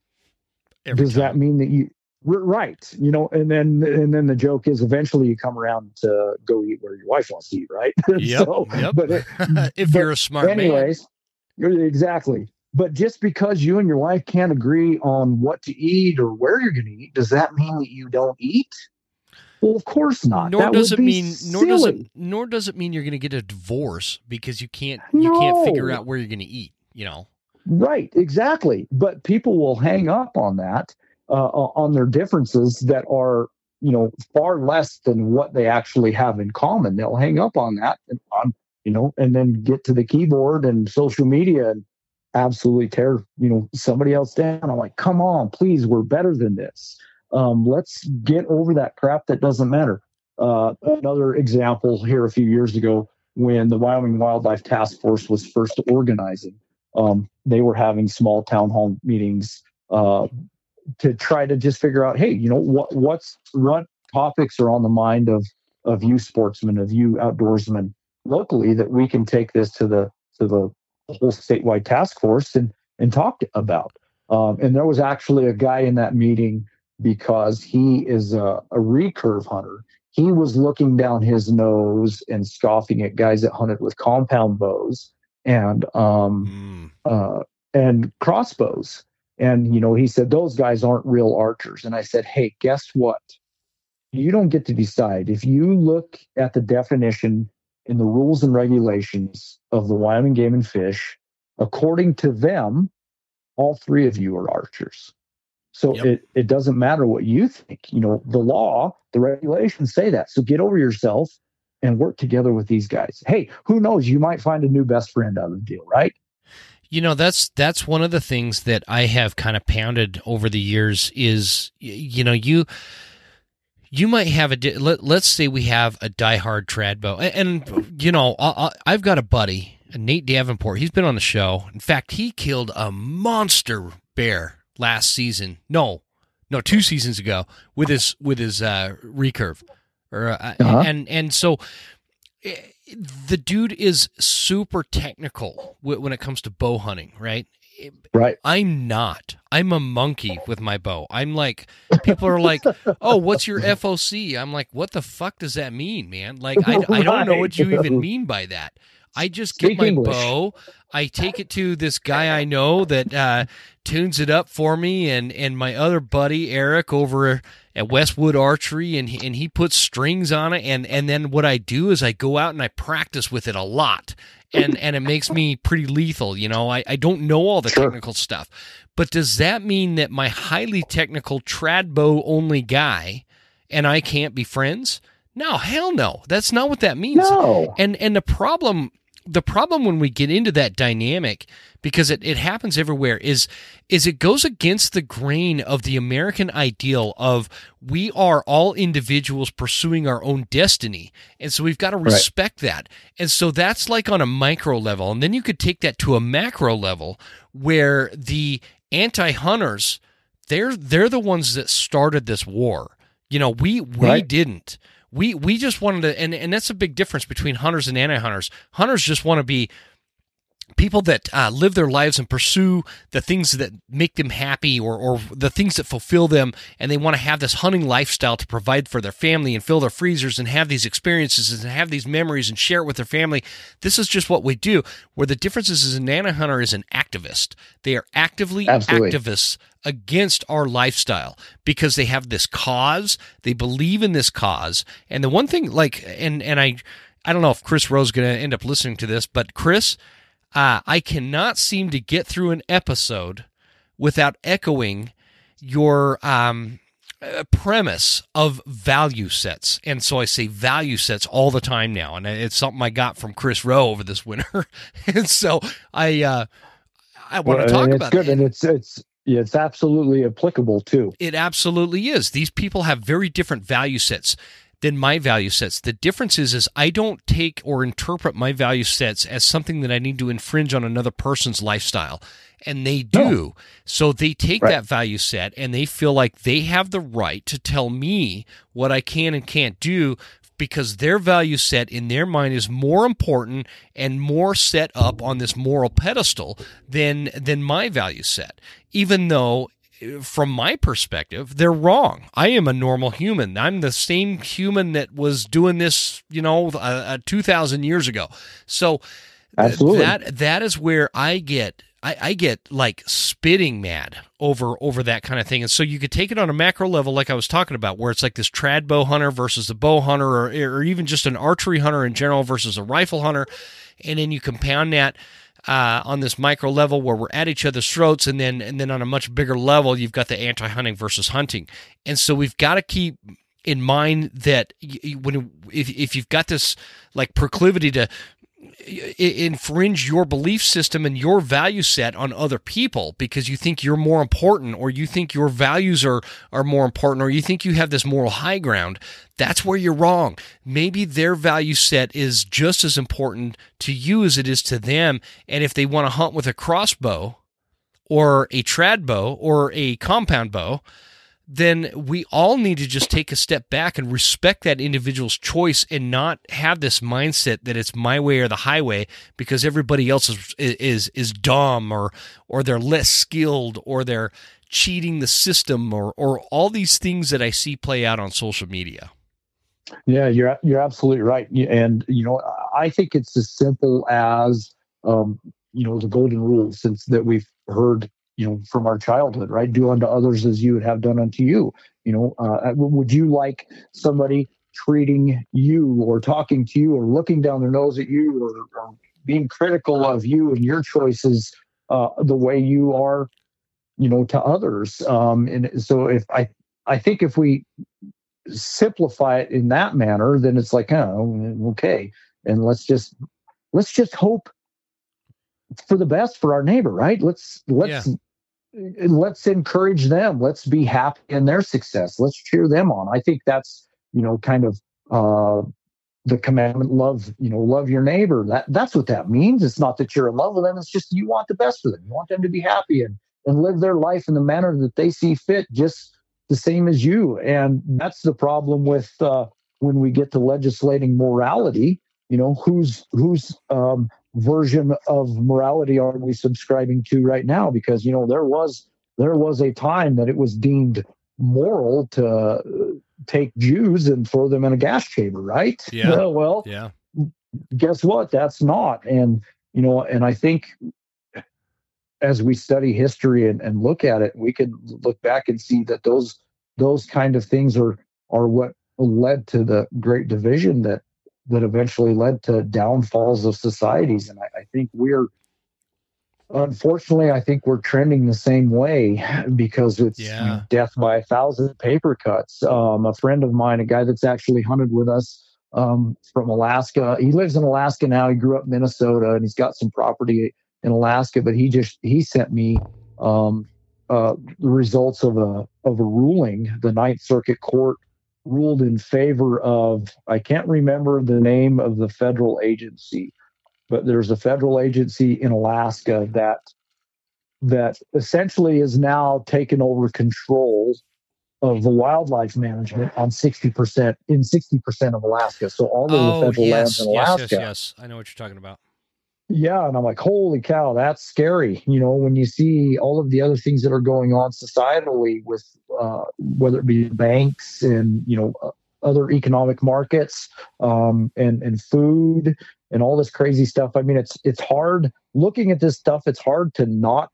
Every does time. that mean that you right you know and then and then the joke is eventually you come around to go eat where your wife wants to eat right [laughs] yep, so, yep. but it, [laughs] if but you're a smart anyways man. Exactly. But just because you and your wife can't agree on what to eat or where you're going to eat does that mean that you don't eat? Well of course not. Nor that does it mean silly. nor does it nor does it mean you're going to get a divorce because you can't you no. can't figure out where you're going to eat you know? Right exactly. But people will hang up on that uh, on their differences that are you know far less than what they actually have in common. They'll hang up on that and you know and then get to the keyboard and social media and absolutely tear you know somebody else down. I'm like come on please we're better than this. Um, let's get over that crap that doesn't matter. Uh, another example here a few years ago when the wyoming wildlife task force was first organizing um, they were having small town hall meetings uh, to try to just figure out, hey, you know, what what's what topics are on the mind of of you sportsmen, of you outdoorsmen locally that we can take this to the to the whole statewide task force and and talk about. Um, and there was actually a guy in that meeting because he is a, a recurve hunter. He was looking down his nose and scoffing at guys that hunted with compound bows and um, mm. uh, and crossbows. And, you know, he said, those guys aren't real archers. And I said, hey, guess what? You don't get to decide. If you look at the definition in the rules and regulations of the Wyoming Game and Fish, according to them, all three of you are archers. So yep. it, it doesn't matter what you think. You know, the law, the regulations say that. So get over yourself and work together with these guys. Hey, who knows? You might find a new best friend out of the deal, right? You know, that's that's one of the things that I have kind of pounded over the years is you know, you you might have a let, let's say we have a diehard trad bow and, and you know I, have got a buddy nate davenport he's been on the show in fact he killed a monster bear last season no no two seasons ago with his with his uh recurve or uh, uh-huh. and and so eh, the dude is super technical when it comes to bow hunting, right? Right. I'm not. I'm a monkey with my bow. I'm like, people are like, [laughs] oh, what's your FOC? I'm like, what the fuck does that mean, man? Like, I, I don't know what you even mean by that. I just Speak get my English. bow. I take it to this guy I know that uh, tunes it up for me, and and my other buddy Eric over at Westwood Archery, and he, and he puts strings on it, and and then what I do is I go out and I practice with it a lot, and and it makes me pretty lethal. You know, I I don't know all the sure. technical stuff, but does that mean that my highly technical trad bow only guy and I can't be friends? No, hell no. That's not what that means. No. And and the problem the problem when we get into that dynamic because it, it happens everywhere is is it goes against the grain of the american ideal of we are all individuals pursuing our own destiny. And so we've got to respect right. that. And so that's like on a micro level. And then you could take that to a macro level where the anti-hunters they're they're the ones that started this war. You know we we right. didn't we we just wanted to, and and that's a big difference between hunters and anti-hunters. Hunters just want to be people that uh, live their lives and pursue the things that make them happy or, or the things that fulfill them and they want to have this hunting lifestyle to provide for their family and fill their freezers and have these experiences and have these memories and share it with their family this is just what we do where the difference is, is an anti-hunter is an activist they are actively Absolutely. activists against our lifestyle because they have this cause, they believe in this cause. And the one thing like and and I I don't know if Chris Rose is going to end up listening to this, but Chris, uh, I cannot seem to get through an episode without echoing your um, uh, premise of value sets. And so I say value sets all the time now. And it's something I got from Chris Rowe over this winter. [laughs] and so I, uh, I want well, to talk about good. And it's, it's, yeah, it's absolutely applicable too. It absolutely is. These people have very different value sets than my value sets. The difference is is I don't take or interpret my value sets as something that I need to infringe on another person's lifestyle. And they do. No. So they take right. that value set and they feel like they have the right to tell me what I can and can't do because their value set in their mind is more important and more set up on this moral pedestal than than my value set even though from my perspective they're wrong i am a normal human i'm the same human that was doing this you know uh, uh, 2000 years ago so Absolutely. that that is where i get I, I, get like spitting mad over over that kind of thing. And so you could take it on a macro level, like I was talking about, where it's like this trad bow hunter versus a bow hunter, or or even just an archery hunter in general versus a rifle hunter, and then you compound that. Uh, on this micro level where we're at each other's throats and then and then on a much bigger level you've got the anti-hunting versus hunting. And so we've got to keep in mind that when if, if you've got this like proclivity to infringe your belief system and your value set on other people because you think you're more important or you think your values are are more important or you think you have this moral high ground that's where you're wrong maybe their value set is just as important to you as it is to them and if they want to hunt with a crossbow or a trad bow or a compound bow then we all need to just take a step back and respect that individual's choice and not have this mindset that it's my way or the highway because everybody else is is is dumb or or they're less skilled or they're cheating the system or or all these things that I see play out on social media. Yeah, you're you're absolutely right, and you know I think it's as simple as um, you know the golden rule since that we've heard you know from our childhood right? Do unto others as you would have done unto you. You know uh, would you like somebody treating you or talking to you or looking down their nose at you or, or being critical of you and your choices uh, the way you are you know to others? Um, and so if i i think if we simplify it in that manner then it's like oh okay and let's just let's just hope for the best for our neighbor right let's let's yeah let's encourage them. Let's be happy in their success. Let's cheer them on. I think that's, you know, kind of uh, the commandment love, you know, love your neighbor. That that's what that means. It's not that you're in love with them. It's just you want the best for them. You want them to be happy and, and live their life in the manner that they see fit, just the same as you. And that's the problem with uh, when we get to legislating morality, you know, whose whose um, version of morality are we subscribing to right now? Because you know there was there was a time that it was deemed moral to uh, take Jews and throw them in a gas chamber, right? Yeah. [laughs] well, yeah. Guess what? That's not. And you know, and I think as we study history and, and look at it, we can look back and see that those those kind of things are are what led to the great division that that eventually led to downfalls of societies. And I, I think we're unfortunately, I think we're trending the same way because it's yeah. death by a thousand paper cuts. Um, a friend of mine, a guy that's actually hunted with us um, from Alaska, he lives in Alaska now. He grew up in Minnesota and he's got some property in Alaska, but he just he sent me um, uh, the results of a of a ruling. The Ninth Circuit Court ruled in favor of I can't remember the name of the federal agency, but there's a federal agency in Alaska that that essentially is now taken over control of the wildlife management on 60% in 60% of Alaska. So all of oh, the federal yes, lands in Alaska. Yes, yes, yes. I know what you're talking about. Yeah, and I'm like, holy cow, that's scary. You know, when you see all of the other things that are going on societally with uh, whether it be banks and you know other economic markets um, and and food and all this crazy stuff. I mean, it's it's hard looking at this stuff. It's hard to not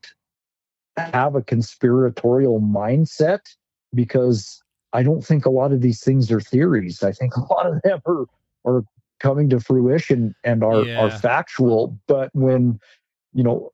have a conspiratorial mindset because I don't think a lot of these things are theories. I think a lot of them are are coming to fruition and are Yeah. are factual. But when you know,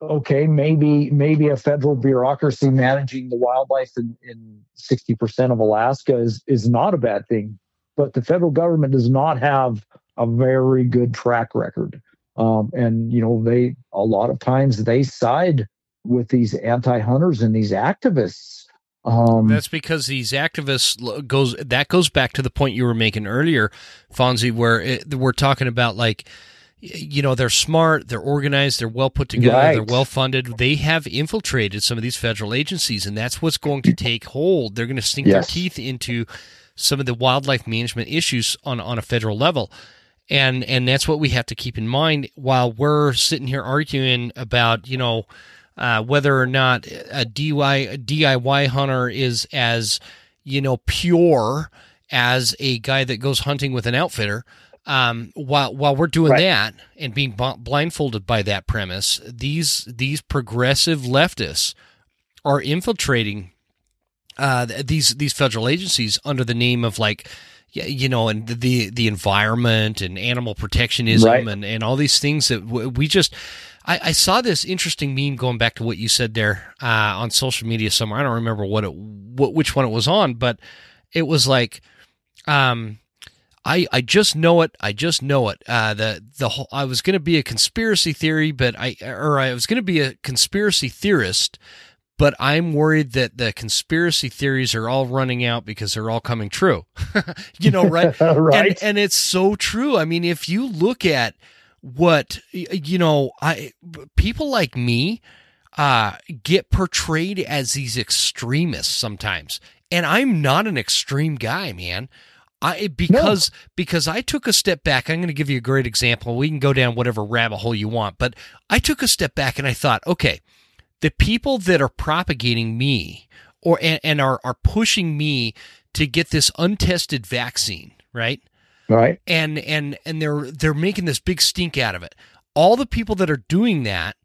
okay, maybe maybe a federal bureaucracy managing the wildlife in in sixty percent of Alaska is is not a bad thing. But the federal government does not have a very good track record. Um, and you know, they a lot of times they side with these anti-hunters and these activists. Um, That's because these activists goes that goes back to the point you were making earlier, Fonzy, where it, we're talking about like you know they're smart, they're organized, they're well put together, Right. they're well funded. They have infiltrated some of these federal agencies, and that's what's going to take hold. They're going to sink their teeth into some of the wildlife management issues on on a federal level. And and that's what we have to keep in mind while we're sitting here arguing about you know uh, whether or not a DIY, DIY hunter is as you know pure as a guy that goes hunting with an outfitter. Um, while while we're doing Right. that and being b- blindfolded by that premise, these these progressive leftists are infiltrating uh, these these federal agencies under the name of like you know and the the environment and animal protectionism Right. and and all these things that w- we just I, I saw this interesting meme going back to what you said there uh, on social media somewhere. I don't remember what it what which one it was on, but it was like um I, I just know it. I just know it. Uh, the the whole, I was going to be a conspiracy theory, but I or I was going to be a conspiracy theorist, but I'm worried that the conspiracy theories are all running out because they're all coming true. [laughs] you know, right? [laughs] right. And, and it's so true. I mean, if you look at what you know, I people like me uh, get portrayed as these extremists sometimes, and I'm not an extreme guy, man. I because because I took a step back. I'm going to give you a great example. We can go down whatever rabbit hole you want, but I took a step back and I thought, okay, the people that are propagating me or and, and are are pushing me to get this untested vaccine, right? Right. and and and they're they're making this big stink out of it. All the people that are doing that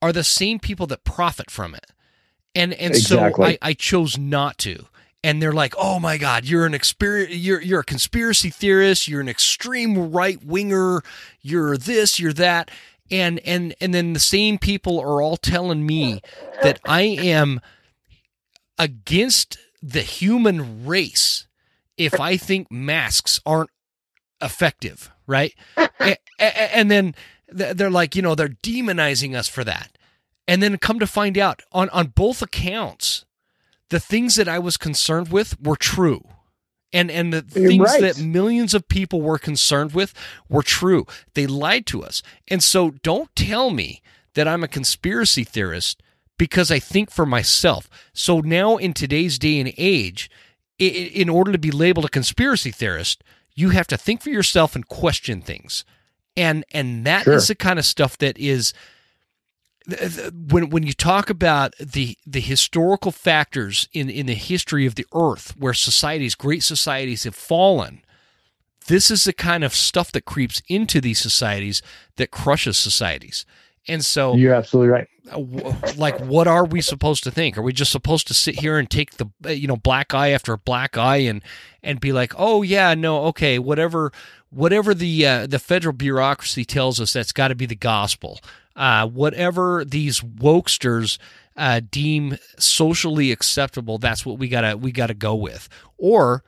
are the same people that profit from it. And and Exactly. so I, I chose not to. And they're like, "Oh my God, you're an experience. You're you're a conspiracy theorist. You're an extreme right winger. You're this. You're that." And and and then the same people are all telling me that I am against the human race if I think masks aren't effective, right? A- a- and then they're like, you know, they're demonizing us for that. And then come to find out on on both accounts, the things that I was concerned with were true. And and the You're things right. that millions of people were concerned with were true. They lied to us. And so don't tell me that I'm a conspiracy theorist because I think for myself. So now in today's day and age, in order to be labeled a conspiracy theorist, you have to think for yourself and question things. And and that sure. is the kind of stuff that is when when you talk about the the historical factors in in the history of the earth where societies great societies have fallen this is the kind of stuff that creeps into these societies that crushes societies and so you're absolutely right. Like, what are we supposed to think? Are we just supposed to sit here and take the you know black eye after black eye and and be like, oh yeah, no, okay, whatever, whatever the uh, the federal bureaucracy tells us, that's got to be the gospel. Uh, whatever these wokesters uh, deem socially acceptable, that's what we gotta we gotta go with. Or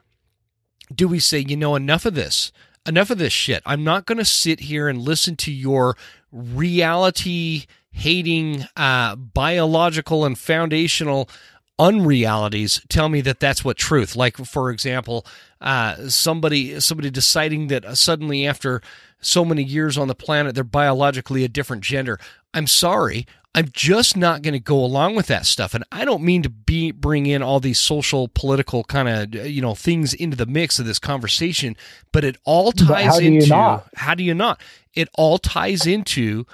do we say, you know, enough of this? Enough of this shit. I'm not going to sit here and listen to your reality hating, uh, biological and foundational unrealities tell me that that's what truth like for example uh, somebody somebody deciding that suddenly after so many years on the planet they're biologically a different gender i'm sorry I'm just not going to go along with that stuff. And I don't mean to be bring in all these social, political kind of you know things into the mix of this conversation, but it all ties how into how do you not? It all ties into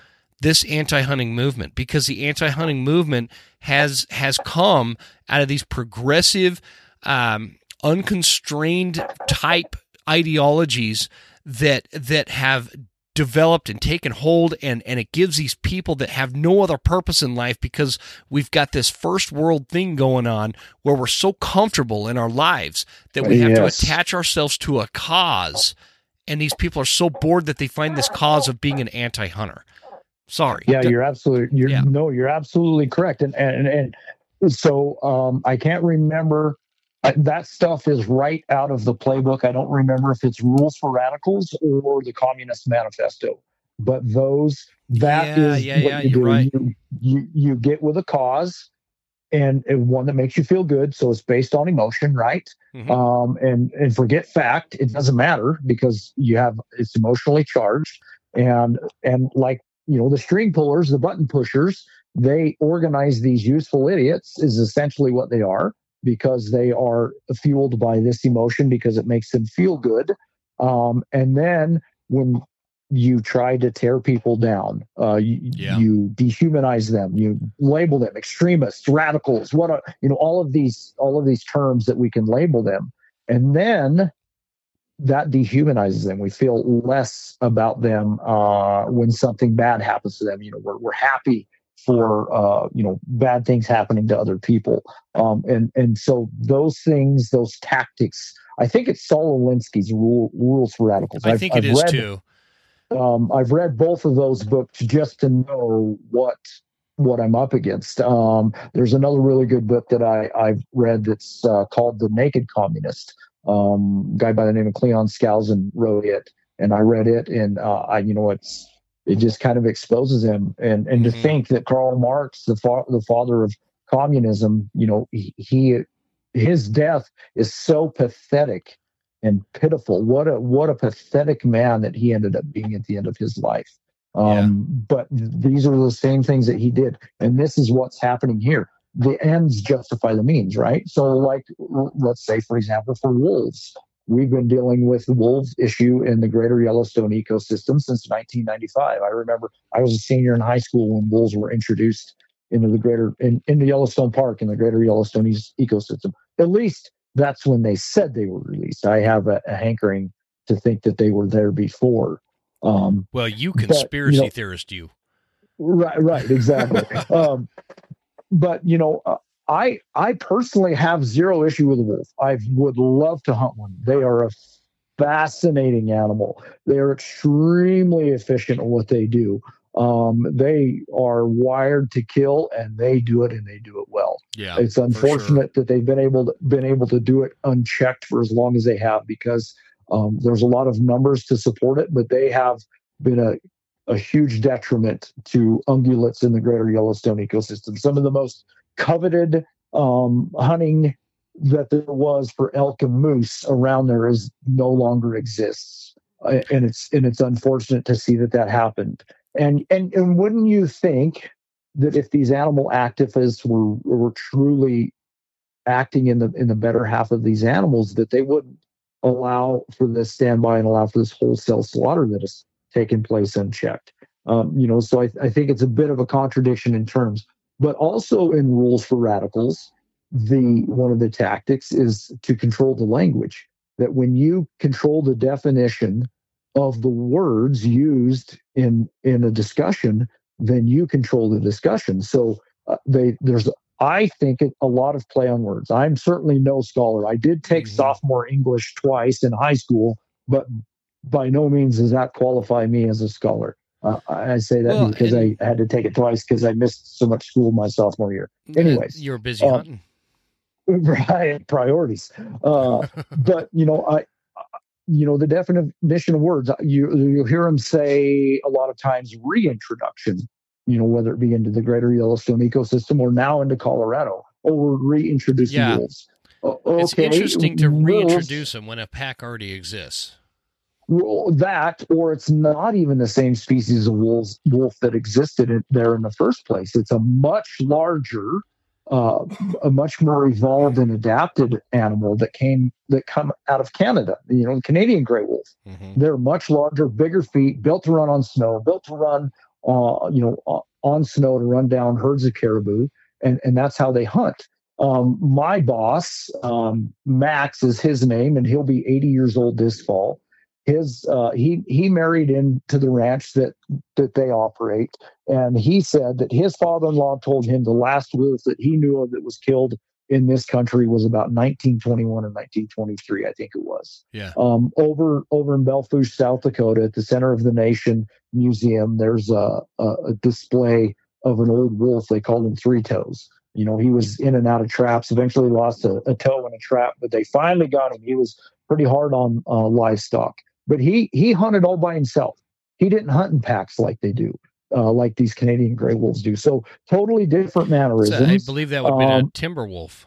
this anti-hunting movement because the anti-hunting movement has has come out of these progressive, um, unconstrained type ideologies that that have developed and taken hold and and it gives these people that have no other purpose in life because we've got this first world thing going on where we're so comfortable in our lives that we have yes. to attach ourselves to a cause and these people are so bored that they find this cause of being an anti-hunter sorry yeah you're absolutely you're yeah. no you're absolutely correct and and and so um i can't remember that stuff is right out of the playbook. I don't remember if it's Rules for Radicals or the Communist Manifesto, but those that yeah, is yeah, what yeah, you do. Right. You, you, you get with a cause and, and, one that makes you feel good. So it's based on emotion, right? Mm-hmm. Um, and and forget fact. It doesn't matter because you have it's emotionally charged. And and like you know the string pullers, the button pushers, they organize these useful idiots is essentially what they are because they are fueled by this emotion because it makes them feel good. Um, and then when you try to tear people down, uh, you, yeah. you, dehumanize them, you label them extremists, radicals, what are, you know, all of these, all of these terms that we can label them. And then that dehumanizes them. We feel less about them uh, when something bad happens to them. You know, we're, we're happy for uh, you know bad things happening to other people. Um, and and so those things, those tactics. I think it's Saul Alinsky's rule, Rules for Radicals. I think I've, it I've is read, too. Um, I've read both of those books just to know what what I'm up against. Um, there's another really good book that I, I've read that's uh, called The Naked Communist. Um, guy by the name of Cleon Skousen wrote it, and I read it, and uh, I, you know, it's it just kind of exposes him. And and mm-hmm. to think that Karl Marx, the fa- the father of communism, you know, he, he his death is so pathetic and pitiful. What a what a pathetic man that he ended up being at the end of his life. Um, yeah. But these are the same things that he did, and this is what's happening here. The ends justify the means, right? So, like, let's say, for example, for wolves, we've been dealing with the wolves issue in the greater Yellowstone ecosystem since 1995. I remember I was a senior in high school when wolves were introduced into the greater in, into Yellowstone Park in the greater Yellowstone ecosystem. At least that's when they said they were released. I have a, a hankering to think that they were there before. Um, well, you conspiracy but, you know, theorist, you. Right, right, exactly. [laughs] um, but you know, uh, I I personally have zero issue with a wolf. I would love to hunt one. They are a fascinating animal. They are extremely efficient at what they do. Um, they are wired to kill, and they do it, and they do it well. Yeah, it's unfortunate sure. that they've been able to been able to do it unchecked for as long as they have, because um, there's a lot of numbers to support it, but they have been a a huge detriment to ungulates in the greater Yellowstone ecosystem. Some of the most coveted um, hunting that there was for elk and moose around there is no longer exists, and it's and it's unfortunate to see that that happened. And and and wouldn't you think that if these animal activists were were truly acting in the in the better half of these animals that they wouldn't allow for this standby and allow for this wholesale slaughter that has taken place unchecked. Um, you know, so I, I think it's a bit of a contradiction in terms, but also in rules for radicals, the one of the tactics is to control the language. That when you control the definition of the words used in in a discussion, then you control the discussion. So uh, they there's I think it, a lot of play on words. I'm certainly no scholar. I did take mm-hmm. sophomore English twice in high school, but by no means does that qualify me as a scholar. Uh, I say that well, because I had to take it twice because I missed so much school my sophomore year. Anyways, you were busy um, hunting. [laughs] Right, priorities. Uh, [laughs] but you know, I, you know, the definition of words. You you'll hear them say a lot of times reintroduction you know, whether it be into the greater Yellowstone ecosystem or now into Colorado, or we're reintroducing yeah. wolves. okay. It's interesting to reintroduce them when a pack already exists. That, or it's not even the same species of wolves, wolf that existed in, there in the first place. It's a much larger, uh, a much more evolved and adapted animal that came that come out of Canada. You know, the Canadian gray wolf. Mm-hmm. They're much larger, bigger feet, built to run on snow, built to run uh, you know, on snow to run down herds of caribou, and and that's how they hunt. Um, my boss, um, Max, is his name, and he'll be 80 years old this fall. His uh, he he married into the ranch that that they operate, and he said that his father-in-law told him the last wolf that he knew of that was killed in this country was about 1921 and 1923, I think it was. Yeah. Um, over over in Belle Fourche, South Dakota, at the center of the nation museum, there's a, a, a display of an old wolf. They called him Three Toes. You know, he was in and out of traps. Eventually, lost a, a toe in a trap, but they finally got him. He was pretty hard on uh, livestock, but he he hunted all by himself. He didn't hunt in packs like they do. Uh, like these Canadian gray wolves do. So totally different mannerisms. So I believe that would be um, a timber wolf.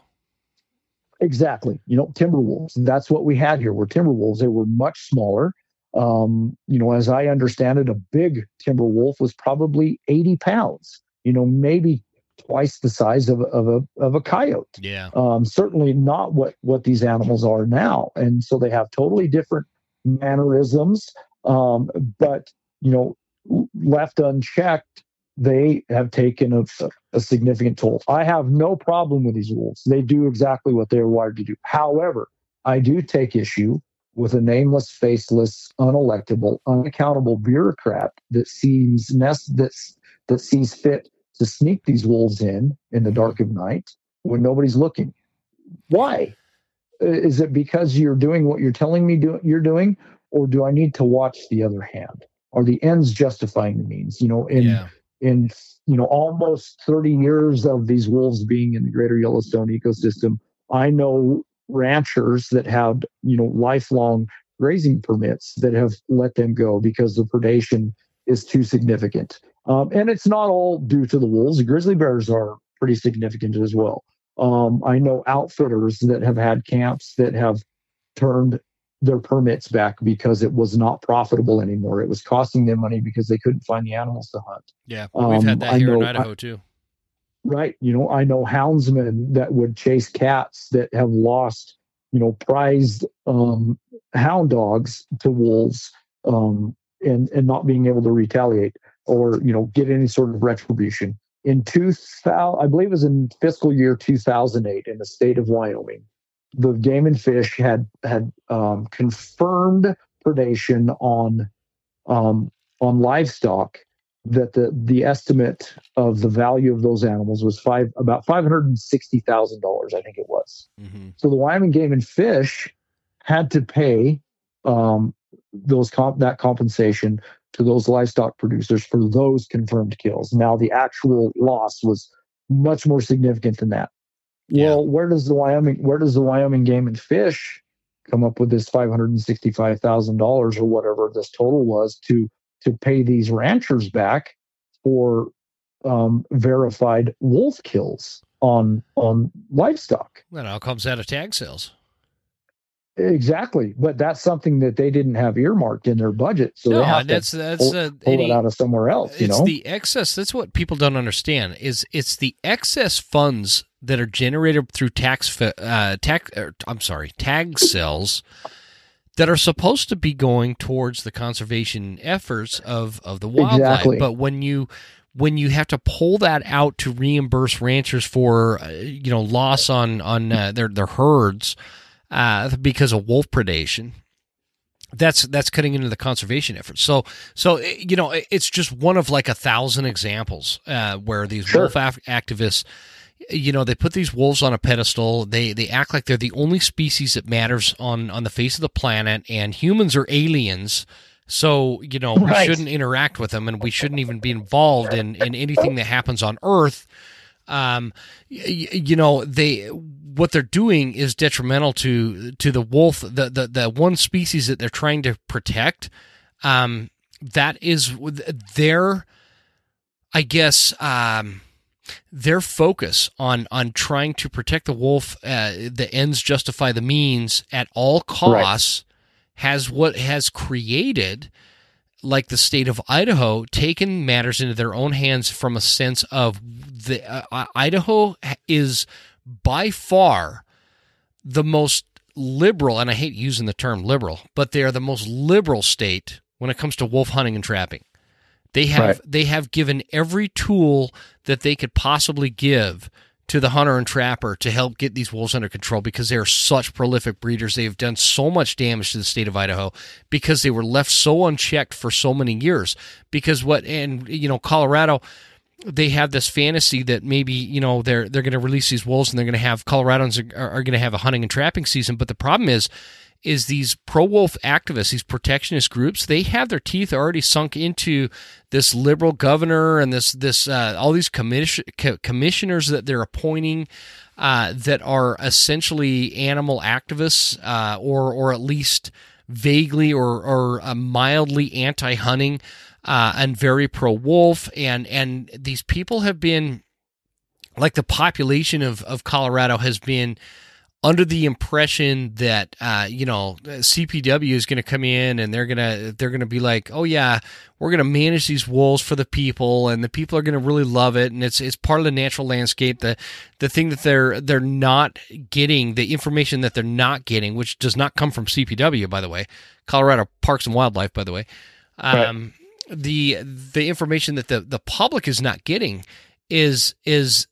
Exactly. You know, timber wolves. And that's what we had here. Were timber wolves. They were much smaller. Um, you know, as I understand it, a big timber wolf was probably 80 pounds. You know, maybe twice the size of, of a of a coyote. Yeah. Um, certainly not what what these animals are now. And so they have totally different mannerisms. Um, but you know, left unchecked, they have taken a, a, significant toll. I have no problem with these wolves. They do exactly what they're wired to do. However, I do take issue with a nameless, faceless, unelectable, unaccountable bureaucrat that seems nest that, that sees fit to sneak these wolves in in the dark of night when nobody's looking. Why? Is it because you're doing what you're telling me do, you're doing, or do I need to watch the other hand? Are the ends justifying the means? You know, in yeah. in you know almost 30 years of these wolves being in the greater Yellowstone ecosystem, I know ranchers that had you know lifelong grazing permits that have let them go because the predation is too significant. Um, and it's not all due to the wolves. The grizzly bears are pretty significant as well. Um, I know outfitters that have had camps that have turned their permits back because it was not profitable anymore. It was costing them money because they couldn't find the animals to hunt. Yeah, we've um, had that here know, in Idaho too. Right. You know, I know houndsmen that would chase cats that have lost, you know, prized um, hound dogs to wolves um, and, and not being able to retaliate or, you know, get any sort of retribution. In 2000, I believe it was in fiscal year 2008 in the state of Wyoming, the game and fish had had um, confirmed predation on um, on livestock that the the estimate of the value of those animals was five about five hundred and sixty thousand dollars, I think it was. Mm-hmm. So the Wyoming Game and Fish had to pay um, those comp- that compensation to those livestock producers for those confirmed kills. Now the actual loss was much more significant than that. Yeah. Well, where does the Wyoming where does the Wyoming Game and Fish come up with this five hundred and sixty five thousand dollars or whatever this total was to to pay these ranchers back for um, verified wolf kills on on livestock? That all comes out of tag sales. Exactly, but that's something that they didn't have earmarked in their budget, so no, they have that's to that's pull, uh, pull any- it out of somewhere else. You it's know, the excess. That's what people don't understand. Is it's the excess funds that are generated through tax uh, tax. er, I'm sorry, tag sales that are supposed to be going towards the conservation efforts of of the wildlife. Exactly. But when you when you have to pull that out to reimburse ranchers for uh, you know loss on on uh, their their herds uh, because of wolf predation that's that's cutting into the conservation efforts. So so eh, you know it's just one of like a thousand examples uh, where these Sure. wolf af- activists, you know, they put these wolves on a pedestal. They they act like they're the only species that matters on on the face of the planet, and humans are aliens. So you know we shouldn't interact with them, and we shouldn't even be involved in in anything that happens on Earth. Um, y- y- you know they what they're doing is detrimental to to the wolf, the the, the one species that they're trying to protect. Um, that is their, I guess, um, their focus on on trying to protect the wolf. Uh, the ends justify the means at all costs. Has what has created like the state of Idaho taken matters into their own hands from a sense of the uh, Idaho is by far the most liberal and I hate using the term liberal but they are the most liberal state when it comes to wolf hunting and trapping they have Right. they have given every tool that they could possibly give to the hunter and trapper to help get these wolves under control because they are such prolific breeders. They have done so much damage to the state of Idaho because they were left so unchecked for so many years. Because what and you know Colorado, they have this fantasy that maybe you know they're they're going to release these wolves and they're going to have Coloradans are, are going to have a hunting and trapping season. But the problem is is these pro wolf activists, these protectionist groups, they have their teeth already sunk into this liberal governor and this this uh, all these co- commissioners that they're appointing uh, that are essentially animal activists uh, or or at least vaguely or or uh, mildly anti hunting uh, and very pro wolf and and these people have been like the population of of Colorado has been under the impression that uh, you know CPW is going to come in and they're gonna they're gonna be like, oh yeah, we're gonna manage these wolves for the people, and the people are gonna really love it, and it's it's part of the natural landscape. The the thing that they're they're not getting, the information that they're not getting, which does not come from CPW, by the way, Colorado Parks and Wildlife, by the way. Um, The the information that the the public is not getting is is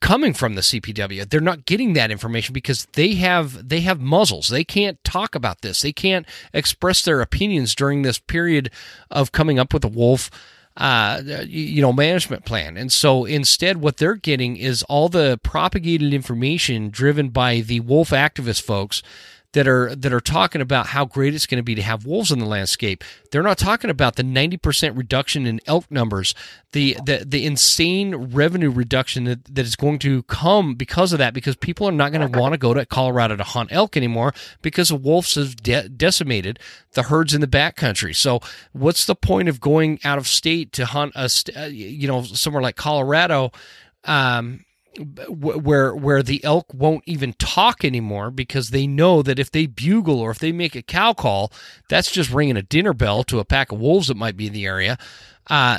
coming from the CPW. They're not getting that information because they have they have muzzles. They can't talk about this. They can't express their opinions during this period of coming up with a wolf uh, you know management plan. And so instead what they're getting is all the propagated information driven by the wolf activist folks that are that are talking about how great it's going to be to have wolves in the landscape. They're not talking about the 90% reduction in elk numbers, the the, the insane revenue reduction that, that is going to come because of that because people are not going to want to go to Colorado to hunt elk anymore because the wolves have de- decimated the herds in the backcountry. So what's the point of going out of state to hunt a st- uh, you know somewhere like Colorado um where where the elk won't even talk anymore because they know that if they bugle or if they make a cow call, that's just ringing a dinner bell to a pack of wolves that might be in the area. Uh,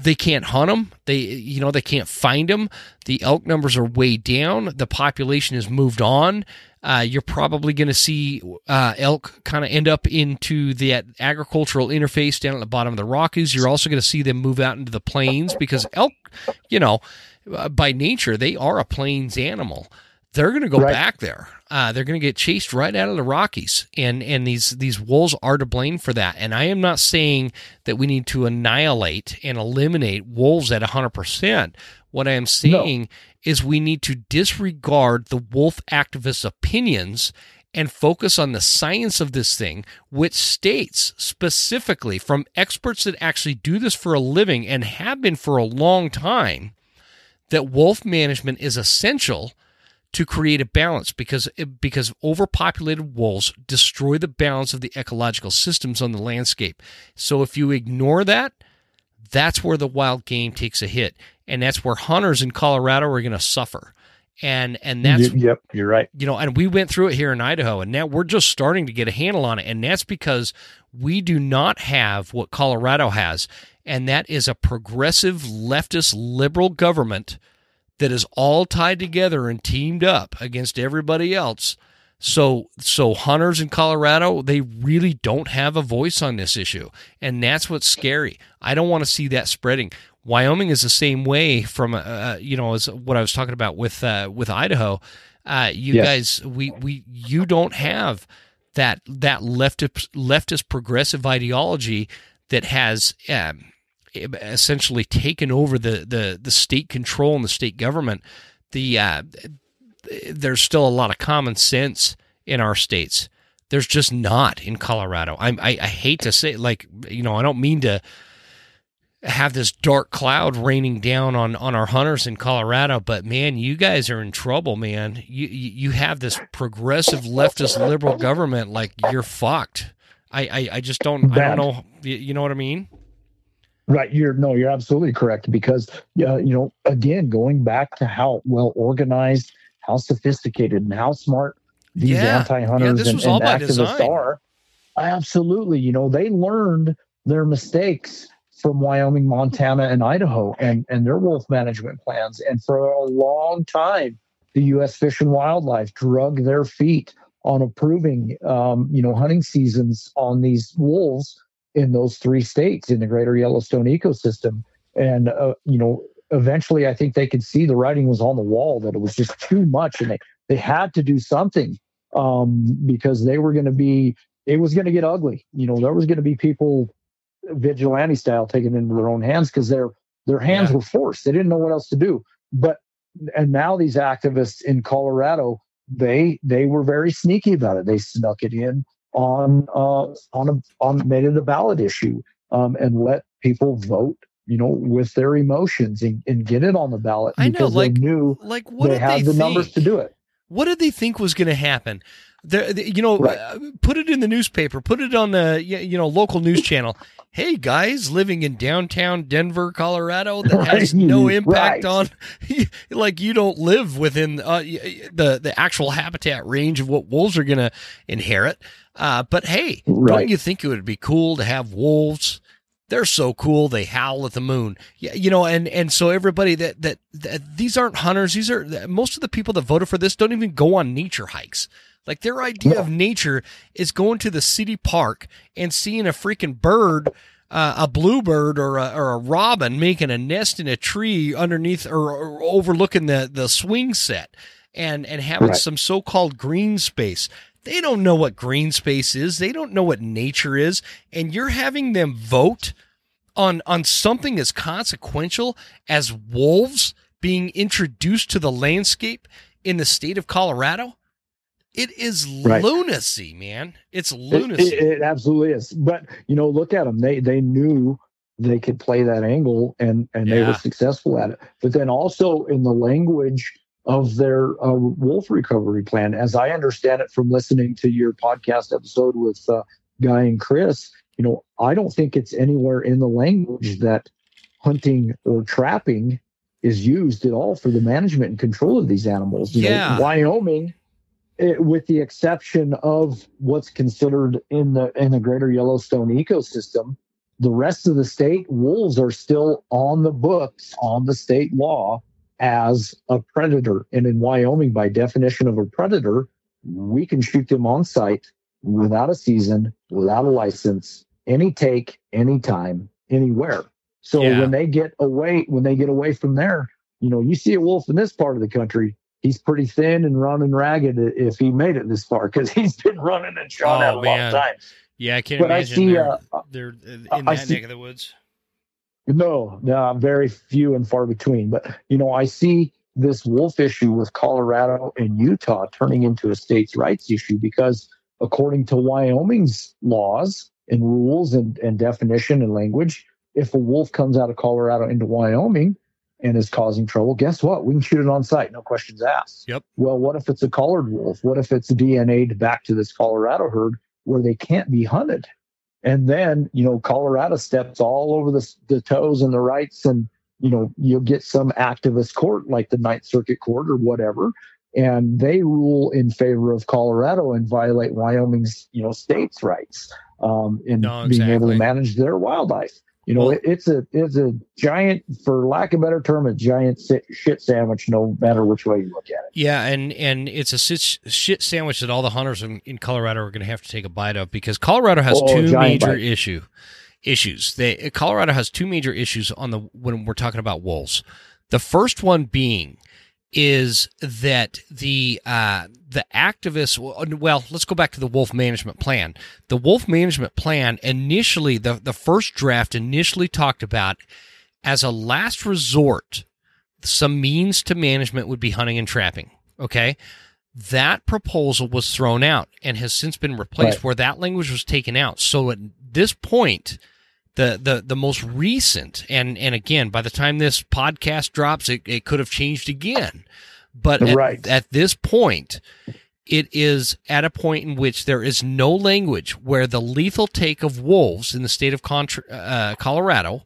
they can't hunt them. They, you know, they can't find them. The elk numbers are way down. The population has moved on. Uh, you're probably going to see uh, elk kind of end up into that agricultural interface down at the bottom of the Rockies. You're also going to see them move out into the plains because elk, you know, uh, by nature they are a plains animal. They're going to go Right. back there. Uh, they're going to get chased right out of the Rockies, and and these these wolves are to blame for that. And I am not saying that we need to annihilate and eliminate wolves at hundred percent. What I am saying is we need to disregard the wolf activists' opinions and focus on the science of this thing, which states specifically from experts that actually do this for a living and have been for a long time that wolf management is essential to create a balance because because overpopulated wolves destroy the balance of the ecological systems on the landscape. So if you ignore that, that's where the wild game takes a hit and that's where hunters in Colorado are going to suffer. and and that's yep, you're right. You know, and we went through it here in Idaho, and now we're just starting to get a handle on it, and that's because we do not have what Colorado has, and that is a progressive leftist liberal government that is all tied together and teamed up against everybody else. So so hunters in Colorado, they really don't have a voice on this issue. And that's what's scary. I don't want to see that spreading. Wyoming is the same way from uh, you know as what I was talking about with uh, with Idaho. Uh, you yes. guys, we we you don't have that that leftist leftist progressive ideology that has um, essentially taken over the, the the state control and the state government. The uh, there's still a lot of common sense in our states. There's just not in Colorado. I, I, I hate to say, like you know, I don't mean to have this dark cloud raining down on on our hunters in Colorado, but man, you guys are in trouble, man. You you have this progressive leftist liberal government, like you're fucked. I I, I just don't I don't know. You know what I mean? Right. You're no, you're absolutely correct because uh, you know again going back to how well organized, how sophisticated, and how smart these yeah. anti-hunters yeah, and, and activists design. are. Absolutely. You know they learned their mistakes from Wyoming, Montana, and Idaho, and and their wolf management plans. And for a long time, the U.S. Fish and Wildlife drug their feet on approving, um, you know, hunting seasons on these wolves in those three states in the Greater Yellowstone ecosystem. And uh, you know, eventually, I think they could see the writing was on the wall that it was just too much, and they they had to do something um, because they were going to be. It was going to get ugly. You know, there was going to be people vigilante style taken into their own hands because their their hands yeah. were forced. They didn't know what else to do. But and now these activists in Colorado, they they were very sneaky about it. They snuck it in on uh, on a on made it a ballot issue um, and let people vote you know, with their emotions and, and get it on the ballot I know, like, they knew like what they had they the think? numbers to do it. What did they think was going to happen? The, the, you know, right. uh, put it in the newspaper, put it on the you know local news channel. Hey guys, living in downtown Denver, Colorado, that [laughs] has no impact right. on, [laughs] like you don't live within uh, the the actual habitat range of what wolves are going to inherit. Uh, but hey, right. don't you think it would be cool to have wolves? They're so cool. They howl at the moon. Yeah, you know, and and so everybody that, that that these aren't hunters. These are most of the people that voted for this don't even go on nature hikes. Like their idea of nature is going to the city park and seeing a freaking bird, uh, a bluebird or a, or a robin making a nest in a tree underneath or, or overlooking the, the swing set and, and having right. some so-called green space. They don't know what green space is. They don't know what nature is. And you're having them vote on, on something as consequential as wolves being introduced to the landscape in the state of Colorado. It is right. lunacy, man. It's lunacy. It, it, it, absolutely is. But you know, look at them. They they knew they could play that angle, and and yeah. they were successful at it. But then also in the language of their uh, wolf recovery plan, as I understand it from listening to your podcast episode with uh, Guy and Chris, you know, I don't think it's anywhere in the language that hunting or trapping is used at all for the management and control of these animals. You yeah. Know, Wyoming it, with the exception of what's considered in the in the greater Yellowstone ecosystem, the rest of the state wolves are still on the books on the state law as a predator. And in Wyoming, by definition of a predator, we can shoot them on sight without a season, without a license, any take, anytime, anywhere. So yeah. when they get away, when they get away from there, you know, you see a wolf in this part of the country, he's pretty thin and running ragged if he made it this far because [laughs] he's been running and shot oh, out a man. long time. Yeah, I can't but imagine I see, they're, uh, they're in that see, neck of the woods. No, no, very few and far between. But you know, I see this wolf issue with Colorado and Utah turning into a states' rights issue because, according to Wyoming's laws and rules and, and definition and language, if a wolf comes out of Colorado into Wyoming, and is causing trouble, guess what? We can shoot it on sight, no questions asked. Yep. Well, what if it's a collared wolf? What if it's DNA'd back to this Colorado herd where they can't be hunted? And then, you know, Colorado steps all over the, the toes and the rights and you know, you'll get some activist court like the Ninth Circuit Court or whatever, and they rule in favor of Colorado and violate Wyoming's, you know, states' rights um, in no, exactly. being able to manage their wildlife. You know, well, it's a it's a giant, for lack of a better term, a giant shit sandwich. No matter which way you look at it. Yeah, and and it's a shit sandwich that all the hunters in, in Colorado are going to have to take a bite of because Colorado has oh, two major bite. issue issues. They Colorado has two major issues on the when we're talking about wolves. The first one being is that the uh, the activists well let's go back to the wolf management plan. The wolf management plan initially the, the first draft initially talked about as a last resort some means to management would be hunting and trapping okay? That proposal was thrown out and has since been replaced right. where that language was taken out. So at this point the the the most recent and and again by the time this podcast drops it, it could have changed again but at, right. at this point it is at a point in which there is no language where the lethal take of wolves in the state of Contra- uh, Colorado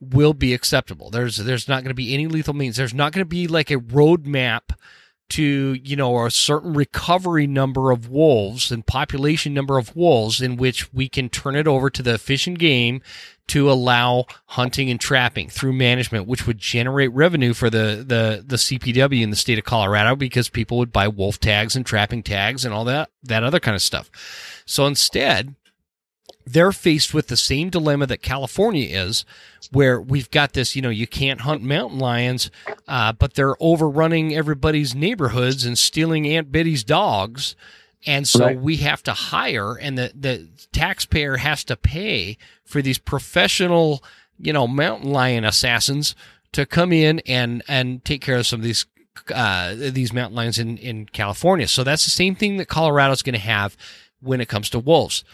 will be acceptable. There's there's not going to be any lethal means. There's not going to be like a roadmap to you know a certain recovery number of wolves and population number of wolves in which we can turn it over to the fish and game to allow hunting and trapping through management which would generate revenue for the the the CPW in the state of Colorado because people would buy wolf tags and trapping tags and all that that other kind of stuff. So instead they're faced with the same dilemma that California is, where we've got this, you know, you can't hunt mountain lions, uh, but they're overrunning everybody's neighborhoods and stealing Aunt Betty's dogs. And so right. we have to hire, and the, the taxpayer has to pay for these professional, you know, mountain lion assassins to come in and, and take care of some of these uh, these mountain lions in, in California. So that's the same thing that Colorado's going to have when it comes to wolves.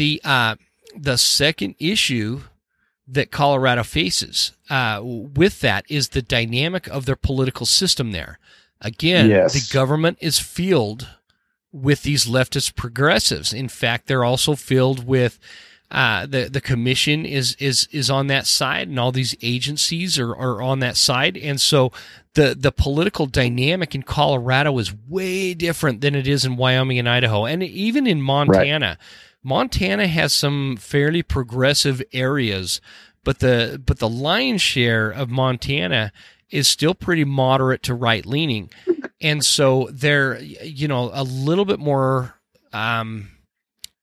The uh, the second issue that Colorado faces uh, with that is the dynamic of their political system there. Again, yes. the government is filled with these leftist progressives. In fact, they're also filled with uh, the the commission is is is on that side, and all these agencies are, are on that side, and so the the political dynamic in Colorado is way different than it is in Wyoming and Idaho, and even in Montana. Right Montana has some fairly progressive areas, but the but the lion's share of Montana is still pretty moderate to right leaning, [laughs] and so they're you know a little bit more um,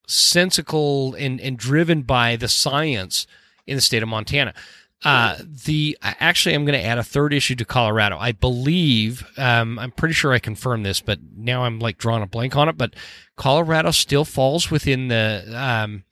sensical and, and driven by the science in the state of Montana. Uh, the actually, I'm going to add a third issue to Colorado. I believe um, I'm pretty sure I confirmed this, but now I'm like drawing a blank on it. But Colorado still falls within the um,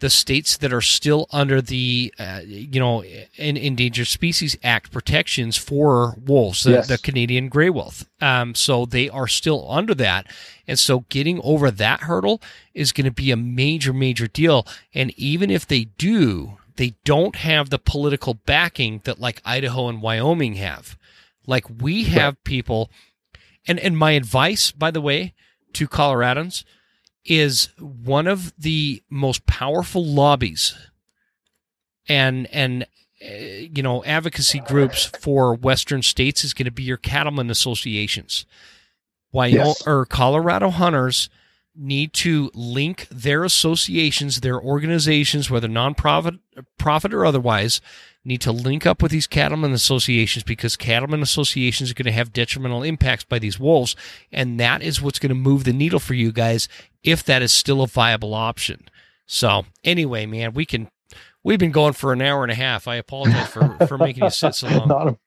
the states that are still under the uh, you know in, Endangered Species Act protections for wolves, the, yes. the Canadian gray wolf. Um, so they are still under that, and so getting over that hurdle is going to be a major, major deal. And even if they do they don't have the political backing that like Idaho and Wyoming have. Like we have people and and my advice by the way to Coloradans is one of the most powerful lobbies and and uh, you know advocacy groups for western states is going to be your cattlemen associations. Wyoming yes. or Colorado hunters need to link their associations, their organizations, whether nonprofit, profit or otherwise, need to link up with these cattlemen associations because cattlemen associations are going to have detrimental impacts by these wolves, and that is what's going to move the needle for you guys if that is still a viable option. So anyway, man, we can. We've been going for an hour and a half. I apologize for, for making you sit so [laughs] long. not, a,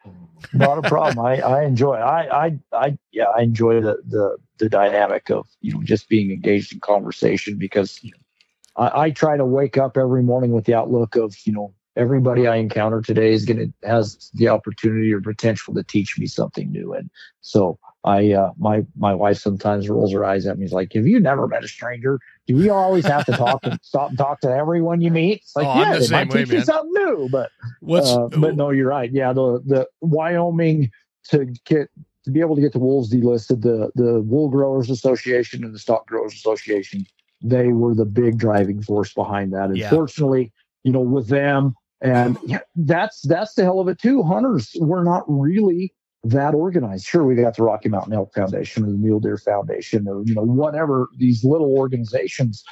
not a problem. I, I enjoy. I, I I yeah. I enjoy the the the dynamic of you know just being engaged in conversation because you know, I, I try to wake up every morning with the outlook of you know everybody I encounter today is to has the opportunity or potential to teach me something new. And so I, uh, my, my wife sometimes rolls her eyes at me. She's like, have you never met a stranger? Do we always have to talk and [laughs] stop and talk to everyone you meet? It's like, oh, yeah, the they might way, teach man. you something new, but, What's, uh, but no, you're right. Yeah. The, the Wyoming to get to be able to get the wolves delisted, the the Wool Growers Association and the Stock Growers Association, they were the big driving force behind that. And yeah. fortunately, you know, with them, And yeah, that's that's the hell of it too. Hunters, we're not really that organized. Sure, we got the Rocky Mountain Elk Foundation or the Mule Deer Foundation or you know whatever these little organizations,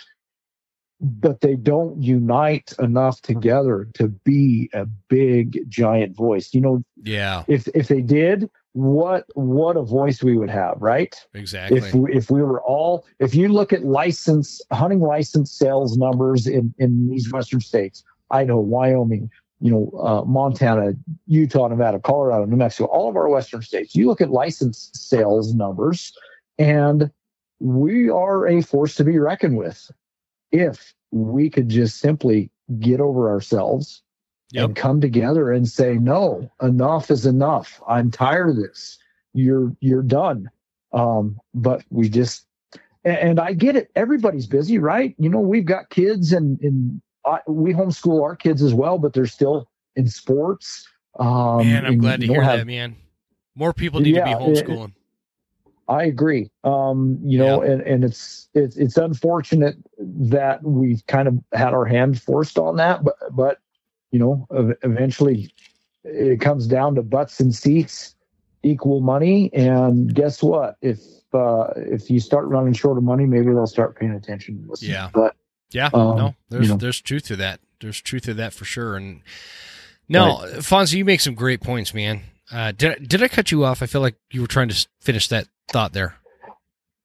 but they don't unite enough together to be a big giant voice. You know, yeah. If if they did, what what a voice we would have, right? Exactly. If we, if we were all, if you look at license hunting license sales numbers in in these western states, Idaho, Wyoming, you know, uh, Montana, Utah, Nevada, Colorado, New Mexico, all of our western states. You look at license sales numbers, and we are a force to be reckoned with. If we could just simply get over ourselves yep. and come together and say, "No, enough is enough. I'm tired of this. You're you're done." Um, but we just and I get it. Everybody's busy, right? You know, we've got kids and, and I, we homeschool our kids as well, but they're still in sports. Um, man, I'm glad to hear have, that, man. More people need yeah, to be homeschooling. It, I agree. Um, you know, yeah. and, and it's, it's it's unfortunate that we've kind of had our hand forced on that, but but you know, eventually it comes down to butts and seats equal money. And guess what? If uh, if you start running short of money, maybe they'll start paying attention. Yeah. But yeah, um, no, there's you know. there's truth to that. There's truth to that for sure. And no, right. Fonzy, you make some great points, man. Uh, did did I cut you off? I feel like you were trying to finish that thought there.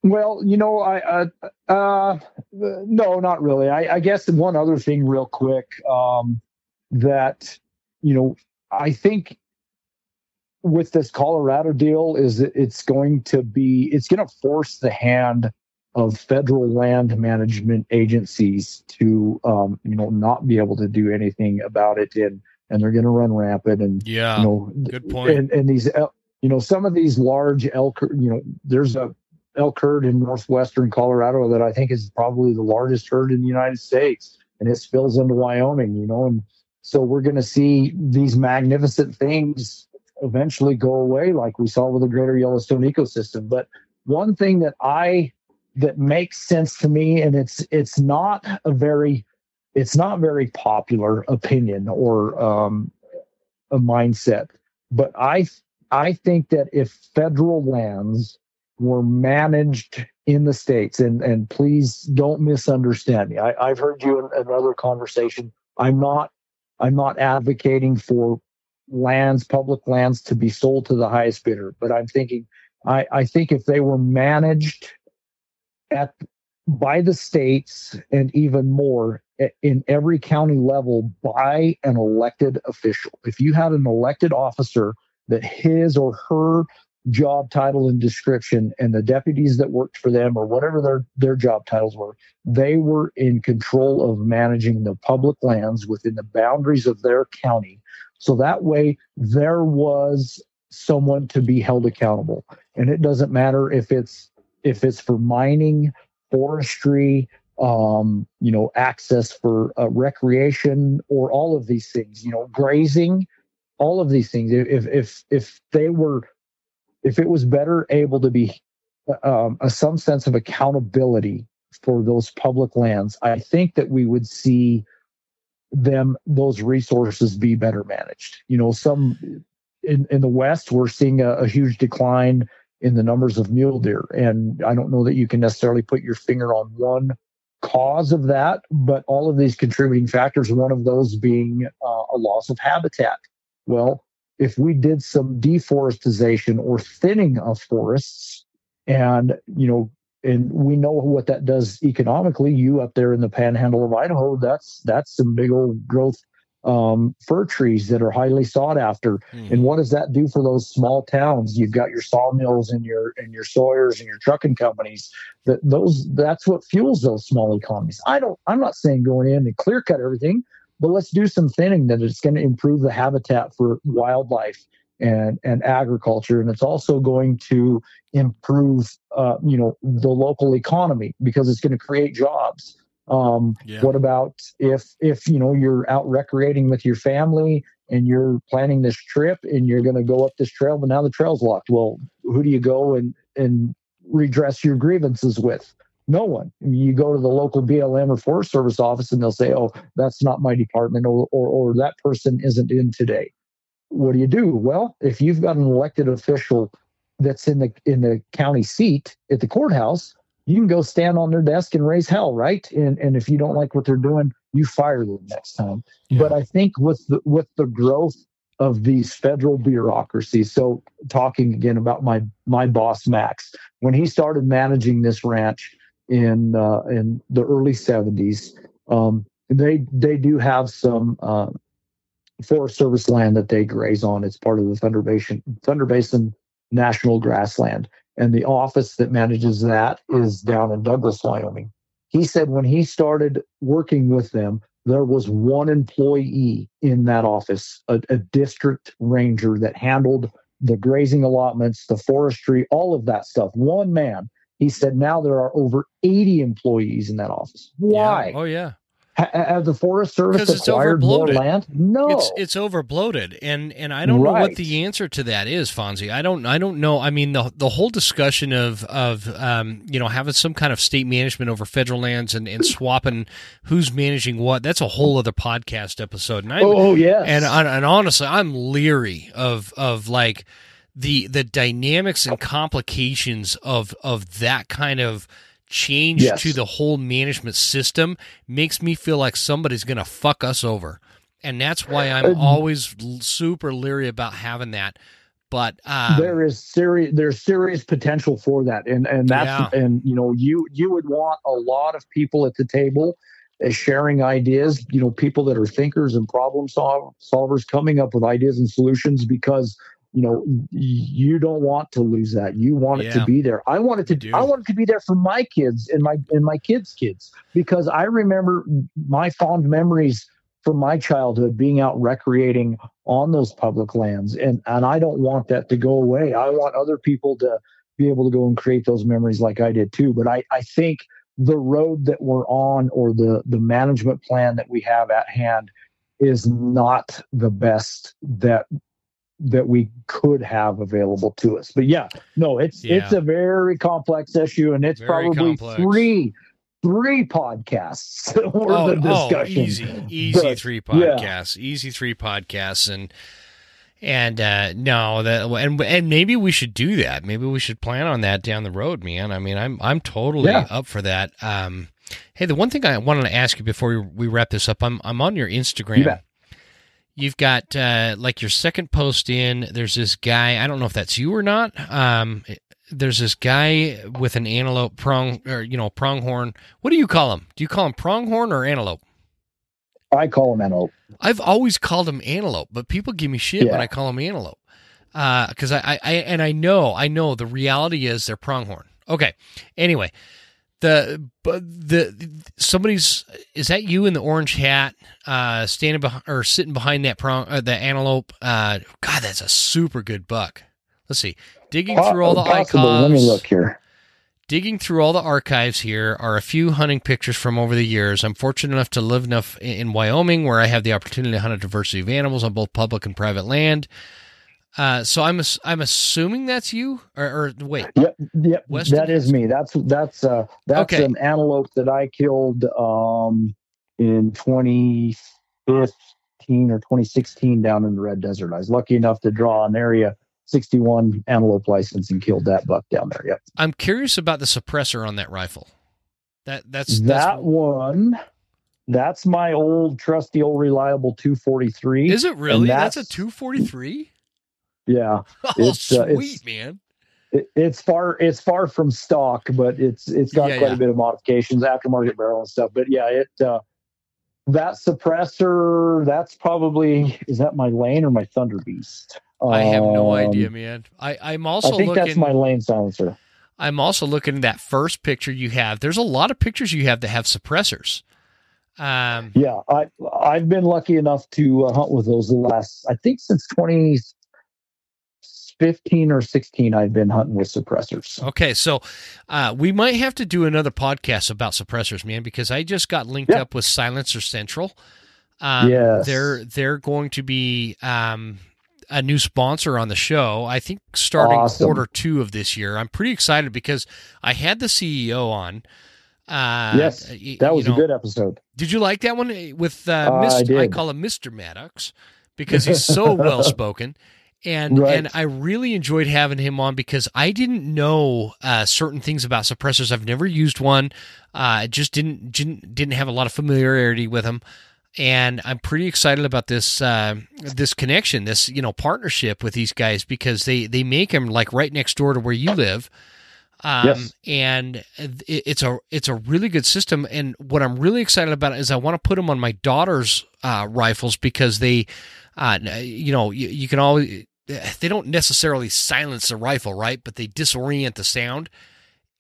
Well, you know, I uh, uh, no, not really. I, I guess one other thing, real quick, um, that you know, I think with this Colorado deal is it's going to be it's going to force the hand of federal land management agencies to um, you know not be able to do anything about it. And and they're going to run rampant and yeah you know good point. and, and these you know some of these large elk you know there's a elk herd in northwestern colorado that i think is probably the largest herd in the united states and it spills into wyoming you know and so we're going to see these magnificent things eventually go away like we saw with the greater yellowstone ecosystem. But one thing that i that makes sense to me and it's it's not a very it's not very popular opinion or um, a mindset. But i i think that if federal lands were managed in the states and and please don't misunderstand me. I, have heard you in another conversation. I'm not i'm not advocating for lands public lands to be sold to the highest bidder but i'm thinking i i think if they were managed at by the states and even more in every county level by an elected official. If you had an elected officer that his or her job title and description and the deputies that worked for them or whatever their their job titles were they were in control of managing the public lands within the boundaries of their county so that way there was someone to be held accountable and it doesn't matter if it's if it's for mining, forestry, um, you know, access for uh, recreation, or all of these things, you know, grazing, all of these things. If if if they were, if it was better able to be um, a some sense of accountability for those public lands, I think that we would see them those resources be better managed. You know, some in in the West, we're seeing a, a huge decline in the numbers of mule deer. And I don't know that you can necessarily put your finger on one cause of that, but all of these contributing factors, one of those being uh, a loss of habitat. Well, if we did some deforestation or thinning of forests, and you know, and we know what that does economically, you up there in the panhandle of Idaho, that's that's some big old growth um, fir trees that are highly sought after. Mm. And what does that do for those small towns? You've got your sawmills and your and your sawyers and your trucking companies. That those that's what fuels those small economies. I don't. I'm not saying going in and clear cut everything, but let's do some thinning that it's going to improve the habitat for wildlife and and agriculture, and it's also going to improve uh, you know the local economy because it's going to create jobs. Um, yeah. What about if if you know you're out recreating with your family and you're planning this trip and you're going to go up this trail, but now the trail's locked? Well, who do you go and and redress your grievances with? No one. You go to the local BLM or Forest Service office and they'll say, oh, that's not my department or, or, or that person isn't in today. What do you do? Well, if you've got an elected official that's in the in the county seat at the courthouse, you can go stand on their desk and raise hell, right? And and if you don't like what they're doing, you fire them next time. Yeah. But I think with the with the growth of these federal bureaucracies. So talking again about my my boss Max, when he started managing this ranch in uh, in the early 70s, um, they they do have some uh, Forest Service land that they graze on. It's part of the Thunder Basin Thunder Basin National Grassland, and the office that manages that is down in Douglas, Wyoming. He said when he started working with them, there was one employee in that office, a, a, district ranger that handled the grazing allotments, the forestry, all of that stuff. One man. He said now there are over 80 employees in that office. Why? Yeah. Oh, yeah have the Forest Service acquired more land? No, it's it's overbloated, and and I don't right. know what the answer to that is, Fonzy. I don't I don't know. I mean the the whole discussion of of um, you know having some kind of state management over federal lands and, and swapping who's managing what. That's a whole other podcast episode. And I, oh, oh yeah, and and honestly, I'm leery of of like the the dynamics and complications of of that kind of change yes. to the whole management system makes me feel like somebody's going to fuck us over. And that's why I'm always super leery about having that. But um, there is serious there's serious potential for that, and and that's yeah. and you know you you would want a lot of people at the table uh, sharing ideas. You know, people that are thinkers and problem sol- solvers coming up with ideas and solutions because you know you don't want to lose that. You want yeah. it to be there. I want it to i want it to be there for my kids and my and my kids kids because i remember my fond memories from my childhood being out recreating on those public lands. And and i don't want that to go away. I want other people to be able to go and create those memories like i did too. But i i think the road that we're on or the the management plan that we have at hand is not the best that that we could have available to us. But yeah, no, it's yeah. it's a very complex issue, and it's very probably complex. three three podcasts [laughs] worth oh, of discussion. Oh, easy, easy but, three podcasts, yeah. easy three podcasts, and and uh, no, that and and maybe we should do that. Maybe we should plan on that down the road, man. I mean, I'm I'm totally yeah. up for that. Um, hey, the one thing I wanted to ask you before we wrap this up, I'm I'm on your Instagram You've got uh, like your second post in. There's this guy. I don't know if that's you or not. Um, there's this guy with an antelope prong or you know pronghorn. What do you call him? Do you call him pronghorn or antelope? I call him antelope. I've always called him antelope, but people give me shit yeah. when I call him antelope. Because uh, I, I, I, and I know, I know the reality is they're pronghorn. Okay. Anyway, the but the somebody's is that you in the orange hat uh standing behind or sitting behind that prong uh, the antelope? Uh god that's a super good buck. Let's see. Digging through all the possible. icons let me look here. Digging through all the archives here are a few hunting pictures from over the years. I'm fortunate enough to live enough in wyoming where i have the opportunity to hunt a diversity of animals on both public and private land uh, so I'm I'm assuming that's you, or, or wait. Yep, yep. That is me. That's that's uh that's okay. an antelope that I killed um in 2015 or 2016 down in the Red Desert. I was lucky enough to draw an area 61 antelope license and killed that buck down there. Yep. I'm curious about the suppressor on that rifle. That that's, that's that one. That's my old trusty old reliable 243. Is it really? That's, that's a 243. Yeah. [laughs] Oh, it's, uh, sweet, it's, man. It, it's far it's far from stock, but it's it's got yeah, quite yeah. a bit of modifications, aftermarket barrel and stuff. But yeah, it uh, that suppressor that's probably is that my lane or my thunder beast i have no um, idea man i i'm also i think looking, that's my lane silencer i'm also looking at that first picture you have there's a lot of pictures you have that have suppressors um, yeah i i've been lucky enough to uh, hunt with those the last i think since 20 15 or 16 I've been hunting with suppressors. Okay, so uh, we might have to do another podcast about suppressors, man, because I just got linked up with Silencer Central. Um, yes. They're they're going to be um, a new sponsor on the show. I think starting awesome. quarter two of this year. I'm pretty excited because I had the CEO on. Uh, yes, that was you know, a good episode. Did you like that one with uh, Mr. I, I, call him Mr. Maddox because he's so [laughs] well spoken. And right. and I really enjoyed having him on because I didn't know uh, certain things about suppressors. I've never used one. Uh, just didn't didn't didn't have a lot of familiarity with them and I'm pretty excited about this uh, this connection, this you know partnership with these guys because they they make them like right next door to where you live. Um, yes. and it's a it's a really good system. And what I'm really excited about is I want to put them on my daughter's uh, rifles because they, uh, you know, you, you, can always they don't necessarily silence the rifle, right? But they disorient the sound.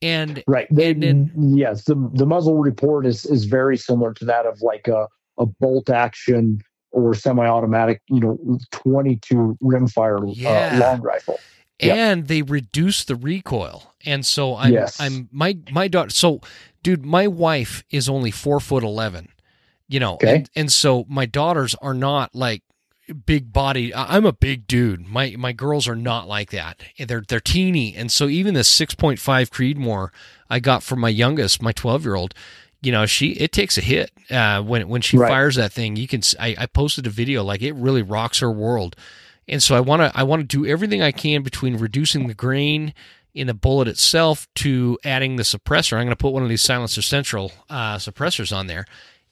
And right, they, and then, yes, the the muzzle report is is very similar to that of like a a bolt action or semi-automatic, you know, 22 rimfire uh, yeah. uh, long rifle. And yep. they reduce the recoil. And so I'm, yes. I'm my my daughter. So, dude, my wife is only four foot eleven. You know, okay. and, and so my daughters are not like big body. I'm a big dude. My my girls are not like that. They're they're teeny, and so even the 6.5 Creedmoor I got from my youngest, my 12 year old, you know she it takes a hit uh, when when she right. fires that thing. You can I, I posted a video like it really rocks her world, and so I want to I want to do everything I can between reducing the grain in the bullet itself to adding the suppressor. I'm going to put one of these Silencer Central uh, suppressors on there,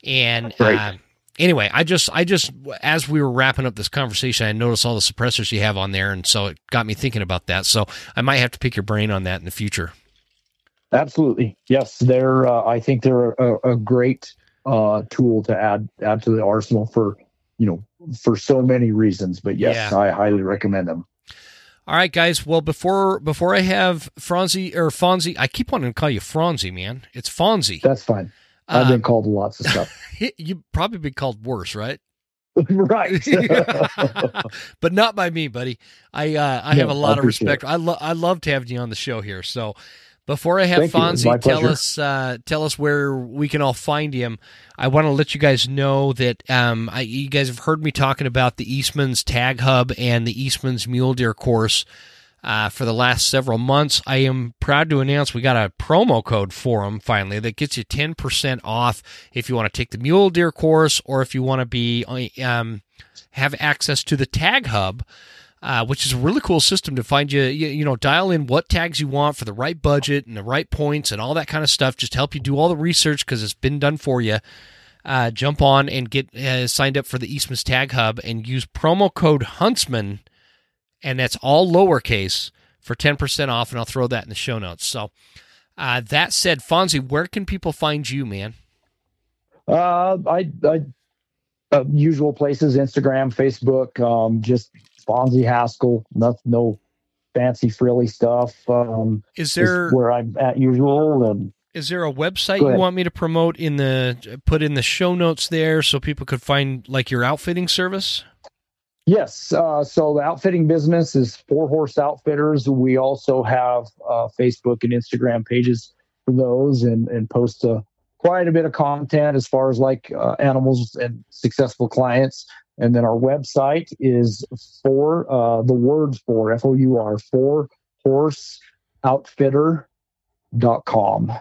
and right. uh, anyway, I just I just as we were wrapping up this conversation, I noticed all the suppressors you have on there, and so it got me thinking about that. So I might have to pick your brain on that in the future. Absolutely, yes. They're uh, I think they're a, a great uh, tool to add add to the arsenal for you know for so many reasons. But yes, yeah. I highly recommend them. All right, guys. Well, before before I have Franzi or Fonzy, I keep wanting to call you Franzi, man. It's Fonzy. That's fine. I've been called lots of stuff. [laughs] You've probably been called worse, right? [laughs] right. [laughs] but not by me, buddy. I uh, I have a lot of respect. It. I love I loved having you on the show here. So before I have Thank Fonzy tell us uh, tell us where we can all find him, I want to let you guys know that um, I, you guys have heard me talking about the Eastman's Tag Hub and the Eastman's Mule Deer course uh, for the last several months. I am proud to announce we got a promo code for them finally that gets you ten percent off if you want to take the Mule Deer course or if you want to be um, have access to the Tag Hub uh, which is a really cool system to find you, you, you know, dial in what tags you want for the right budget and the right points and all that kind of stuff. Just help you do all the research because it's been done for you. Uh, jump on and get uh, signed up for the Eastman's Tag Hub and use promo code Huntsman, and that's all lowercase for 10% off. And I'll throw that in the show notes. So, uh, that said, Fonzy, where can people find you, man? Uh, I, I uh, usual places Instagram, Facebook, um, just Fonzy Haskell. No, no fancy frilly stuff. Um, is there where I'm at usual? And is there a website you want me to promote in the put in the show notes there so people could find like your outfitting service? Yes. Uh, so the outfitting business is Four Horse Outfitters. We also have uh, Facebook and Instagram pages for those, and and post a, quite a bit of content as far as like uh, animals and successful clients. And then our website is for uh, the words for F O U R for horse outfitter.com.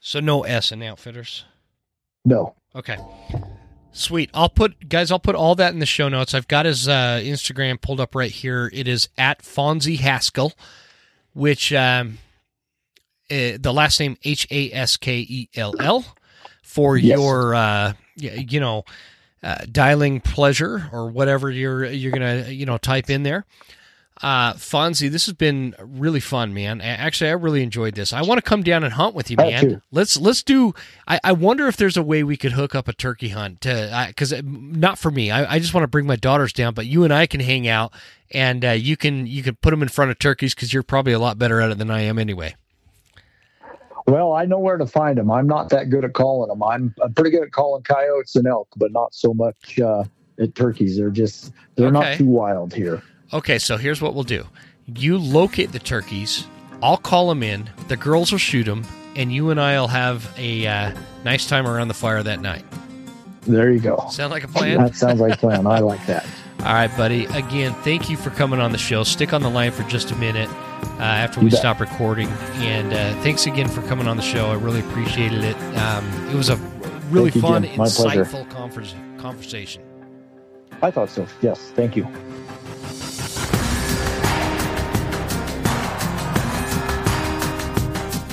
So no S in outfitters? No. Okay. Sweet. I'll put guys, I'll put all that in the show notes. I've got his uh, Instagram pulled up right here. It is at Fonzy Haskell, which um, uh, the last name H A S K E L L for yes. your uh, you know uh, dialing pleasure or whatever you're you're gonna you know type in there. Uh, Fonzy, this has been really fun, man. Actually, I really enjoyed this. I want to come down and hunt with you, man. Let's let's do. I, I wonder if there's a way we could hook up a turkey hunt to because uh, not for me. I, I just want to bring my daughters down, but you and I can hang out, and uh, you can you can put them in front of turkeys because you're probably a lot better at it than I am anyway. Well, I know where to find them. I'm not that good at calling them. I'm, I'm pretty good at calling coyotes and elk, but not so much uh, at turkeys. They're just they're okay. not too wild here. Okay, so here's what we'll do: you locate the turkeys. I'll call them in. The girls will shoot them, and you and I'll have a uh, nice time around the fire that night. There you go. Sound like a plan? That sounds like a plan. I like that. [laughs] All right, buddy. Again, thank you for coming on the show. Stick on the line for just a minute uh, after we stop recording. And uh, thanks again for coming on the show. I really appreciated it. Um, it was a really Thank fun. My pleasure. insightful conversation. I thought so. Yes. Thank you.